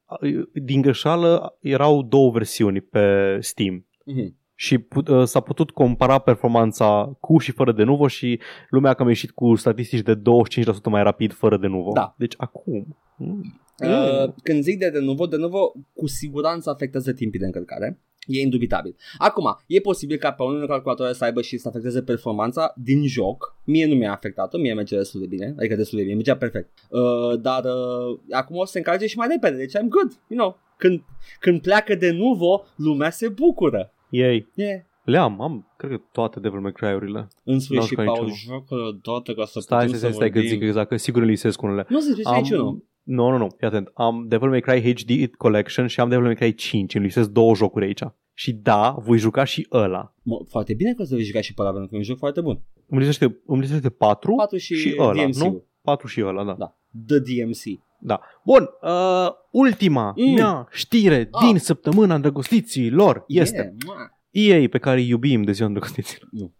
din greșeală, erau două versiuni pe Steam. Mhm. Și put, uh, s-a putut compara performanța cu și fără de nuvo și lumea a cam ieșit cu statistici de 25% mai rapid fără de nuvo. Da. Deci acum... mm, Uh, când zic de de nuvo, de nuvo cu siguranță afectează timpii de încărcare. E indubitabil. Acum, e posibil ca pe unele calculatoare să aibă și să afecteze performanța din joc. Mie nu mi-a afectat-o, mie merge destul de bine, adică destul de bine, mergea perfect. Uh, dar uh, acum o să se încarce și mai repede, deci I'm good, you know. Când, când pleacă de nuvo, lumea se bucură. Ei, Yeah. le am, am, cred că toate Devil May Cry-urile. În sfârșit, jucat Paul, niciunul. joacă odată ca să Stai, putem stai, să stai, că vorbim. zic exact, că sigur îl lisesc unele. Nu se zice niciunul. Nu, nu, nu, fii atent. Am Devil May Cry HD Collection și am Devil May Cry 5. Îmi listez două jocuri aici. Și da, voi juca și ăla. Mă, foarte bine că o să vei juca și pe ăla, pentru că e un joc foarte bun. Îmi listește, îmi listește 4, 4 și, și ăla, DMC-ul. nu? 4 și ăla, da. Da. The DMC. da. Bun, uh, ultima Mm. mea știre Ah. din săptămâna îndrăgostiților este Yeah, mua. EA, pe care îi iubim de ziua îndrăgostiților, Nu.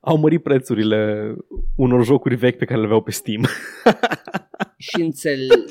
au mărit prețurile unor jocuri vechi pe care le aveau pe Steam. Și înțeleg...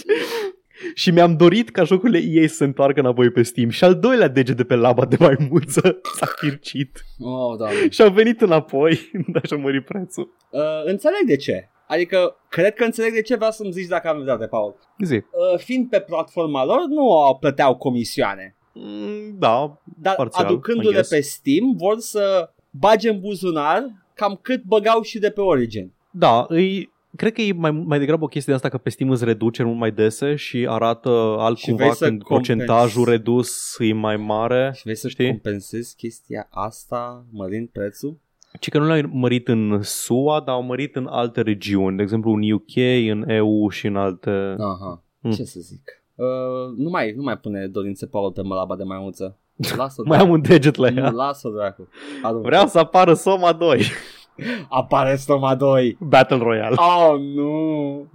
și mi-am dorit ca jocurile EA să se întoarcă înapoi pe Steam. Și al doilea deget de pe laba de maimuță s-a chircit. Oh, doamne. Și au venit înapoi, dar și-au mărit prețul. Uh, înțeleg de ce. Adică, cred că înțeleg de ce vreau să-mi zici dacă am dreptate, Paul. Zi. Uh, fiind pe platforma lor, nu au plăteau comisioane. Mm, Da, Dar Parțial, I aducându-le guess. pe Steam, vor să bage în buzunar cam cât băgau și de pe Origin. da, îi, cred că e mai, mai degrabă o chestie de asta că pe Steam îți reduceri mult mai dese și arată altcumva vrei să când compensezi. procentajul redus e mai mare. Și vrei să Știi? compensezi chestia asta mărind prețul? Ci că nu l-au mărit în SUA, dar au mărit în alte regiuni, de exemplu în UK, în EU și în alte... Aha, Hmm. ce să zic. Uh, nu, mai, nu mai pune dorințe Paul pe mălaba de maimuță. Lasă-o Mai am un deget la Nu, ea. lasă-o dracu. Adu- Vreau să apară Soma 2, Apare Stoma 2. Battle Royale, Oh, nu.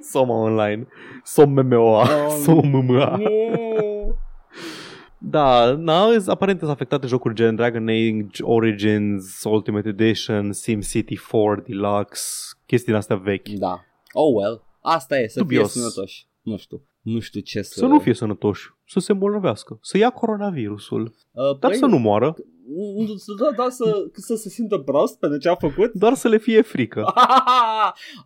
Soma Online, Som MMOA, Oh, Som MMA. Nu. Da, na, aparent sunt afectate jocuri gen Dragon Age, Origins, Ultimate Edition, SimCity 4 Deluxe, chestii din astea vechi. Da. Oh, well. Asta e, să Dubios. fie sănătoși. Nu știu. Nu știu ce să... Să nu fie sănătoși, să se îmbolnăvească, să ia coronavirusul, Uh, dar păi, să nu moară, nu- să- Da, da, să, să se simtă prost pentru ce a făcut. doar să le fie frică.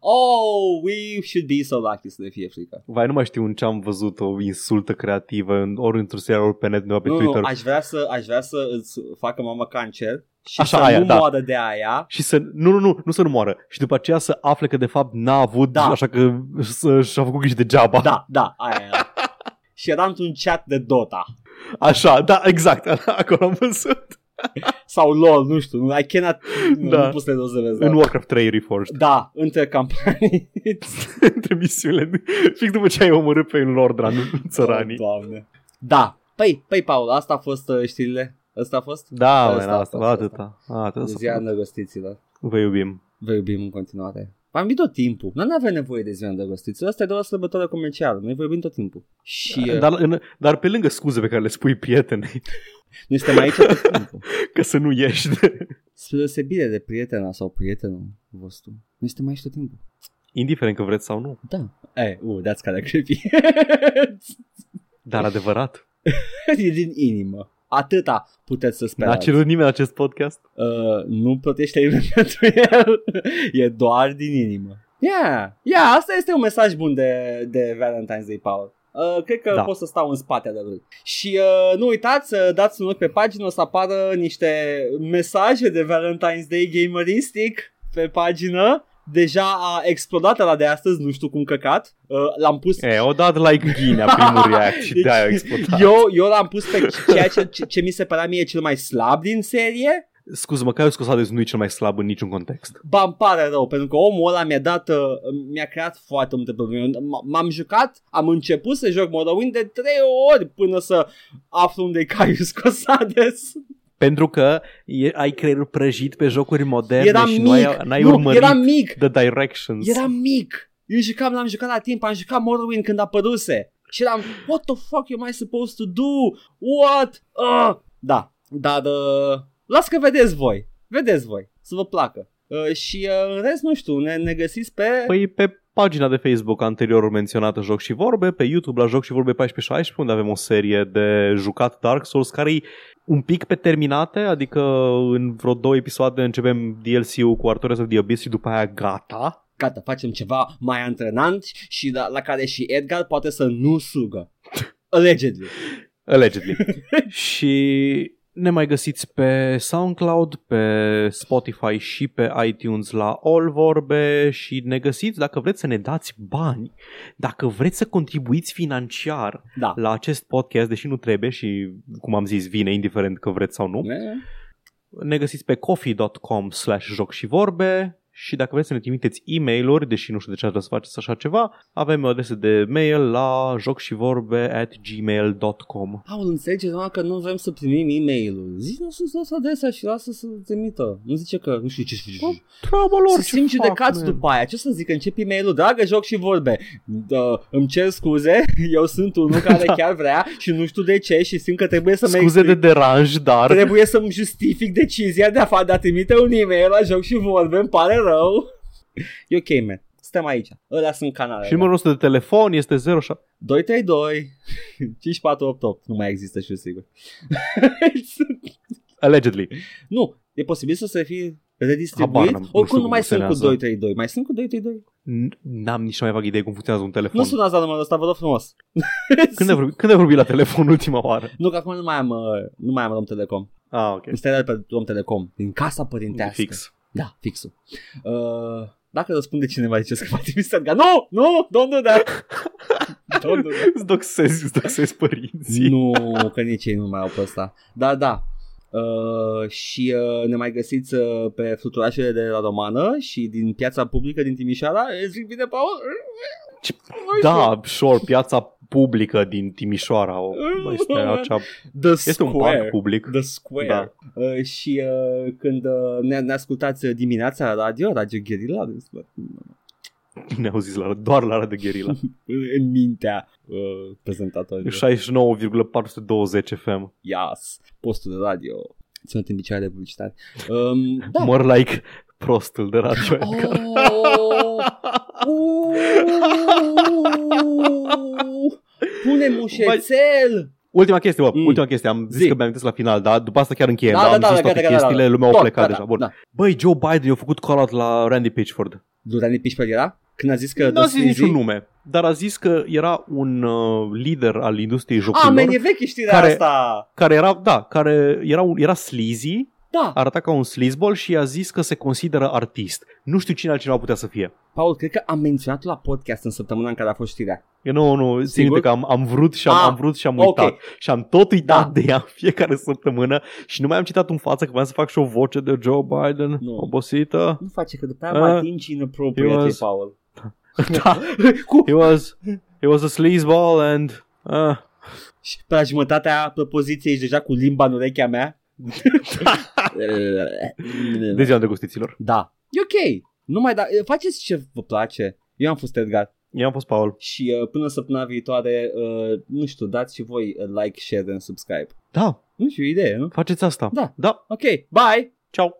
oh, we should be so lucky să ne fie frică. Vai, nu mai știu în ce am văzut o insultă creativă, în, ori într-un serial, ori pe net, undeva pe Nu, nu, Twitter. aș vrea să, aș vrea să îți facă mama cancer și Așa, să aia, nu da. moară de aia. Și să, nu, nu, nu, nu să nu moară. Și după aceea să afle că de fapt n-a avut, Da. așa că să, și-a făcut griji degeaba. Da, da, aia era. și era într-un chat de Dota. Așa, da, exact, acolo am văzut. Sau LOL, nu știu, nu- I cannot, nu, Da. nu pot să le dozevez. În Warcraft 3 Reforged. Da, între campanii. Între misiunile. Fix după ce ai omorât pe un Lordran, țăranii. Oh, Doamne. Da, păi, păi, Paul, asta a fost uh, știrile. Asta a fost? Da, Asta, man, asta, asta, atâta. Atâta De s-a ziua făcut. îndrăgostiților. Vă iubim. Vă iubim în continuare. V-am iubit tot timpul. Nu avem nevoie de ziua îndrăgostiților. Asta e doar o sărbătoare comercială. Noi vă iubim tot timpul. Și uh, Dar, în, dar pe lângă scuze pe care le spui prietenei, noi suntem aici tot timpul. că să nu ieși de... Spre deosebire de prietena sau prietenul vostru. Noi suntem aici tot timpul. Indiferent că vreți sau nu. Da. Eh, uh, that's kind of creepy. Dar adevărat. e din inimă. Atâta puteți să N-a sperați. cerut nimeni acest podcast? Uh, nu plătește nimeni pentru el. e doar din inimă. Yeah, yeah, asta este un mesaj bun de, de Valentine's Day, Paul. Uh, cred că Da. da. pot să stau în spatele lui. Și uh, nu uitați să dați un ochi pe pagină, o să apară niște mesaje de Valentine's Day gameristic pe pagină. Deja a explodat la de astăzi, nu știu cum căcat. Uh, l-am pus E, o dat like ghinea primul react și de-aia a explodat. eu, eu l-am pus pe ceea ce, ce, ce mi se părea mie cel mai slab din serie Scuză-mă, Caius Cosades nu e cel mai slab în niciun context. Ba, îmi pare rău, pentru că omul ăla mi-a dat, uh, mi-a creat foarte multe probleme. M- M-am jucat, am început să joc Morrowind de trei ori până să aflu unde e Caius Cosades. Pentru că e, ai creierul prăjit pe jocuri moderne Eram și mic, nu ai, n-ai nu, urmărit eram mic, the directions. eram mic. Eu jucam, l-am jucat la timp, am jucat Morrowind când apăruse. Și eram, what the fuck am I supposed to do? What? Uh! Da, dar uh, las că vedeți voi. Vedeți voi, să vă placă. Uh, și uh, în rest, nu știu, ne, ne găsiți pe... Păi pe pagina de Facebook anterior menționată Joc și Vorbe, pe YouTube la Joc și Vorbe 14-16, unde avem o serie de jucat Dark Souls care e un pic pe terminate, adică în vreo două episoade începem DLC-ul cu Artorias of the Abyss și după aia gata. gata, facem ceva mai antrenant și la, la care și Edgar poate să nu sugă. Allegedly. Allegedly. și ne mai găsiți pe SoundCloud, pe Spotify și pe iTunes la All Vorbe și ne găsiți dacă vreți să ne dați bani, dacă vreți să contribuiți financiar Da. la acest podcast, deși nu trebuie și, cum am zis, vine indiferent că vreți sau nu. E? Ne găsiți pe coffee.com slash joc și vorbe și dacă vreți să ne trimiteți e-mail-uri, deși nu știu de ce ați să faceți așa ceva, avem o adresă de mail la jocșivorbe at gmail.com Aul, înțelege doar că nu vrem să primim e-mail-ul. Zici, nu să lasă adresa și lasă să trimită. Nu zice că nu știu ce să Treaba lor, Să ce simți fac, judecați man? după aia. Ce să zic, încep e-mail-ul, dragă, joc și vorbe. Da, îmi cer scuze, eu sunt unul care Da. chiar vrea și nu știu de ce și simt că trebuie să mă Scuze de explic. deranj, dar... Trebuie să-mi justific decizia de a, fa- de a trimite un e-mail la joc și vorbe, îmi pare rău. E ok, man. Suntem aici. Ăla sunt canalele. Și numărul nostru de telefon este 07... 232 5488. Nu mai există și eu sigur. Allegedly. nu, e posibil să se fie Habar redistribuit. n-am, nu Oricum știu nu cum mai sunt cu funcționează. 232. Mai sunt cu 232? N- N-am nici mai vag idee cum funcționează un telefon. Nu sunați la numărul ăsta, vă rog frumos. Când ai, vorbit, când ai vorbit la telefon ultima oară? Nu, că acum nu mai am, uh, nu mai am Rom Telecom. Ah, ok. Îmi stai pe Rom Telecom. Din casa părintească. Fix. Da, fixul. Uh, dacă răspunde cineva, ziceți că va trebui să Nu, nu, don't do that. don't do that. Îți doxezi, îți doxezi părinții. Nu, că nici ei nu mai au pe ăsta. Da, da. Uh, și uh, ne mai găsiți uh, pe fluturașele de la Romană și din piața publică din Timișoara. Zic bine, Paul? Ce- Da, sure, piața publică din Timișoara. O, bă, este, acea, The este un Square. parc public. The Square. Da. Uh, și uh, când uh, ne, ne ascultați dimineața la radio, Radio Guerilla, Ne auziți la, doar la Radio Guerilla. în mintea uh, prezentatorilor. 69,420 FM. Yes, postul de radio. Ținut în picioare de publicitate. Um, da. More like prostul de radio. Edgar. Oh! Uh! Pune mușețel! Ultima chestie, bă, Mm. ultima chestie. Am zis Zi. că mi-am amintesc la final, dar după asta chiar încheiem. Da, dar da, am da, zis da, toate gata, gata, chestiile, da. lumea au Tot, plecat gata, deja. Bun. Da. Băi, Joe Biden a făcut call la Randy Pitchford. Durani Pișper era? Când a zis că... Nu a dă zis sleazy? niciun nume, dar a zis că era un uh, lider al industriei Ah, jocurilor. man, e veche știrea Care- asta! care era, da, care era, un, era sleazy, Da, arăta ca un sleazeball și a zis că se consideră artist. Nu știu cine altcineva putea să fie. Paul, cred că am menționat la podcast în săptămâna în care a fost știrea. Eu nu, nu, țin Sigur? minte că am, am vrut și am, Ah, am vrut și am ok. uitat. Și am tot uitat Da. de ea în fiecare săptămână și nu mai am citat în față că voiam să fac și o voce de Joe Biden Nu. obosită. Nu face că după aia Ah, mă atingi inappropriate, he was- Paul. da. Cu... He was, he was a sleazeball and... Uh, Și pe la jumătatea propoziției ești deja cu limba în urechea mea. de ziua îndrăgostiților. Da. E ok. Nu mai da. Faceți ce vă place. Eu am fost Edgar Eu am fost Paul. și uh, până săptămâna viitoare, uh, nu știu, dați și voi uh, like, share and subscribe. Da, Nu știu, idee, nu? faceți asta. Da. Da. Ok, bye! Ciao.